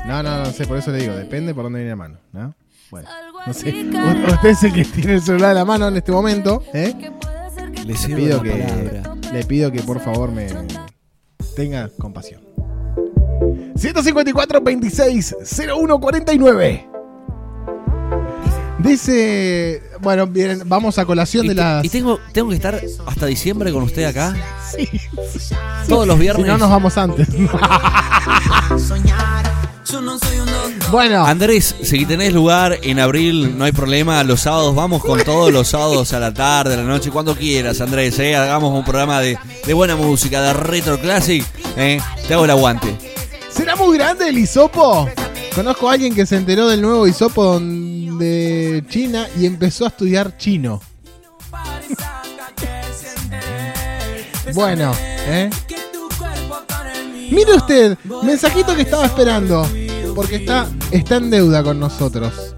No, no, no sé, por eso le digo, depende por dónde viene la mano, ¿no? Bueno, no sé. U- Usted es el que tiene el celular en la mano en este momento, ¿eh? Le pido que palabra. le pido que por favor me tenga compasión. 154 26 01 49. Dice, bueno, bien, vamos a colación ¿Y, de te- las y tengo, tengo que estar hasta diciembre con usted acá. Sí. Todos los viernes. Si no nos vamos antes. bueno, Andrés, si tenés lugar en abril, no hay problema. Los sábados vamos con todos los sábados a la tarde, a la noche, cuando quieras, Andrés. ¿eh? Hagamos un programa de, de buena música, de retro classic. ¿eh? Te hago el aguante. ¿será muy grande el hisopo? Conozco a alguien que se enteró del nuevo hisopo de China y empezó a estudiar chino. Bueno, ¿eh? Mire usted, mensajito que estaba esperando, porque está, está en deuda con nosotros.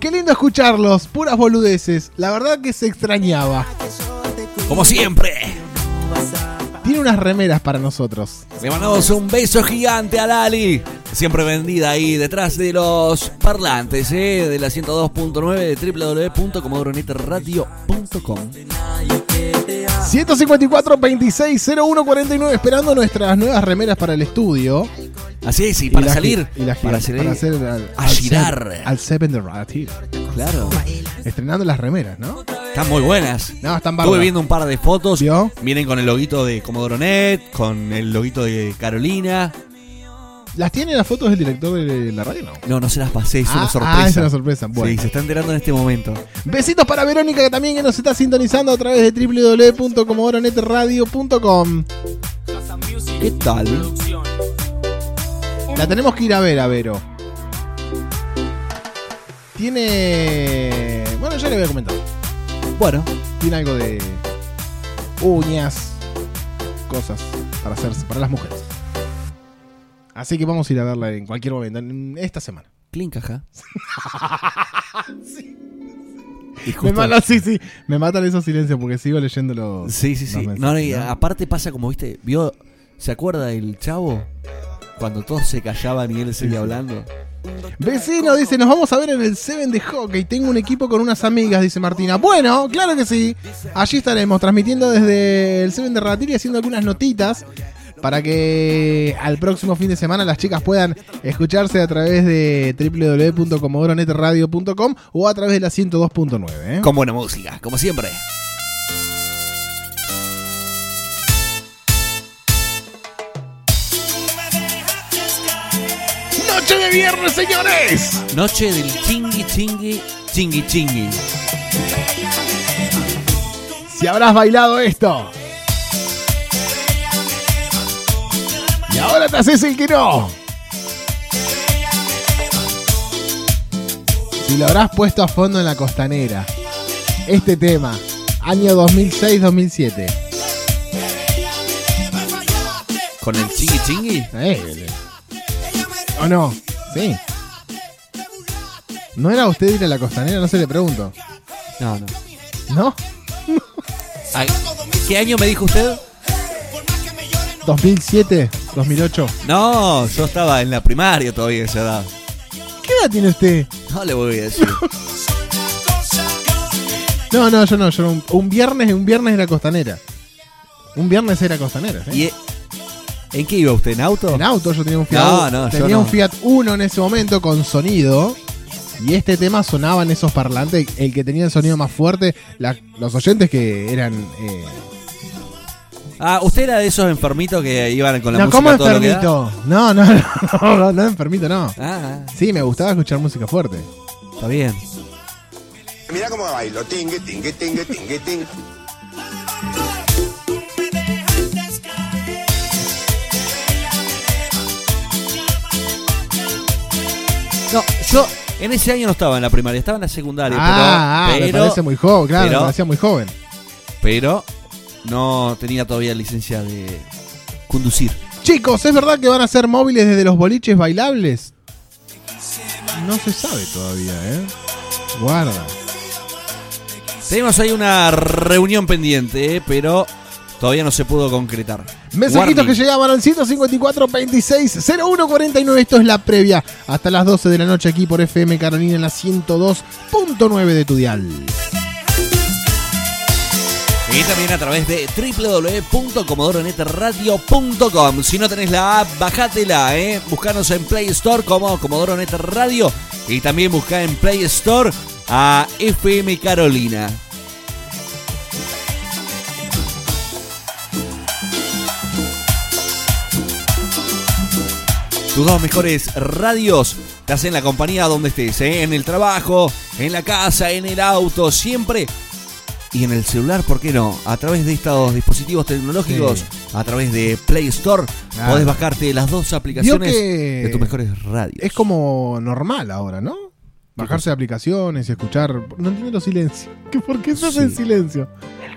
Qué lindo escucharlos, puras boludeces. La verdad que se extrañaba. Como siempre. Tiene unas remeras para nosotros. Le mandamos un beso gigante a Lali. Siempre vendida ahí detrás de los parlantes ¿eh? de la 102.9 de www.comodoronetradio.com. 154 26 01 49 esperando nuestras nuevas remeras para el estudio. Así es, y Y para la salir. y la para salir. para hacer al, a al girar. Al Seven de Radio. Claro. Estrenando las remeras, ¿no? Están muy buenas. No, están Estuve viendo un par de fotos. Vienen con el loguito de Comodoro Net, con el loguito de Carolina. ¿Las tiene las fotos del director de la radio? No. No, no se las pasé, es Ah, una sorpresa. ah, es una sorpresa. Bueno. Sí, se está enterando en este momento. Besitos para Verónica que también que nos está sintonizando a través de www.comodoronetradio.com. ¿Qué tal? La tenemos que ir a ver a Vero. Tiene. Bueno, ya le voy a comentar. Bueno. Tiene algo de uñas, cosas para hacerse para las mujeres. Así que vamos a ir a verla en cualquier momento, en esta semana. Clincaja. Y Me justo- mata, sí, sí. Me matan esos silencios porque sigo leyendo los. Sí, sí, sí. los No, mensajes, y ¿no? aparte pasa como, viste, vio, ¿se acuerda el chavo? Cuando todos se callaban y él seguía hablando. Vecino dice, nos vamos a ver en el Seven de hockey. Tengo un equipo con unas amigas, dice Martina. Bueno, claro que sí. Allí estaremos transmitiendo desde el Seven de Ratil y haciendo algunas notitas para que al próximo fin de semana las chicas puedan escucharse a través de www.comodoronetradio.com o a través de la 102.9. ¿eh? Con buena música, como siempre. Noche de viernes, señores. Noche del chingui, chingui, chingui, chingui. Si habrás bailado esto. Y ahora te haces el que no. Si lo habrás puesto a fondo en la costanera. Este tema, año 2006-2007. ¿Con el chingui chingui? Eh, ¿O no? Sí. ¿No era usted ir a la costanera? No se le pregunto. No, no. ¿No? ¿Qué año me dijo usted? 2007, 2008. No, yo estaba en la primaria todavía esa edad. ¿Qué edad tiene usted? No le voy a decir. No, no, yo no. Yo un, un viernes, un viernes era costanera. Un viernes era costanera. ¿sí? ¿Y e- en qué iba usted? ¿En auto? En auto yo tenía un Fiat, No, no, yo tenía no. un Fiat Uno en ese momento con sonido. Y este tema sonaba en esos parlantes. El que tenía el sonido más fuerte. la- los oyentes que eran. eh, Ah, ¿usted era de esos enfermitos que iban con la no, música ¿cómo a todo lo que da? enfermito? No, no, no, no, no, no, enfermito, no. Ah, Sí, me gustaba escuchar música fuerte. está bien. Mira cómo bailo, tingue, tingue, tingue, tingue, tingue. No, yo en ese año no estaba en la primaria, estaba en la secundaria. Ah, ah, pero, me pero, parece muy joven, claro, pero- me parecía muy joven. pero no tenía todavía licencia de conducir. Chicos, ¿es verdad que van a ser móviles desde los boliches bailables? No se sabe todavía, ¿eh? Guarda. Tenemos ahí una reunión pendiente, eh, pero todavía no se pudo concretar. Mensajitos que llegaban al 154 26 01 49. Esto es la previa hasta las 12 de la noche aquí por FM Carolina en la 102.9 de tu dial. Y también a través de www.comodoronetradio.com. Si no tenés la app, bajátela, ¿eh? Buscanos en Play Store como Comodoro Net Radio. Y también buscá en Play Store a FM Carolina. Tus dos mejores radios te hacen la compañía donde estés, ¿eh? en el trabajo, en la casa, en el auto, siempre. Y en el celular, ¿por qué no? A través de estos dispositivos tecnológicos, Sí. a través de Play Store, podés bajarte las dos aplicaciones de tus mejores radios. Es como normal ahora, ¿no? Bajarse aplicaciones y escuchar. No entiendo los silencios. ¿Qué, ¿Por qué se hace en silencio?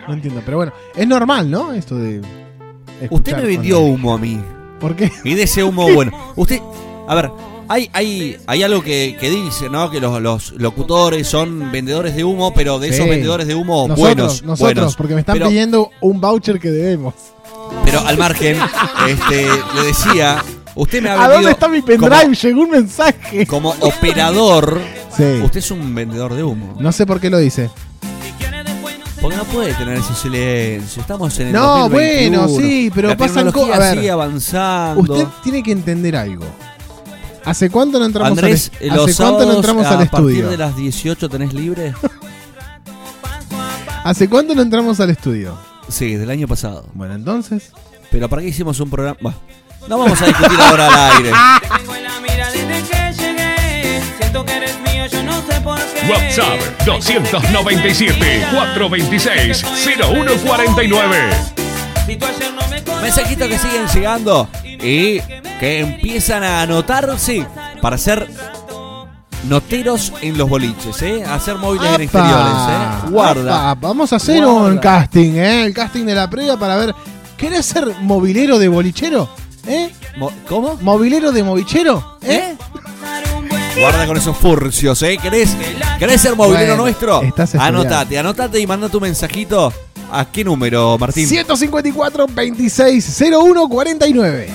No entiendo. Pero bueno, es normal, ¿no? Esto de. Usted me vendió humo a mí. ¿Por qué? Y de ese humo bueno. Usted, a ver, hay, hay, hay algo que, que dice, ¿no? Que los, los locutores son vendedores de humo, pero de esos Sí. vendedores de humo Nosotros, buenos. Nosotros, buenos. porque me están pero, pidiendo un voucher que debemos. pero al margen, este, le decía, usted me ha ¿A vendido dónde está mi pendrive? Llegó un mensaje. como operador. Sí. Usted es un vendedor de humo. No sé por qué lo dice. Porque no puede tener ese silencio. Estamos en el No, 2021. bueno, sí, pero La pasan tecnología cosas. A ver, sigue avanzando. Usted tiene que entender algo. ¿Hace cuánto no entramos Andrés, al, los ¿hace cuánto no entramos a al partir estudio? de las 18 tenés libre. ¿Hace cuánto no entramos al estudio? Sí, del año pasado. Bueno, entonces. Pero ¿para qué hicimos un programa? No vamos a discutir ahora al aire. WhatsApp 297-426-0149. Mensajitos que siguen llegando y que empiezan a anotarse para ser noteros en los boliches, ¿eh? Hacer móviles en exteriores, ¿eh? Guarda. Apa, Vamos a hacer un casting, ¿eh? El casting de la previa para ver. ¿Querés ser movilero de bolichero? ¿Eh? Mo- ¿Cómo? ¿Movilero de movichero? ¿Eh? Guarda con esos furcios, ¿eh? ¿Querés, querés ser movilero Bueno, nuestro? Anotate, anotate y manda tu mensajito. ¿A qué número, Martín? 154 26 01 49.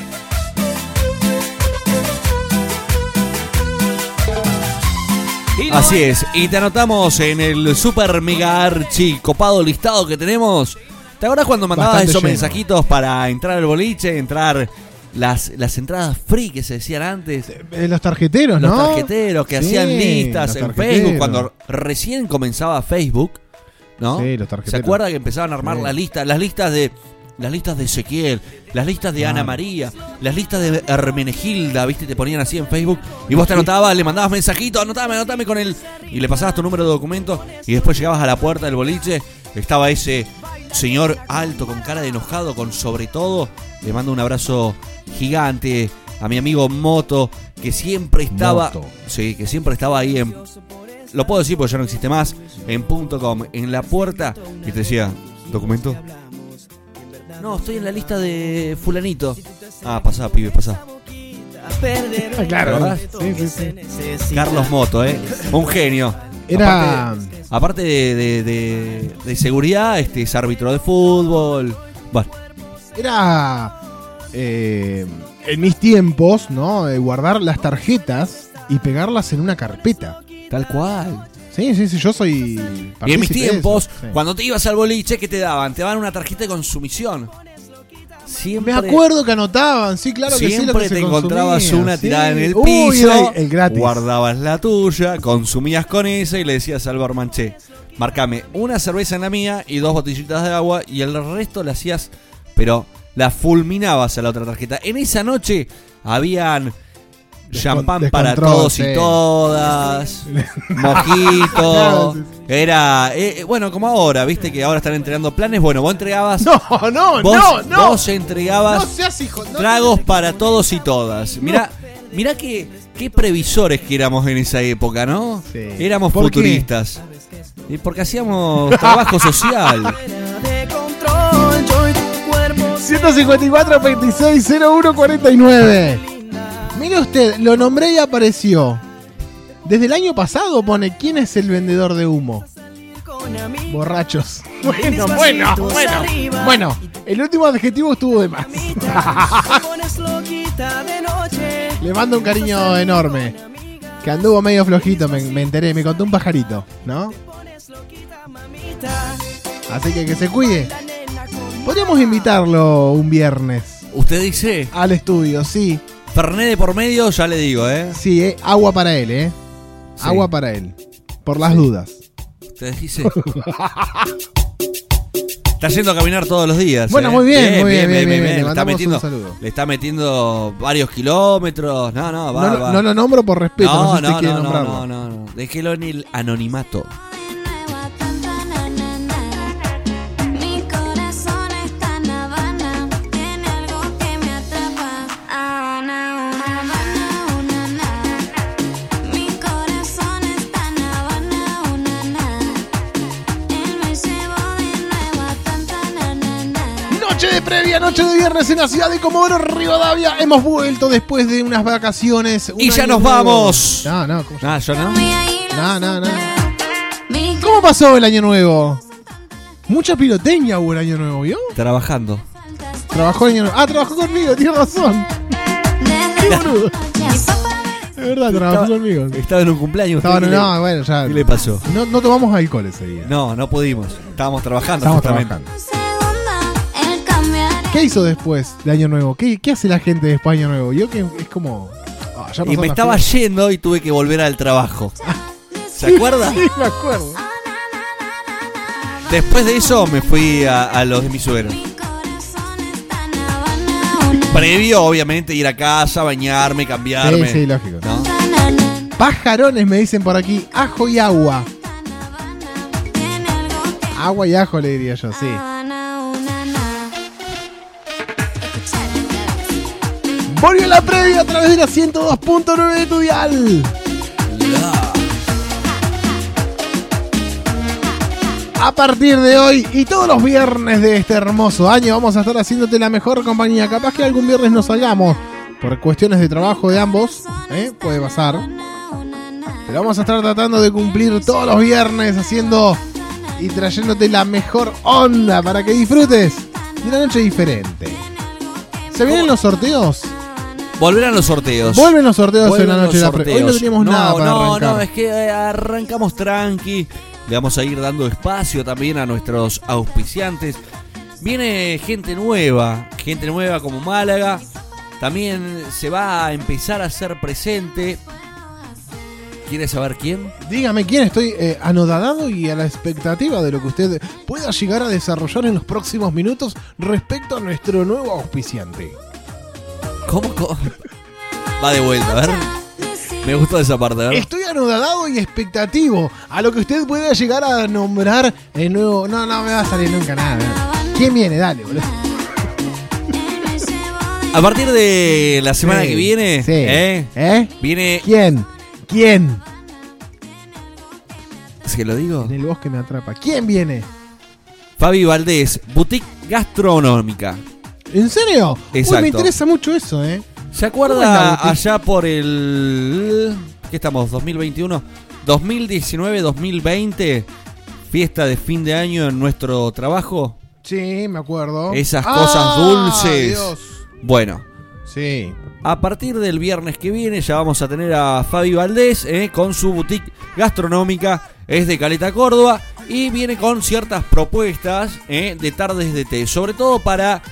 Así es, y te anotamos en el super mega archi copado listado que tenemos. ¿Te acuerdas cuando mandabas Bastante esos lleno. mensajitos para entrar al boliche, entrar las, las entradas free que se decían antes? Eh, los tarjeteros, Los ¿no? tarjeteros que Sí, hacían listas los en tarjeteros. Facebook cuando recién comenzaba Facebook, ¿no? Sí, los tarjeteros. ¿Se acuerda que empezaban a armar Sí. las listas, las listas de las listas de Ezequiel, las listas de Ana María, las listas de Hermenegilda, ¿viste? Te ponían así en Facebook y vos te anotabas, le mandabas mensajito, anotame, anotame con él y le pasabas tu número de documento y después llegabas a la puerta del boliche, estaba ese señor alto con cara de enojado, con sobre todo, le mando un abrazo gigante a mi amigo Moto, que siempre estaba, Moto. sí, que siempre estaba ahí en lo puedo decir porque ya no existe más, en punto .com, en la puerta, y te decía, ¿documento? No, estoy en la lista de fulanito. Ah, pasá, pibe, pasá. claro, ¿Verdad? sí, sí, sí. Carlos Moto, ¿eh? Un genio. Era- Aparte, aparte de, de- de- de seguridad, este es árbitro de fútbol. Bueno, Era eh, en mis tiempos, ¿no? Eh, guardar las tarjetas y pegarlas en una carpeta. Tal cual. Sí, sí, sí, yo soy. y en mis tiempos, sí. cuando te ibas al boliche, ¿qué te daban? Te daban una tarjeta de consumición. Me Siempre, acuerdo que anotaban, sí, claro que sí. lo Siempre que se te encontrabas consumía, una sí. tirada en el Uy, piso, era el gratis. guardabas la tuya, consumías con esa y le decías al barman, che, marcame una cerveza en la mía y dos botellitas de agua y el resto la hacías, pero la fulminabas a la otra tarjeta. En esa noche habían champán para todos y todas, mojito, era, eh, bueno, como ahora, viste que ahora están entregando planes, bueno, vos entregabas... No, no, vos, no, no. Vos entregabas No seas hijo. no, tragos para todos y todas. Mirá, mirá qué, qué previsores que éramos en esa época, ¿no? Sí. Éramos ¿Por qué? futuristas. Y porque hacíamos trabajo social. 154 26 01 49. Mire usted, lo nombré y apareció. Desde el año pasado pone quién es el vendedor de humo. Borrachos. Bueno, bueno, bueno. Bueno, el último adjetivo estuvo de más. Le mando un cariño enorme. Que anduvo medio flojito, me, me enteré, me contó un pajarito, ¿no? Así que que se cuide. Podríamos invitarlo un viernes. Usted dice, Al estudio, sí. Ferné de por medio, ya le digo, ¿eh? Sí, eh, agua para él, ¿eh? Sí. Agua para él. Por las dudas. Usted dice. Está yendo a caminar todos los días. Bueno, ¿eh? muy bien, muy bien, bien, bien, bien. Le Le, está metiendo, un saludo. le está metiendo varios kilómetros. No, no, va, No, va. no lo nombro por respeto, no, sé si no, quiere no, no, nombrarlo. no, no, no. Déjelo en el anonimato. Noche de previa, noche de viernes en la ciudad de Comodoro Rivadavia. Hemos vuelto después de unas vacaciones. un Y ya nos nuevo. vamos. No, no, ¿cómo, Ah, yo no. no, no, no. ¿Cómo pasó el año nuevo? Mucha piroteña hubo el año nuevo, ¿vio? Trabajando. Trabajó el año nuevo. Ah, trabajó conmigo, tiene razón. Qué boludo. Es verdad, trabajó conmigo. Estaba en un cumpleaños. Estaba- ¿usted qué no, le- bueno, ya. ¿Qué le pasó? No, no tomamos alcohol ese día. No, no pudimos. Estábamos trabajando. Estábamos justamente. Cambiar ¿Qué hizo después de Año Nuevo? ¿Qué, qué hace la gente después de Año Nuevo? Yo que es como. ah, ya Y pasó me la estaba fiesta. yendo y tuve que volver al trabajo. ¿Se acuerda? Sí, me acuerdo. Después de eso me fui a, a los de mi suegro. Previo, obviamente, ir a casa, bañarme, cambiarme. Sí, sí, lógico. ¿no? Pajarones me dicen por aquí, ajo y agua. Agua y ajo le diría yo, sí. Volvió la previa a través de la 102.9 de tu dial. A partir de hoy y todos los viernes de este hermoso año vamos a estar haciéndote la mejor compañía. Capaz que algún viernes no salgamos por cuestiones de trabajo de ambos, ¿eh? puede pasar. Pero vamos a estar tratando de cumplir todos los viernes haciendo y trayéndote la mejor onda para que disfrutes de una noche diferente. ¿Se vienen los sorteos? Volverán los sorteos. Vuelven los sorteos en la noche de la pre- Hoy no teníamos no, nada para no, arrancar. No, es que eh, arrancamos tranqui. Le vamos a ir dando espacio también a nuestros auspiciantes. Viene gente nueva, gente nueva como Málaga. También se va a empezar a hacer presente ¿Quieres saber quién? Dígame quién estoy eh, anodadado y a la expectativa de lo que usted pueda llegar a desarrollar en los próximos minutos respecto a nuestro nuevo auspiciante. ¿Cómo? cómo? Va de vuelta, a ver. Me gustó esa parte, a ver. Estoy anodadado y expectativo a lo que usted pueda llegar a nombrar el nuevo. No, no me va a salir nunca nada. ¿Quién viene? Dale, boludo. A partir de la semana Sí, que viene, sí. ¿eh? ¿Eh? Viene. ¿Quién? ¿Quién? ¿Es que lo digo? En el bosque me atrapa. ¿Quién viene? Fabi Valdés, boutique gastronómica. ¿En serio? Uy, Exacto. me interesa mucho eso, ¿eh? ¿Se ¿Cómo es la acuerda allá por el. ¿Qué estamos? ¿2021? 2019-2020, fiesta de fin de año en nuestro trabajo. Sí, me acuerdo. Esas Ah, cosas dulces. Dios. Bueno, Sí. a partir del viernes que viene ya vamos a tener a Fabi Valdés eh, con su boutique gastronómica. Es de Caleta Córdoba y viene con ciertas propuestas eh, de tardes de té. Sobre todo para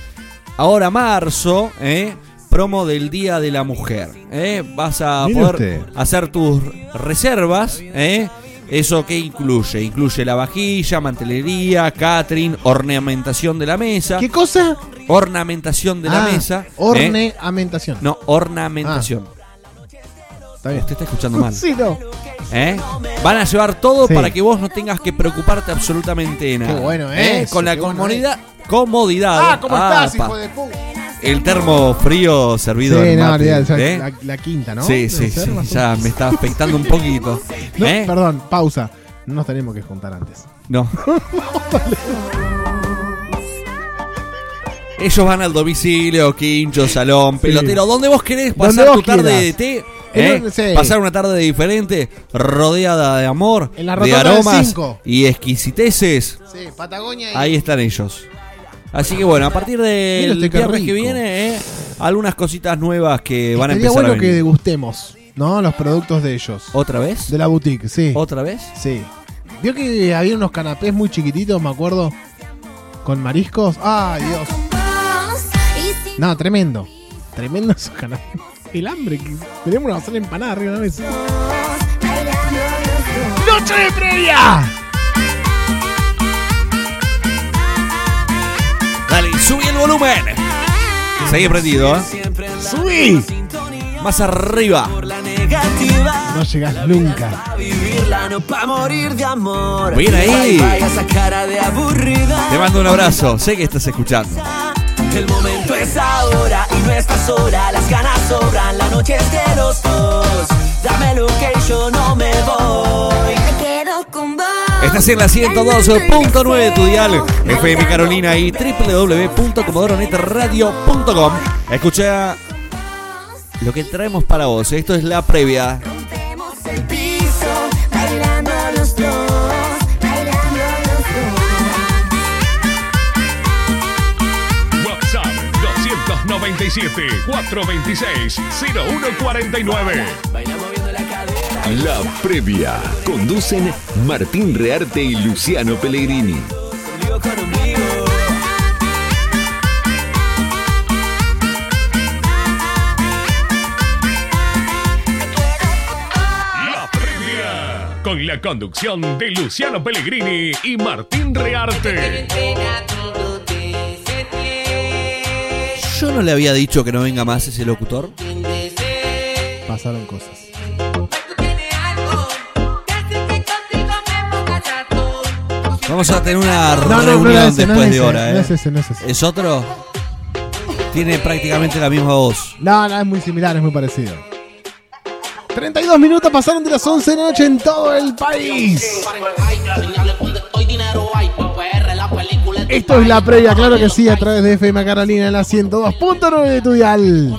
ahora marzo, eh, promo del Día de la Mujer. eh. Vas a Mire poder usted. hacer tus reservas. eh. ¿Eso qué incluye? Incluye la vajilla, mantelería, catering, ornamentación de la mesa. ¿Qué cosa? Ornamentación de la Ah, mesa. ¿eh? Ornamentación. No, ornamentación. Está bien. Usted está escuchando mal. Sí, no. ¿Eh? Van a llevar todo Sí. para que vos no tengas que preocuparte absolutamente de nada. Qué bueno ¿Eh? eso, Con la qué bueno comodidad. Comodidad. Ah, ¿cómo estás, Apa. hijo de puta? El termo frío servido Sí, en no, mate, olvidate, ya ¿eh? la, la quinta, ¿no? Sí, sí, sí. Ya me está afectando un poquito. No, ¿Eh? Perdón, pausa. No nos tenemos que juntar antes. No. Ellos van al domicilio, quincho, salón, pelotero, donde vos querés pasar vos tu tarde quieras. de té. ¿eh? sí. Pasar una tarde diferente, rodeada de amor, En la de aromas cinco. y exquisiteces. Sí, Patagonia y... Ahí están ellos. Así que bueno, a partir Mira del viernes que viene, ¿eh? algunas cositas nuevas que van a empezar bueno a que degustemos, ¿no? Los productos de ellos. ¿Otra vez? De la boutique, sí. ¿Otra vez? Sí. Vio que había unos canapés muy chiquititos, me acuerdo. Con mariscos. ¡Ay, Dios! No, tremendo. Tremendo esos canapés. El hambre que tenemos una hacer empanada arriba de la mesa. ¡Noche de previa! Subí el volumen. Seguí prendido, ¿eh? ¡Subí! Más arriba. No llegas nunca. Bien ahí. Te mando un abrazo. Sé que estás escuchando. El momento es ahora y no estás sola. Las ganas sobran, la noche es de los dos. Dame location, no me voy. Me quedo con vos. Estás en la 102.9 de tu dial, FM Carolina y www.comodoronetradio.com. Escucha lo que traemos para vos. Esto es la previa. el piso, bailando los dos, bailando los WhatsApp 297 426 0149. La previa. Conducen Martín Rearte y Luciano Pellegrini. La previa. Con la conducción de Luciano Pellegrini y Martín Rearte. Yo no le había dicho que no venga más ese locutor. Pasaron cosas. Vamos a tener una No, no, no reunión ese, no después es de hora, no ¿eh? es ese, no es ese. ¿Es otro? Tiene prácticamente la misma voz. No, no, es muy similar, es muy parecido. 32 minutos pasaron de las 11 de la noche en todo el país. Esto es la previa, claro que sí, a través de FM Carolina en la 102.9 de tu dial.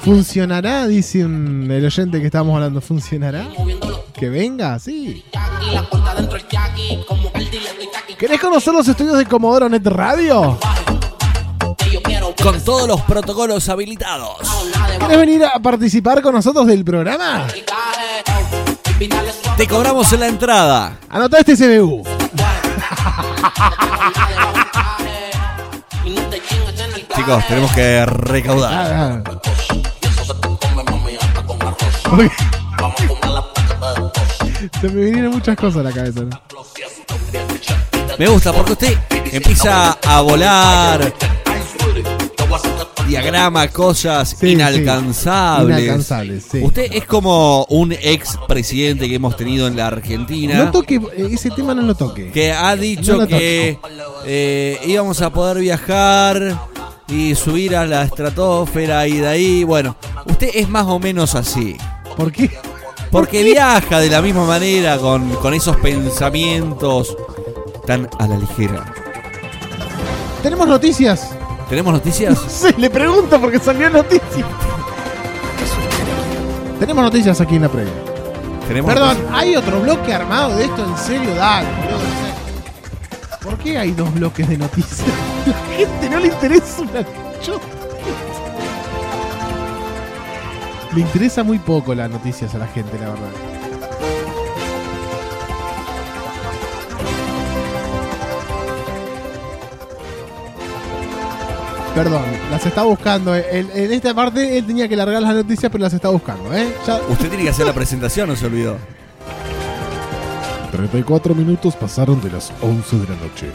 ¿Funcionará? Dice un- el oyente que estábamos hablando. ¿Funcionará? Que venga, sí. ¿Querés conocer los estudios de Comodoro Net Radio? Con todos los protocolos habilitados. ¿Querés venir a participar con nosotros del programa? Te cobramos en la entrada. Anota este CBU. Chicos, tenemos que recaudar. Se me vinieron muchas cosas a la cabeza. ¿no? Me gusta porque usted empieza a volar diagrama, cosas Sí, inalcanzables. sí. Inalcanzables, sí. Usted es como un ex presidente que hemos tenido en la Argentina. No toque, eh, ese tema no lo toque. que ha dicho No que eh, íbamos a poder viajar y subir a la estratosfera y de ahí, bueno, usted es más o menos así. ¿Por qué? Porque viaja de la misma manera con, con esos pensamientos tan a la ligera. Tenemos noticias. ¿Tenemos noticias? Sí, le pregunto porque salió noticia. Tenemos noticias aquí en la previa. ¿Tenemos Perdón, ¿hay otro bloque armado de esto? En serio, dale, boludo. ¿Por qué hay dos bloques de noticias? La gente no le interesa una chota. Le interesa muy poco las noticias a la gente, la verdad. Perdón, las está buscando. En, en esta parte él tenía que largar las noticias, pero las está buscando, ¿eh? Usted tiene que hacer la presentación, no se olvidó. 34 minutos pasaron de las 11 de la noche.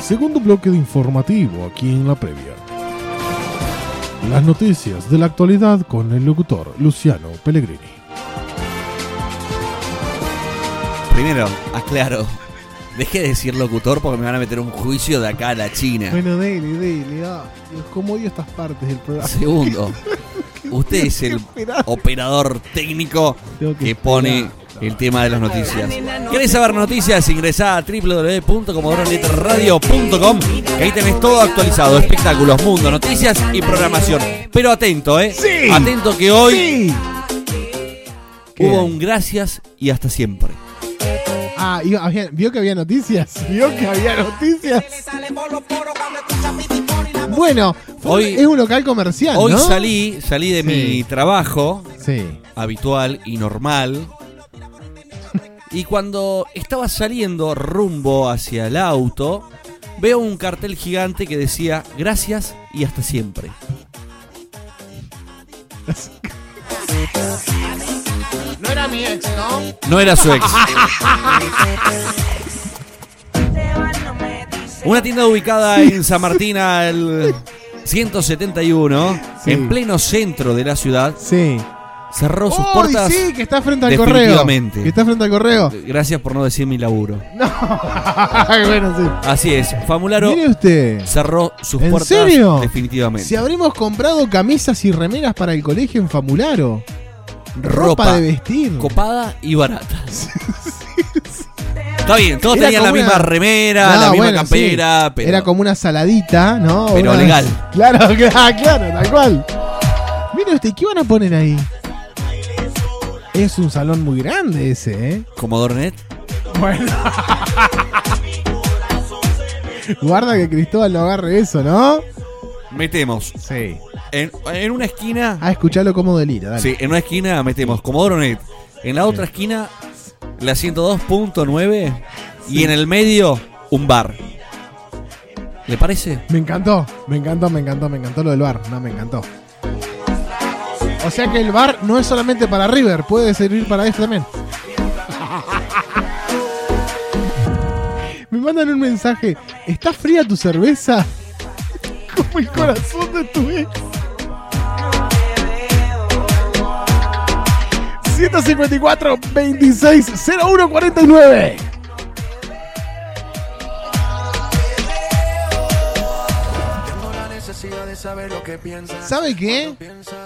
Segundo bloque de informativo aquí en la previa. Las noticias de la actualidad con el locutor Luciano Pellegrini. Primero, aclaro. Deje de decir locutor porque me van a meter un juicio de acá a la China. Bueno, dele, dele. ah. Dios, ¿Cómo odio estas partes del programa? Segundo, usted es el operador técnico que pone el tema de las noticias. ¿Querés saber noticias? Ingresá a www.comodoronetradio.com que ahí tenés todo actualizado, espectáculos, mundo, noticias y programación. Pero atento, ¿eh? Sí. Atento que hoy ¿Qué hubo un gracias y hasta siempre. Ah, había- ¿vio que había noticias? ¿Vio que había noticias? Bueno, Hoy- es un local comercial, Hoy ¿no? salí, salí de Sí. mi trabajo Sí. habitual y normal. Y cuando estaba saliendo rumbo hacia el auto, veo un cartel gigante que decía gracias y hasta siempre. No era mi ex, ¿no? No era su ex. Una tienda ubicada en San Martín al 171, Sí. en pleno centro de la ciudad, Sí. Cerró sus ¡Uy, puertas. sí! Que está frente al correo. definitivamente. Que está frente al correo. Gracias por no decir mi laburo. bueno, sí. Así es, Famularo Mire usted. cerró sus ¿En puertas serio? definitivamente. Si habremos comprado camisas y remeras para el colegio en Famularo. Ropa, Ropa de vestir. Copada y barata. Está bien, todos Era tenían la como misma una- remera, No, la misma bueno, campera, sí. pero Era como una saladita, ¿no? Pero Una- legal. Claro, claro, claro, tal cual. Mire usted, ¿qué van a poner ahí? Es un salón muy grande ese, ¿eh? Comodoro Net. Bueno. Guarda que Cristóbal no agarre eso, ¿no? metemos Sí. en, en una esquina, Ah, escuchalo como delira, dale. sí, en una esquina metemos Comodoro Net, en la otra esquina la 102.9 y en el medio un bar. ¿Le parece? Me encantó, me encantó, me encantó, me encantó lo del bar. No, me encantó. O sea que el bar no es solamente para River, puede servir para eso también. Me mandan un mensaje. ¿Está fría tu cerveza? Como el corazón de tu ex. 154 26 01 49. ¿Sabe qué?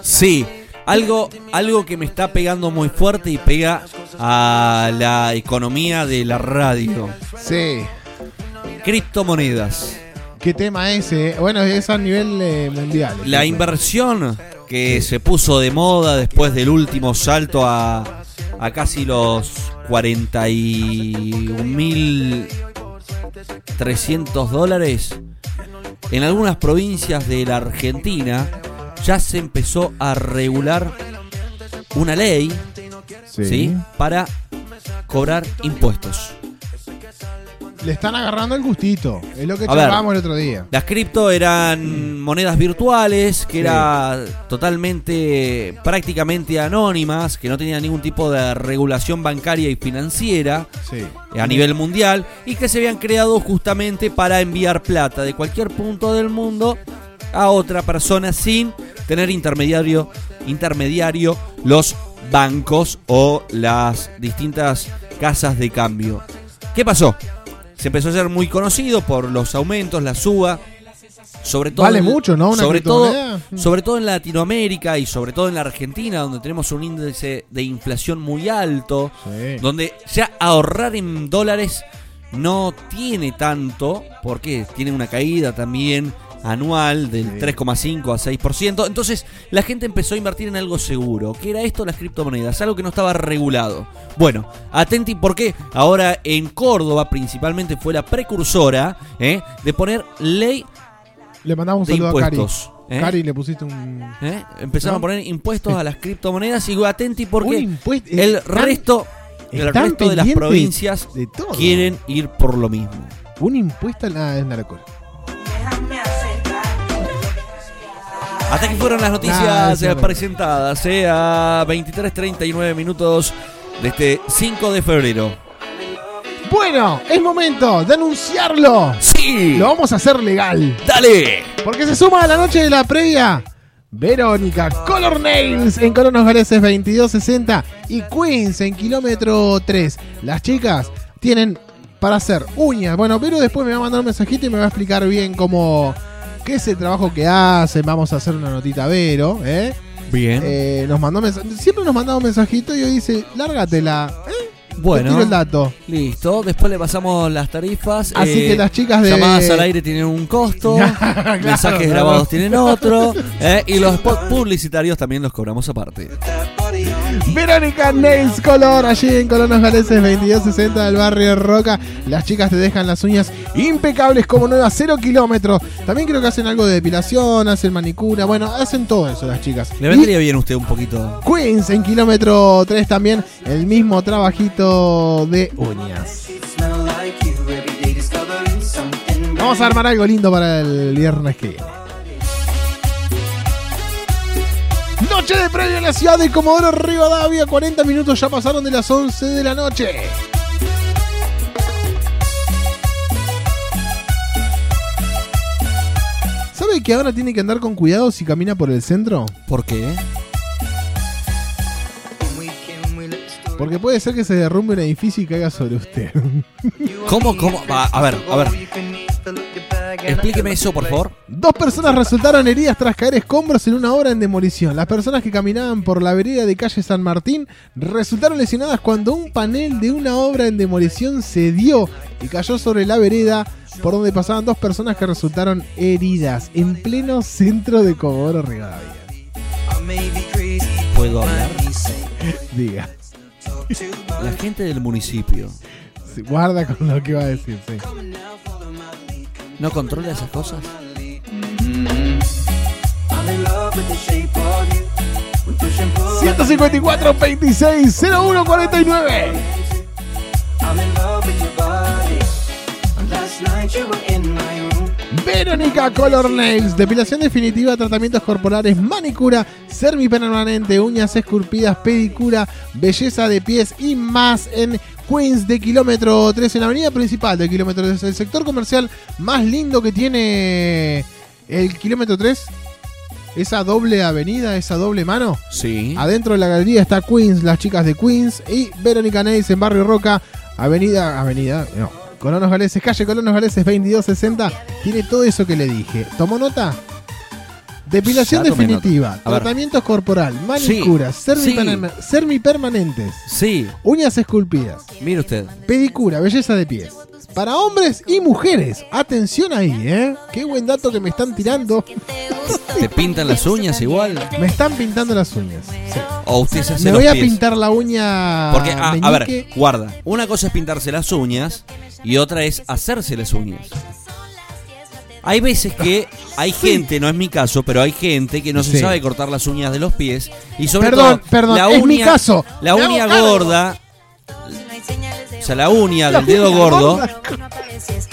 Sí, algo, algo que me está pegando muy fuerte y pega a la economía de la radio. Sí. Criptomonedas. ¿Qué tema ese? eh? Bueno, es a nivel eh, mundial. La inversión que se puso de moda después del último salto a, a casi los 41.300 dólares, en algunas provincias de la Argentina ya se empezó a regular una ley Sí. ¿sí? para cobrar impuestos. Le están agarrando el gustito. Es lo que charlábamos el otro día. Las cripto eran monedas virtuales, que Sí. era totalmente, prácticamente anónimas, que no tenían ningún tipo de regulación bancaria y financiera Sí. a nivel mundial y que se habían creado justamente para enviar plata de cualquier punto del mundo a otra persona sin tener intermediario, intermediario los bancos o las distintas casas de cambio. ¿Qué pasó? Se empezó a ser muy conocido por los aumentos, la suba, sobre todo Vale en- mucho, ¿no? Una sobre todo, criptomoneda. sobre todo en Latinoamérica y sobre todo en la Argentina, donde tenemos un índice de inflación muy alto, donde ya ahorrar en dólares no tiene tanto, porque tiene una caída también anual del 3,5 a 6%. Entonces la gente empezó a invertir en algo seguro, que era esto las criptomonedas, algo que no estaba regulado. Bueno, atenti porque ahora en Córdoba principalmente fue la precursora ¿eh? de poner ley Le mandamos un de saludo a Cari. impuestos. ¿eh? Cari, le pusiste un. ¿Eh? Empezaron ¿No? a poner impuestos a las criptomonedas y atenti porque impuesto- el están- resto, el resto de las provincias de quieren ir por lo mismo. Un impuesto a la es una locura. Hasta que fueron las noticias Nah, presentadas eh, a 23.39 minutos de este 5 de febrero. Bueno, es momento de anunciarlo. Sí. Lo vamos a hacer legal. Dale. Porque se suma a la noche de la previa. Verónica, Color Nails en Colonos Galeses 2260 y Queens en kilómetro 3. Las chicas tienen para hacer uñas. Bueno, Vero después me va a mandar un mensajito y me va a explicar bien cómo. Qué es el trabajo que hacen. Vamos a hacer una notita a Vero, ¿eh? Bien. Eh, nos mandó Siempre nos mandaba un mensajito y hoy dice, lárgatela. ¿eh? Bueno. Tiro el dato. Listo, después le pasamos las tarifas. Así eh, que las chicas de- Llamadas al aire tienen un costo, Claro, mensajes claro. grabados tienen otro, eh, y los spots publicitarios también los cobramos aparte. Verónica Nails Color, allí en Colonos Galeses 2260 del barrio Roca. Las chicas te dejan las uñas impecables como nuevas, cero kilómetros. También creo que hacen algo de depilación, hacen manicura, bueno, hacen todo eso las chicas. Le vendría bien a usted un poquito. Queens en kilómetro 3 también, el mismo trabajito de uñas. Vamos a armar algo lindo para el viernes que viene. Noche de previo en la ciudad de Comodoro Rivadavia. 40 minutos ya pasaron de las 11 de la noche. ¿Sabe que ahora tiene que andar con cuidado si camina por el centro? ¿Por qué? Porque puede ser que se derrumbe un edificio y caiga sobre usted. ¿Cómo, cómo? Va, a ver, a ver. Explíqueme eso, por favor. Dos personas resultaron heridas tras caer escombros en una obra en demolición. Las personas que caminaban por la vereda de calle San Martín resultaron lesionadas cuando un panel de una obra en demolición se dio y cayó sobre la vereda por donde pasaban dos personas que resultaron heridas en pleno centro de Comodoro Rivadavia. ¿Puedo hablar? Diga. La gente del municipio Sí, Guarda con lo que va a decir, sí. no controla esas cosas. 154 26 01 49 Verónica Color Nails, depilación definitiva, tratamientos corporales, manicura, semipermanente, uñas esculpidas, pedicura, belleza de pies y más en Queens de kilómetro 3 en la avenida principal del kilómetro 3, el sector comercial más lindo que tiene el kilómetro 3. Esa doble avenida, esa doble mano. Sí. Adentro de la galería está Queens, las chicas de Queens y Verónica Nails en Barrio Roca, avenida, avenida, no, Colonos Galeses, calle Colonos Galeses 2260. Tiene todo eso que le dije. ¿Tomó nota? Depilación definitiva, tratamientos corporal, manicura, Sí, semipermanentes, Sí, uñas esculpidas, mire usted. pedicura, belleza de pies. Para hombres y mujeres. Atención ahí, ¿eh? Qué buen dato que me están tirando. ¿Te pintan las uñas igual? Me están pintando las uñas. Sí. ¿O usted se hace Me los voy a pies? pintar la uña. Porque, ah, a ver, meñique. guarda. Una cosa es pintarse las uñas y otra es hacerse las uñas. Hay veces que hay gente, no es mi caso, pero hay gente que no se Sí. sabe cortar las uñas de los pies y sobre Perdón, todo perdón, la es uña, mi caso. la Me hago uña cargo. gorda, o sea, la uña del dedo gordo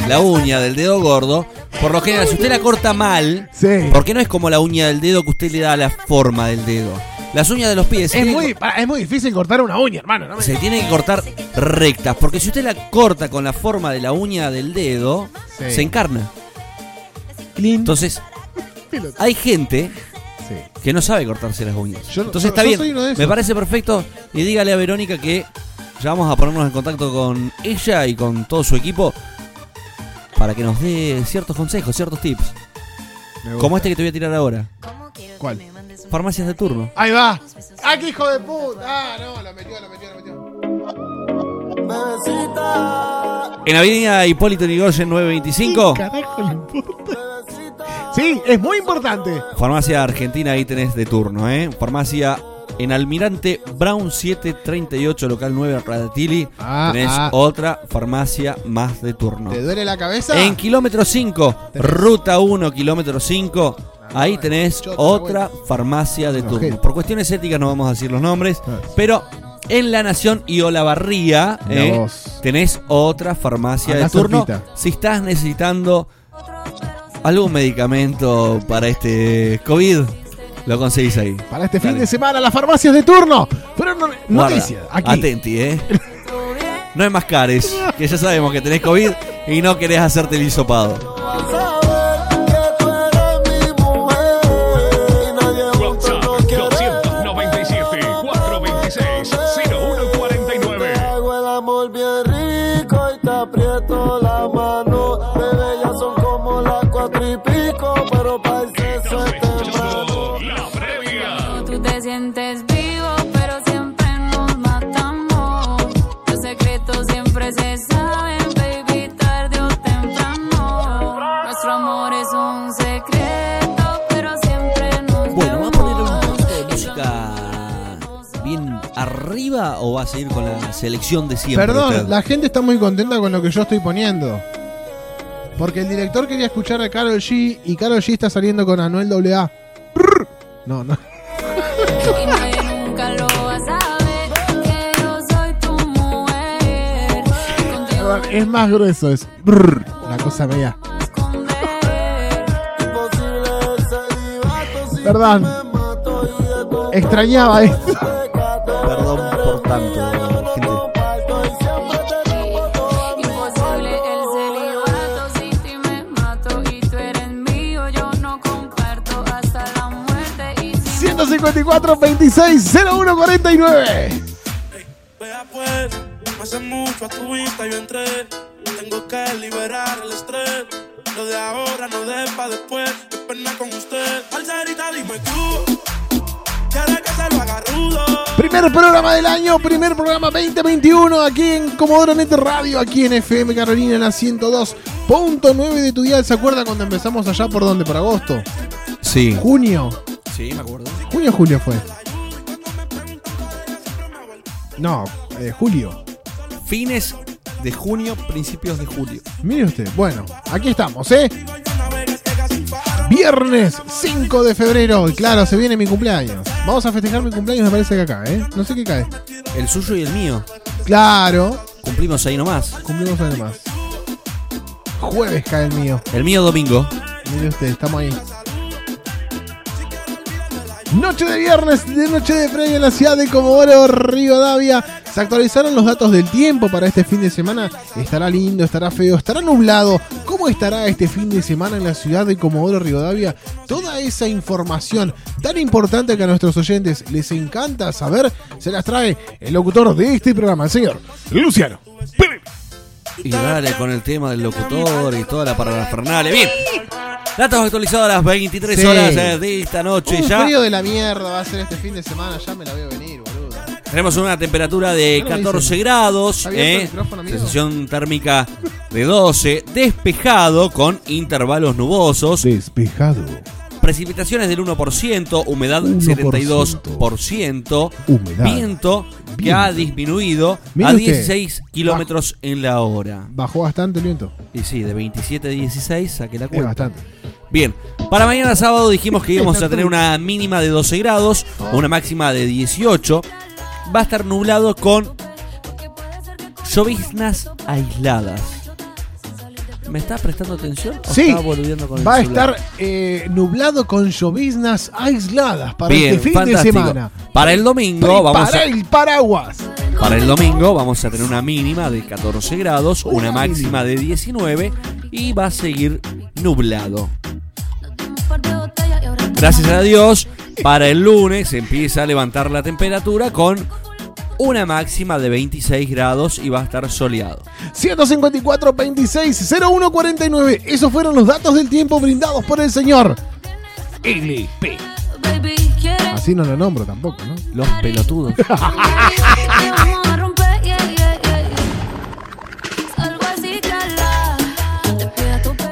la uña del dedo gordo, por lo general, si usted la corta mal, Sí. porque no es como la uña del dedo que usted le da la forma del dedo. Las uñas de los pies Es muy, es muy difícil cortar una uña, hermano. ¿no? se tienen que cortar rectas, porque si usted la corta con la forma de la uña del dedo, Sí. se encarna. Clean. Entonces, hay gente que no sabe cortarse las uñas. Yo- Entonces yo- está yo bien. Me parece perfecto. Y dígale a Verónica que ya vamos a ponernos en contacto con ella y con todo su equipo para que nos dé ciertos consejos, ciertos tips. Como este que te voy a tirar ahora. ¿Cuál? Farmacias de turno. Ahí va. ¡Ah, qué hijo de puta! Ah, no, lo metió, lo metió, lo metió. En Avenida Hipólito Yrigoyen 925. Carajo, le importa. Sí, es muy importante. Farmacia Argentina, ahí tenés de turno, ¿eh? Farmacia en Almirante Brown 738, local 9 Radatili. Ah, tenés ah. otra farmacia más de turno. ¿Te duele la cabeza? En kilómetro 5, ruta 1, kilómetro 5, ahí tenés otra farmacia de turno. Por cuestiones éticas no vamos a decir los nombres, pero en La Nación y Olavarría eh, tenés otra farmacia de turno. Si estás necesitando algún medicamento para este COVID, lo conseguís ahí. Para este fin de semana, las farmacias de turno. Pero no, noticias. Aquí. Atenti, ¿eh? No es más cares, que ya sabemos que tenés COVID y no querés hacerte el hisopado. O va a seguir con la selección de siempre? Perdón, usted? la gente está muy contenta con lo que yo estoy poniendo. Porque el director quería escuchar a Carol G y Carol G está saliendo con Anuel AA. No, no. Es más grueso, es la cosa media. Perdón. Extrañaba esto. Tanto, gente. Imposible el celibato, sin ti me mato y tú eres mío, yo no comparto hasta la muerte y si 154 26 01 49. Vea pues, hace mucho a tu vista yo entré. Tengo que liberar el estrés. Lo de ahora no de pa' después. Qué pena con usted. Parcerita, dime tú. Primer programa del año, primer programa 2021 aquí en Comodoro Net Radio, aquí en FM Carolina en la 102.9 de tu día. ¿Se acuerda cuando empezamos allá por dónde? ¿Por agosto? Sí. ¿Junio? Sí, me acuerdo. ¿Junio o julio fue? No, eh, julio. Fines de junio, principios de julio. Mire usted, bueno, aquí estamos, ¿eh? Viernes 5 de febrero, y claro, se viene mi cumpleaños. Vamos a festejar mi cumpleaños, me parece que acá, ¿eh? No sé qué cae. El suyo y el mío. Claro, Cumplimos ahí nomás. cumplimos además. Jueves cae el mío. El mío domingo. Mire usted, estamos ahí. Noche de viernes, de noche de premio en la ciudad de Comodoro Rivadavia. Se actualizaron los datos del tiempo para este fin de semana. Estará lindo, estará feo, estará nublado. ¿Cómo estará este fin de semana en la ciudad de Comodoro Rivadavia? Toda esa información tan importante que a nuestros oyentes les encanta saber, se las trae el locutor de este programa, el señor Luciano. Y dale con el tema del locutor y toda la parafernalia. Bien. Datos actualizados a las 23 Sí. horas eh, de esta noche Un ya. frío de la mierda va a ser este fin de semana, ya me la veo venir, boludo. Tenemos una temperatura de No me 14 dicen. grados, ¿Está abierto el eh, micrófono, amigo? sensación térmica de 12, despejado con intervalos nubosos, Despejado. Precipitaciones del 1%, humedad 1%. 72%, Humedad. viento que ha disminuido Mire a usted. 16 kilómetros en la hora. Bajó bastante el viento. Y sí, de 27 a 16, saqué la Es cuenta. bastante. Bien, para mañana sábado dijimos que íbamos a tener una mínima de 12 grados, una máxima de 18. Va a estar nublado con lloviznas aisladas. ¿Me está prestando atención o Sí, con el va a celular? estar eh, nublado con lloviznas aisladas para Bien, este fin fantástico. de semana. Para el domingo vamos Prepara a, el paraguas. para el domingo vamos a tener una mínima de 14 grados, una máxima de 19 y va a seguir nublado. Gracias a Dios, para el lunes empieza a levantar la temperatura con una máxima de 26 grados y va a estar soleado. 154 26 01 49. Esos fueron los datos del tiempo brindados por el señor. LP. Así no lo nombro tampoco, ¿no? Los pelotudos.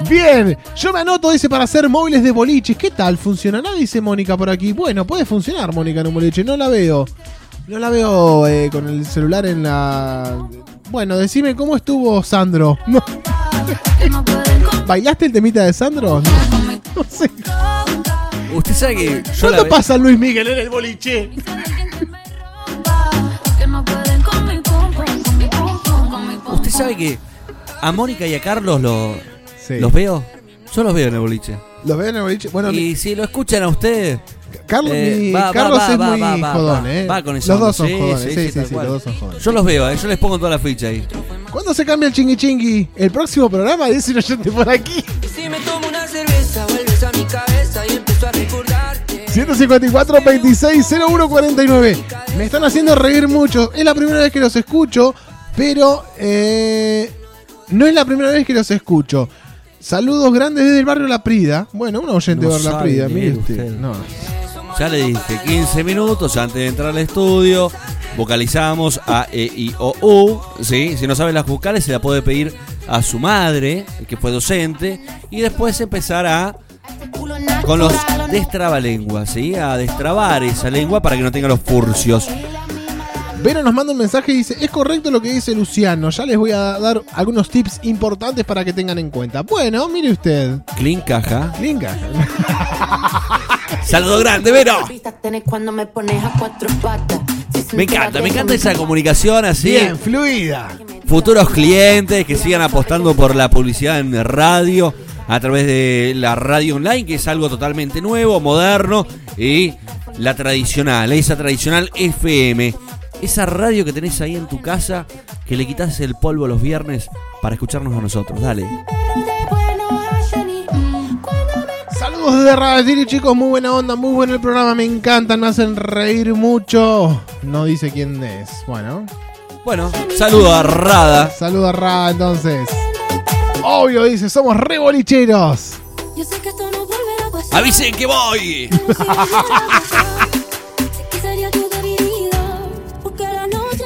Bien, yo me anoto, dice, para hacer móviles de boliches. ¿Qué tal? ¿Funcionará? Dice Mónica por aquí. Bueno, puede funcionar, Mónica, en un boliche. No la veo. No la veo eh, con el celular en la. Bueno, decime cómo estuvo Sandro. No. ¿Bailaste el temita de Sandro? No, no sé. Usted sabe que yo la ¿Cuándo ve- pasa Luis Miguel en el boliche? Usted sabe que a Mónica y a Carlos lo- Sí. los veo. Yo los veo en el boliche. ¿Los ven en el boliche? Bueno, y si lo escuchan a usted. Carlos, eh, mi- va- va- Carlos va- es va- muy jodón, va- ¿eh? va con los dos son Sí, jodones. sí, Sí, sí, los dos son jodones. Yo los veo, eh, yo les pongo toda la ficha ahí. ¿Cuándo se cambia el chingui chingui? El próximo programa dice un oyente por aquí. Si me tomo una cerveza, vuelves a mi cabeza y empiezo a recordarte. 154 26 01 49. Me están haciendo reír mucho. Es la primera vez que los escucho, pero eh, no es la primera vez que los escucho. Saludos grandes desde el barrio La Prida. Bueno, un oyente No de La Prida, mire usted. usted. No. Ya le dije, 15 minutos antes de entrar al estudio, vocalizamos A, E, I, O, U. ¿sí? Si no sabe las vocales, se la puede pedir a su madre, que fue docente, y después empezar a con los destrabalenguas, ¿sí? A destrabar esa lengua para que no tenga los furcios. Vero nos manda un mensaje y dice, es correcto lo que dice Luciano, ya les voy a dar algunos tips importantes para que tengan en cuenta. Bueno, mire usted. Clean caja. Clean caja. Saludo grande, Vero. Tenés cuando me pones a cuatro patas. Me encanta, me encanta esa comunicación así. Bien, fluida. Futuros clientes que sigan apostando por la publicidad en radio a través de la radio online, que es algo totalmente nuevo, moderno y la tradicional, esa tradicional FM. Esa radio que tenés ahí en tu casa, que le quitas el polvo los viernes para escucharnos a nosotros. Dale. Saludos desde Radio chicos, muy buena onda, muy bueno el programa, me encantan, me hacen reír mucho. No dice quién es. Bueno. Bueno, saludo a Rada. Saludo a Rada entonces. Obvio, dice, somos re bolicheros. Yo sé que esto no volverá a pasar. Avisen que voy.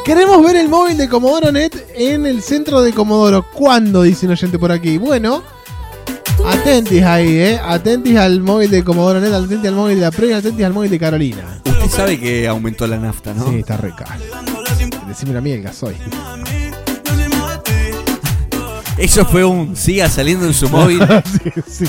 Queremos ver el móvil de Comodoro Net en el centro de Comodoro. ¿Cuándo? Dice un oyente por aquí. Bueno, atentis ahí, ¿eh? Atentis al móvil de Comodoro Net, atentis al móvil de April, atentis al móvil de Carolina. Usted sabe que aumentó la nafta, ¿no? Sí, está rica. Decime a mí el gasoil. Eso fue un siga saliendo en su móvil. Sí, sí.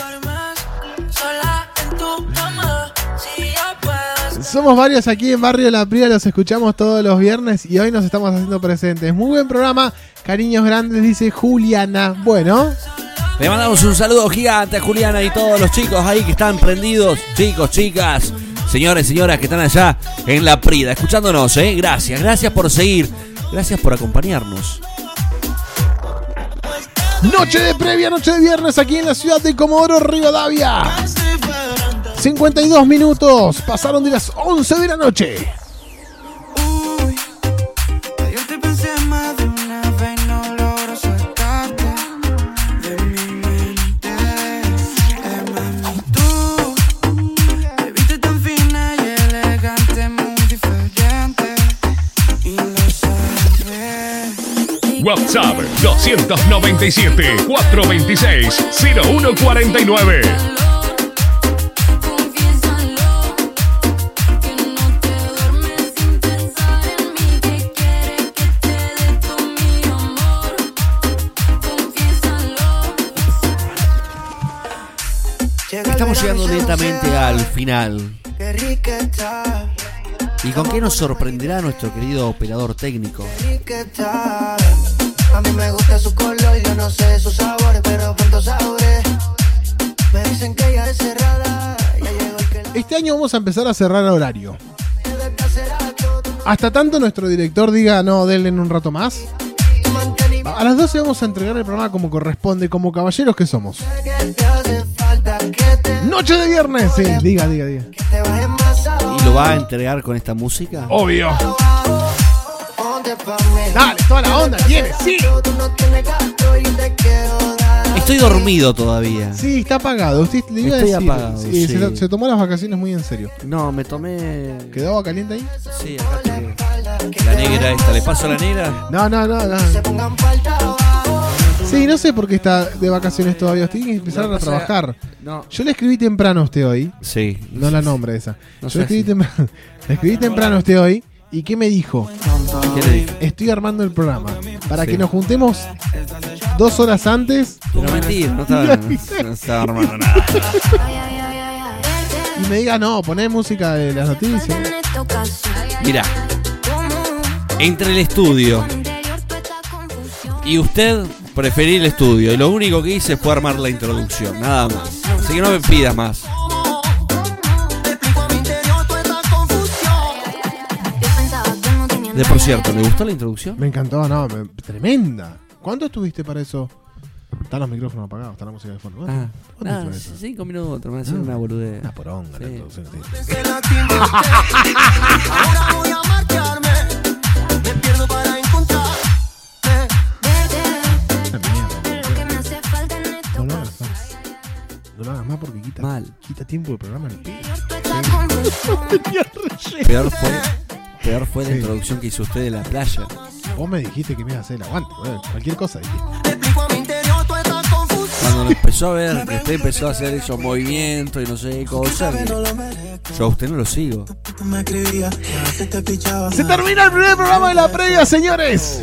Somos varios aquí en Barrio La Prida, los escuchamos todos los viernes y hoy nos estamos haciendo presentes. Muy buen programa, cariños grandes, dice Juliana. Bueno, Le mandamos un saludo gigante a Juliana y todos los chicos ahí que están prendidos, chicos, chicas, señores, señoras que están allá en la Prida, escuchándonos, ¿eh? Gracias, gracias por seguir, gracias por acompañarnos. noche de previa, noche de viernes aquí en la ciudad de Comodoro Rivadavia. 52 minutos, pasaron de las 11 de la noche. WhatsApp 297 426 0149. Estamos llegando lentamente al final. ¿Y con qué nos sorprenderá nuestro querido operador técnico? rica está. A mí me gusta su color, yo no sé sus sabores, pero pronto sabré. Me dicen que ella es cerrada. Ya llegó el que la Este año vamos a empezar a cerrar a horario. Hasta tanto nuestro director diga, no, denle en un rato más. A las 12 vamos a entregar el programa como corresponde, como caballeros que somos. Noche de viernes, sí, diga, diga, diga. ¿Y lo va a entregar con esta música? Obvio. Dale, toda la onda tiene, sí. Estoy dormido todavía. Sí, está apagado. Usted le iba a Estoy decir. apagado, Sí, Se, sí. lo- se tomó las vacaciones muy en serio. No, me tomé. ¿Quedó agua caliente ahí? Sí, acá La negra esta, ¿le paso a la negra? No, no, no, no. Sí, no sé por qué está de vacaciones todavía. Usted tiene que empezar a trabajar. No. Yo le escribí temprano a usted hoy. Sí. No la nombre esa. No Yo sé le escribí, si- temprano, le escribí temprano a usted hoy. ¿Y qué me dijo? ¿Qué le dije? Estoy armando el programa. Para Sí. que nos juntemos dos horas antes Pero mentira, no estaba, no estaba armando nada. y me diga, no, poné música de las noticias. Mira, entre el estudio y usted preferí el estudio. Y lo único que hice fue armar la introducción, nada más. Así que no me pidas más. De por cierto, ¿me gustó la introducción? Me encantó, no, me- tremenda. ¿Cuánto estuviste para eso? Están los micrófonos apagados, está la música de fondo. Ah, ¿Cuánto nada, eso? cinco minutos, me hacer Ah, una boludez. Una poronga la Sí. introducción, sí. Ahora voy a marcharme. No lo hagas más porque quita, Mal. quita tiempo de programa en el pibe. Peor fue, peor fue la Sí. introducción que hizo usted de la playa. Vos me dijiste que me ibas a hacer el aguante, bueno, cualquier cosa dijiste. Cuando lo empezó a ver, que usted empezó a hacer esos movimientos y no sé qué cosa, que yo a usted no lo sigo. Se termina el primer programa de la previa, señores.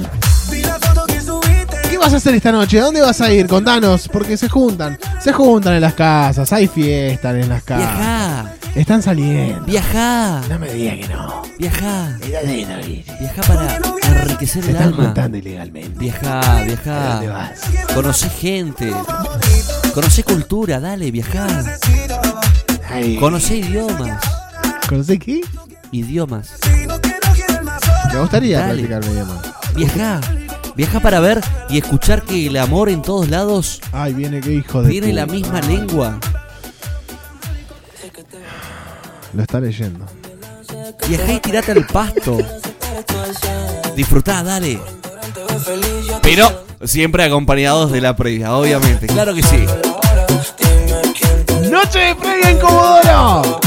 ¿Qué vas a hacer esta noche? ¿A dónde vas a ir? Contanos, porque se juntan. Se juntan en las casas, hay fiestas en las casas. Viajá, Están saliendo. viajá, No me digas que no. viajá. Viajá para enriquecer Se el están alma. juntando ilegalmente. Viajá, ¿A viajá. dónde vas? Conocé gente. Conocé cultura, dale, viajá. Ay, Conocé idiomas. ¿Conocés qué? Idiomas. Me gustaría Dale. practicar mi idioma. Viajá. Viajá para ver y escuchar que el amor en todos lados Ay, viene qué hijo de tiene la misma lengua. Lo está leyendo. Viajá y tirate al pasto. Disfrutá, dale. Pero siempre acompañados de la previa, obviamente. Claro que sí. Noche de previa en Comodoro.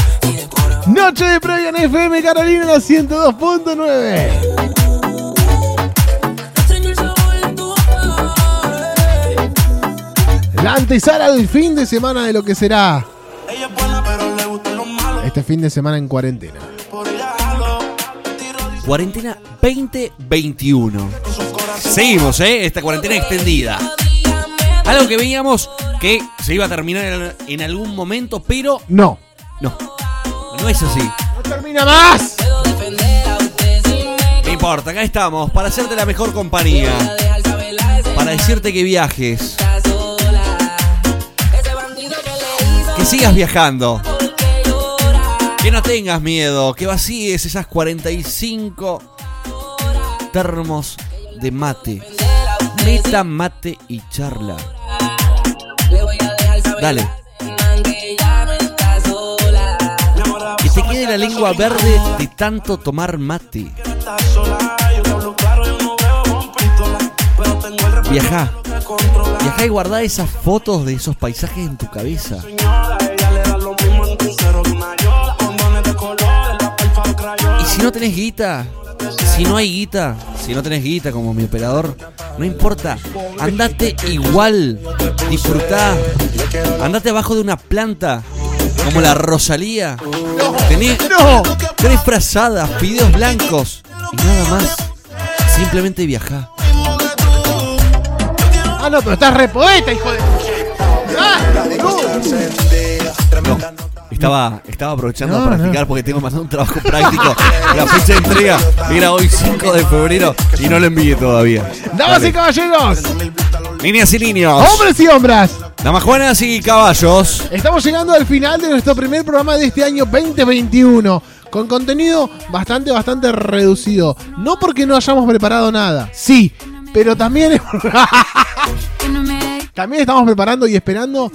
Noche de previa en FM Carolina la 102.9. La antesala del fin de semana de lo que será Ella es buena, pero le gustan los malos. este fin de semana en cuarentena. Cuarentena 2021. Seguimos, ¿eh? Esta cuarentena extendida. Algo que veíamos que se iba a terminar en, en algún momento, pero No, no. No es así. no termina más. No importa, acá estamos para hacerte la mejor compañía. Para decirte que viajes. Sigas viajando. Que no tengas miedo. Que vacíes esas 45 termos de mate. Meta, mate y charla. Dale. Que te quede la lengua verde de tanto tomar mate. Viajá. Viajá y guardá esas fotos de esos paisajes en tu cabeza. Si no tenés guita, si no hay guita, si no tenés guita como mi operador, no importa. Andate igual. Disfrutá. Andate abajo de una planta. Como la Rosalía. Tenés, No. tenés frazadas, fideos blancos. Y nada más. Simplemente viajá. Ah, no, pero estás re poeta, hijo de. Ah, no. Estaba, estaba aprovechando No, a practicar porque tengo mandar un trabajo práctico. La fecha de entrega era hoy 5 de febrero y no lo envié todavía. Damas y Dale. caballeros, Niñas y niños. hombres y hombres, Damas buenas y caballos. estamos llegando al final de nuestro primer programa de este año 2021. Con contenido bastante, bastante reducido. No porque no hayamos preparado nada. Sí, pero también. también estamos preparando y esperando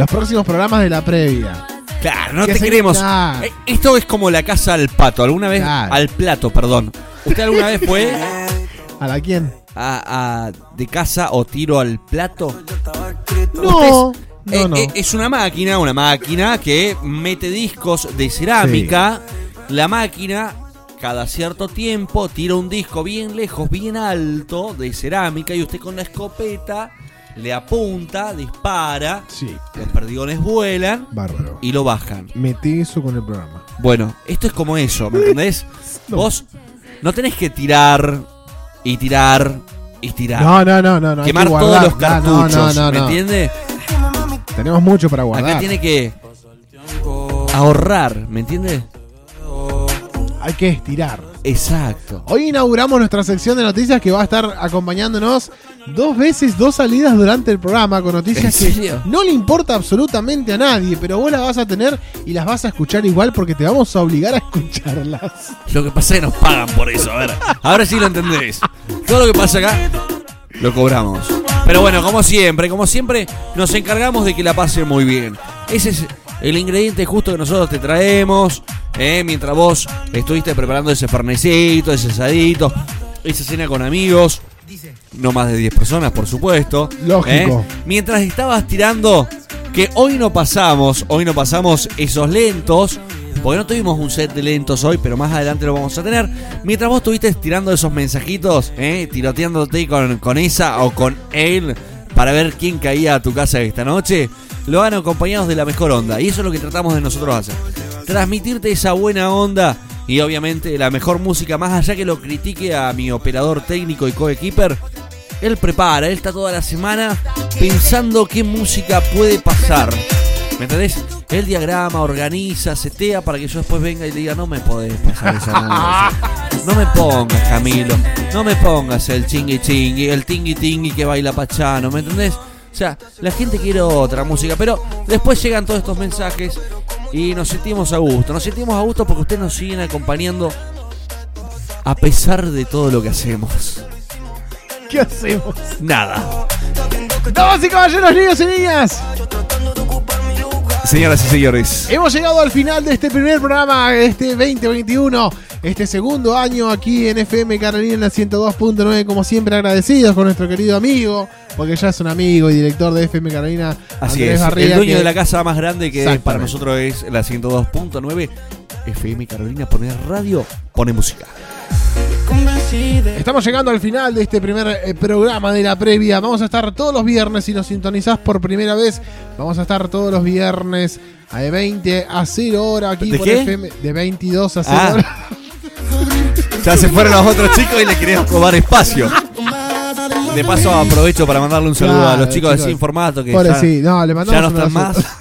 los próximos programas de la previa. Claro, no te se- queremos. Eh, Esto es como la casa al pato. ¿Alguna vez? Al plato, perdón. ¿Usted alguna vez fue ¿A la quién? a, a- de casa o tiro al plato? No, no, eh, no. eh, es una máquina, una máquina que mete discos de cerámica. La máquina, cada cierto tiempo, tira un disco bien lejos, bien alto de cerámica y usted con la escopeta le apunta, dispara. Sí. Los perdigones vuelan Bárbaro. y lo bajan. Mete eso con el programa. Bueno, esto es como eso, ¿me entendés? Vos no tenés que tirar y tirar y tirar. No, no, no, no. Quemar que todos los cartuchos, no, no, no, ¿me no. entiende? Tenemos mucho para guardar. Acá tiene que ahorrar, ¿me entiende? Hay que estirar. Exacto. Hoy inauguramos nuestra sección de noticias que va a estar acompañándonos dos veces, dos salidas durante el programa con noticias ¿En que no le importa absolutamente a nadie, pero vos las vas a tener y las vas a escuchar igual porque te vamos a obligar a escucharlas. Lo que pasa es que nos pagan por eso, a ver. Ahora sí lo entendés. Todo lo que pasa acá lo cobramos. Pero bueno, como siempre, como siempre, nos encargamos de que la pasen muy bien. Ese es el ingrediente justo que nosotros te traemos. ¿eh? Mientras vos estuviste preparando ese fernecito, ese asadito, esa cena con amigos. No más de 10 personas, por supuesto. Lógico. ¿eh? Mientras estabas tirando, que hoy no pasamos, hoy no pasamos esos lentos. Porque no tuvimos un set de lentos hoy, pero más adelante lo vamos a tener. Mientras vos estuviste tirando esos mensajitos, ¿eh? tiroteándote con, con esa o con él para ver quién caía a tu casa esta noche, lo hagan acompañados de la mejor onda. Y eso es lo que tratamos de nosotros hacer. Transmitirte esa buena onda y obviamente la mejor música, más allá que lo critique a mi operador técnico y coequiper. Él prepara, él está toda la semana pensando qué música puede pasar. ¿Me entendés? Él diagrama, organiza, setea para que yo después venga y le diga, no me podés pasar esa música. No me pongas, Camilo. No me pongas el chingui chingui, el tingui tingui que baila Pachano, ¿me entendés? O sea, la gente quiere otra música, pero después llegan todos estos mensajes y nos sentimos a gusto. Nos sentimos a gusto porque ustedes nos siguen acompañando a pesar de todo lo que hacemos. ¿Qué hacemos? Nada. Damas y caballeros, niños y niñas, Señoras y señores. hemos llegado al final de este primer programa, de este 2021, este segundo año aquí en FM Carolina en la 102.9, como siempre agradecidos con nuestro querido amigo, porque ya es un amigo y director de FM Carolina, Así Andrés es. Barriga, el dueño que- de la casa más grande que para nosotros es la 102.9 FM Carolina. Pone radio, pone música. Estamos llegando al final de este primer eh, programa de la previa. Vamos a estar todos los viernes, si nos sintonizás por primera vez, vamos a estar todos los viernes a de 20 a 0 hora aquí ¿De por qué? FM. De 22 a 0 Ah. hora. Ya se fueron los otros chicos y le queríamos robar espacio. De paso aprovecho para mandarle un saludo a los chicos, de. Sin Formato que ya, sí. No, le mandamos ya no están más.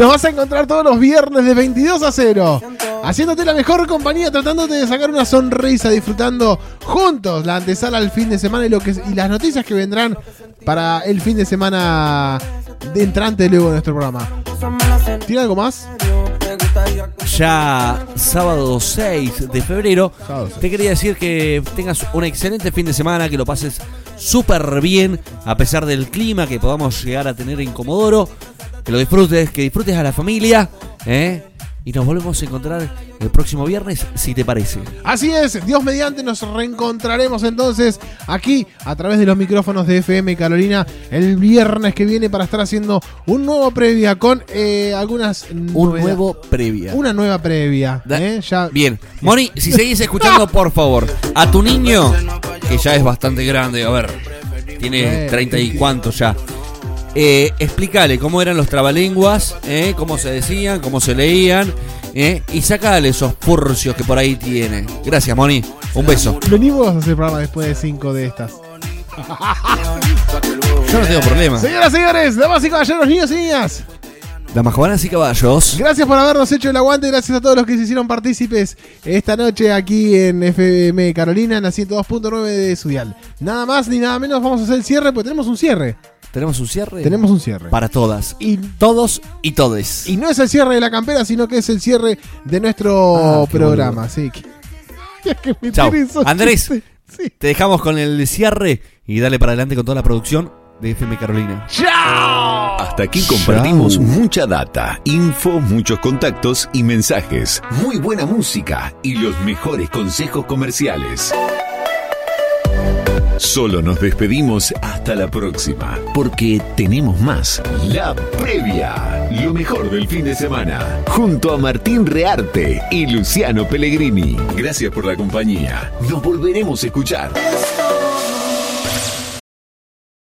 Nos vas a encontrar todos los viernes de 22 a 0. Haciéndote la mejor compañía, tratándote de sacar una sonrisa, disfrutando juntos la antesala al fin de semana y, lo que, y las noticias que vendrán para el fin de semana de entrante luego de nuestro programa. ¿Tiene algo más? Ya sábado 6 de febrero. Te quería decir que tengas un excelente fin de semana, que lo pases súper bien, a pesar del clima que podamos llegar a tener en Comodoro. Que lo disfrutes, que disfrutes a la familia. ¿eh? Y nos volvemos a encontrar el próximo viernes, si te parece. Así es, Dios mediante nos reencontraremos entonces aquí a través de los micrófonos de FM Carolina el viernes que viene para estar haciendo un nuevo previa con eh, algunas Un nuevo previa. una nueva previa. ¿eh? Ya Bien. Moni, si seguís escuchando, por favor, a tu niño, que ya es bastante grande, a ver, tiene Eh, 30 y cuánto ya. Eh, explícale cómo eran los trabalenguas, eh, cómo se decían, cómo se leían, eh, y sacale esos furcios que por ahí tiene. Gracias, Moni. Un beso. venimos a hacer programa después de cinco de estas. Yo no tengo problema. Señoras, señores, damas y caballeros, niños y niñas. Damas jóvenes y caballos. Gracias por habernos hecho el aguante, gracias a todos los que se hicieron partícipes esta noche aquí en FM Carolina, en la 102.9 de Sudial. Nada más ni nada menos, vamos a hacer el cierre, pues tenemos un cierre. ¿Tenemos un cierre? Tenemos un cierre. Para todas. Y todos y todes. Y no es el cierre de la campera, sino que es el cierre de nuestro Ah, programa. Sí. que- que me Chao. esos Andrés, te dejamos con el cierre y dale para adelante con toda la producción de FM Carolina. Hasta aquí compartimos mucha data, info, muchos contactos y mensajes, muy buena música y los mejores consejos comerciales. Solo nos despedimos hasta la próxima, porque tenemos más. La previa, lo mejor del fin de semana, junto a Martín Rearte y Luciano Pellegrini. Gracias por la compañía. Nos volveremos a escuchar.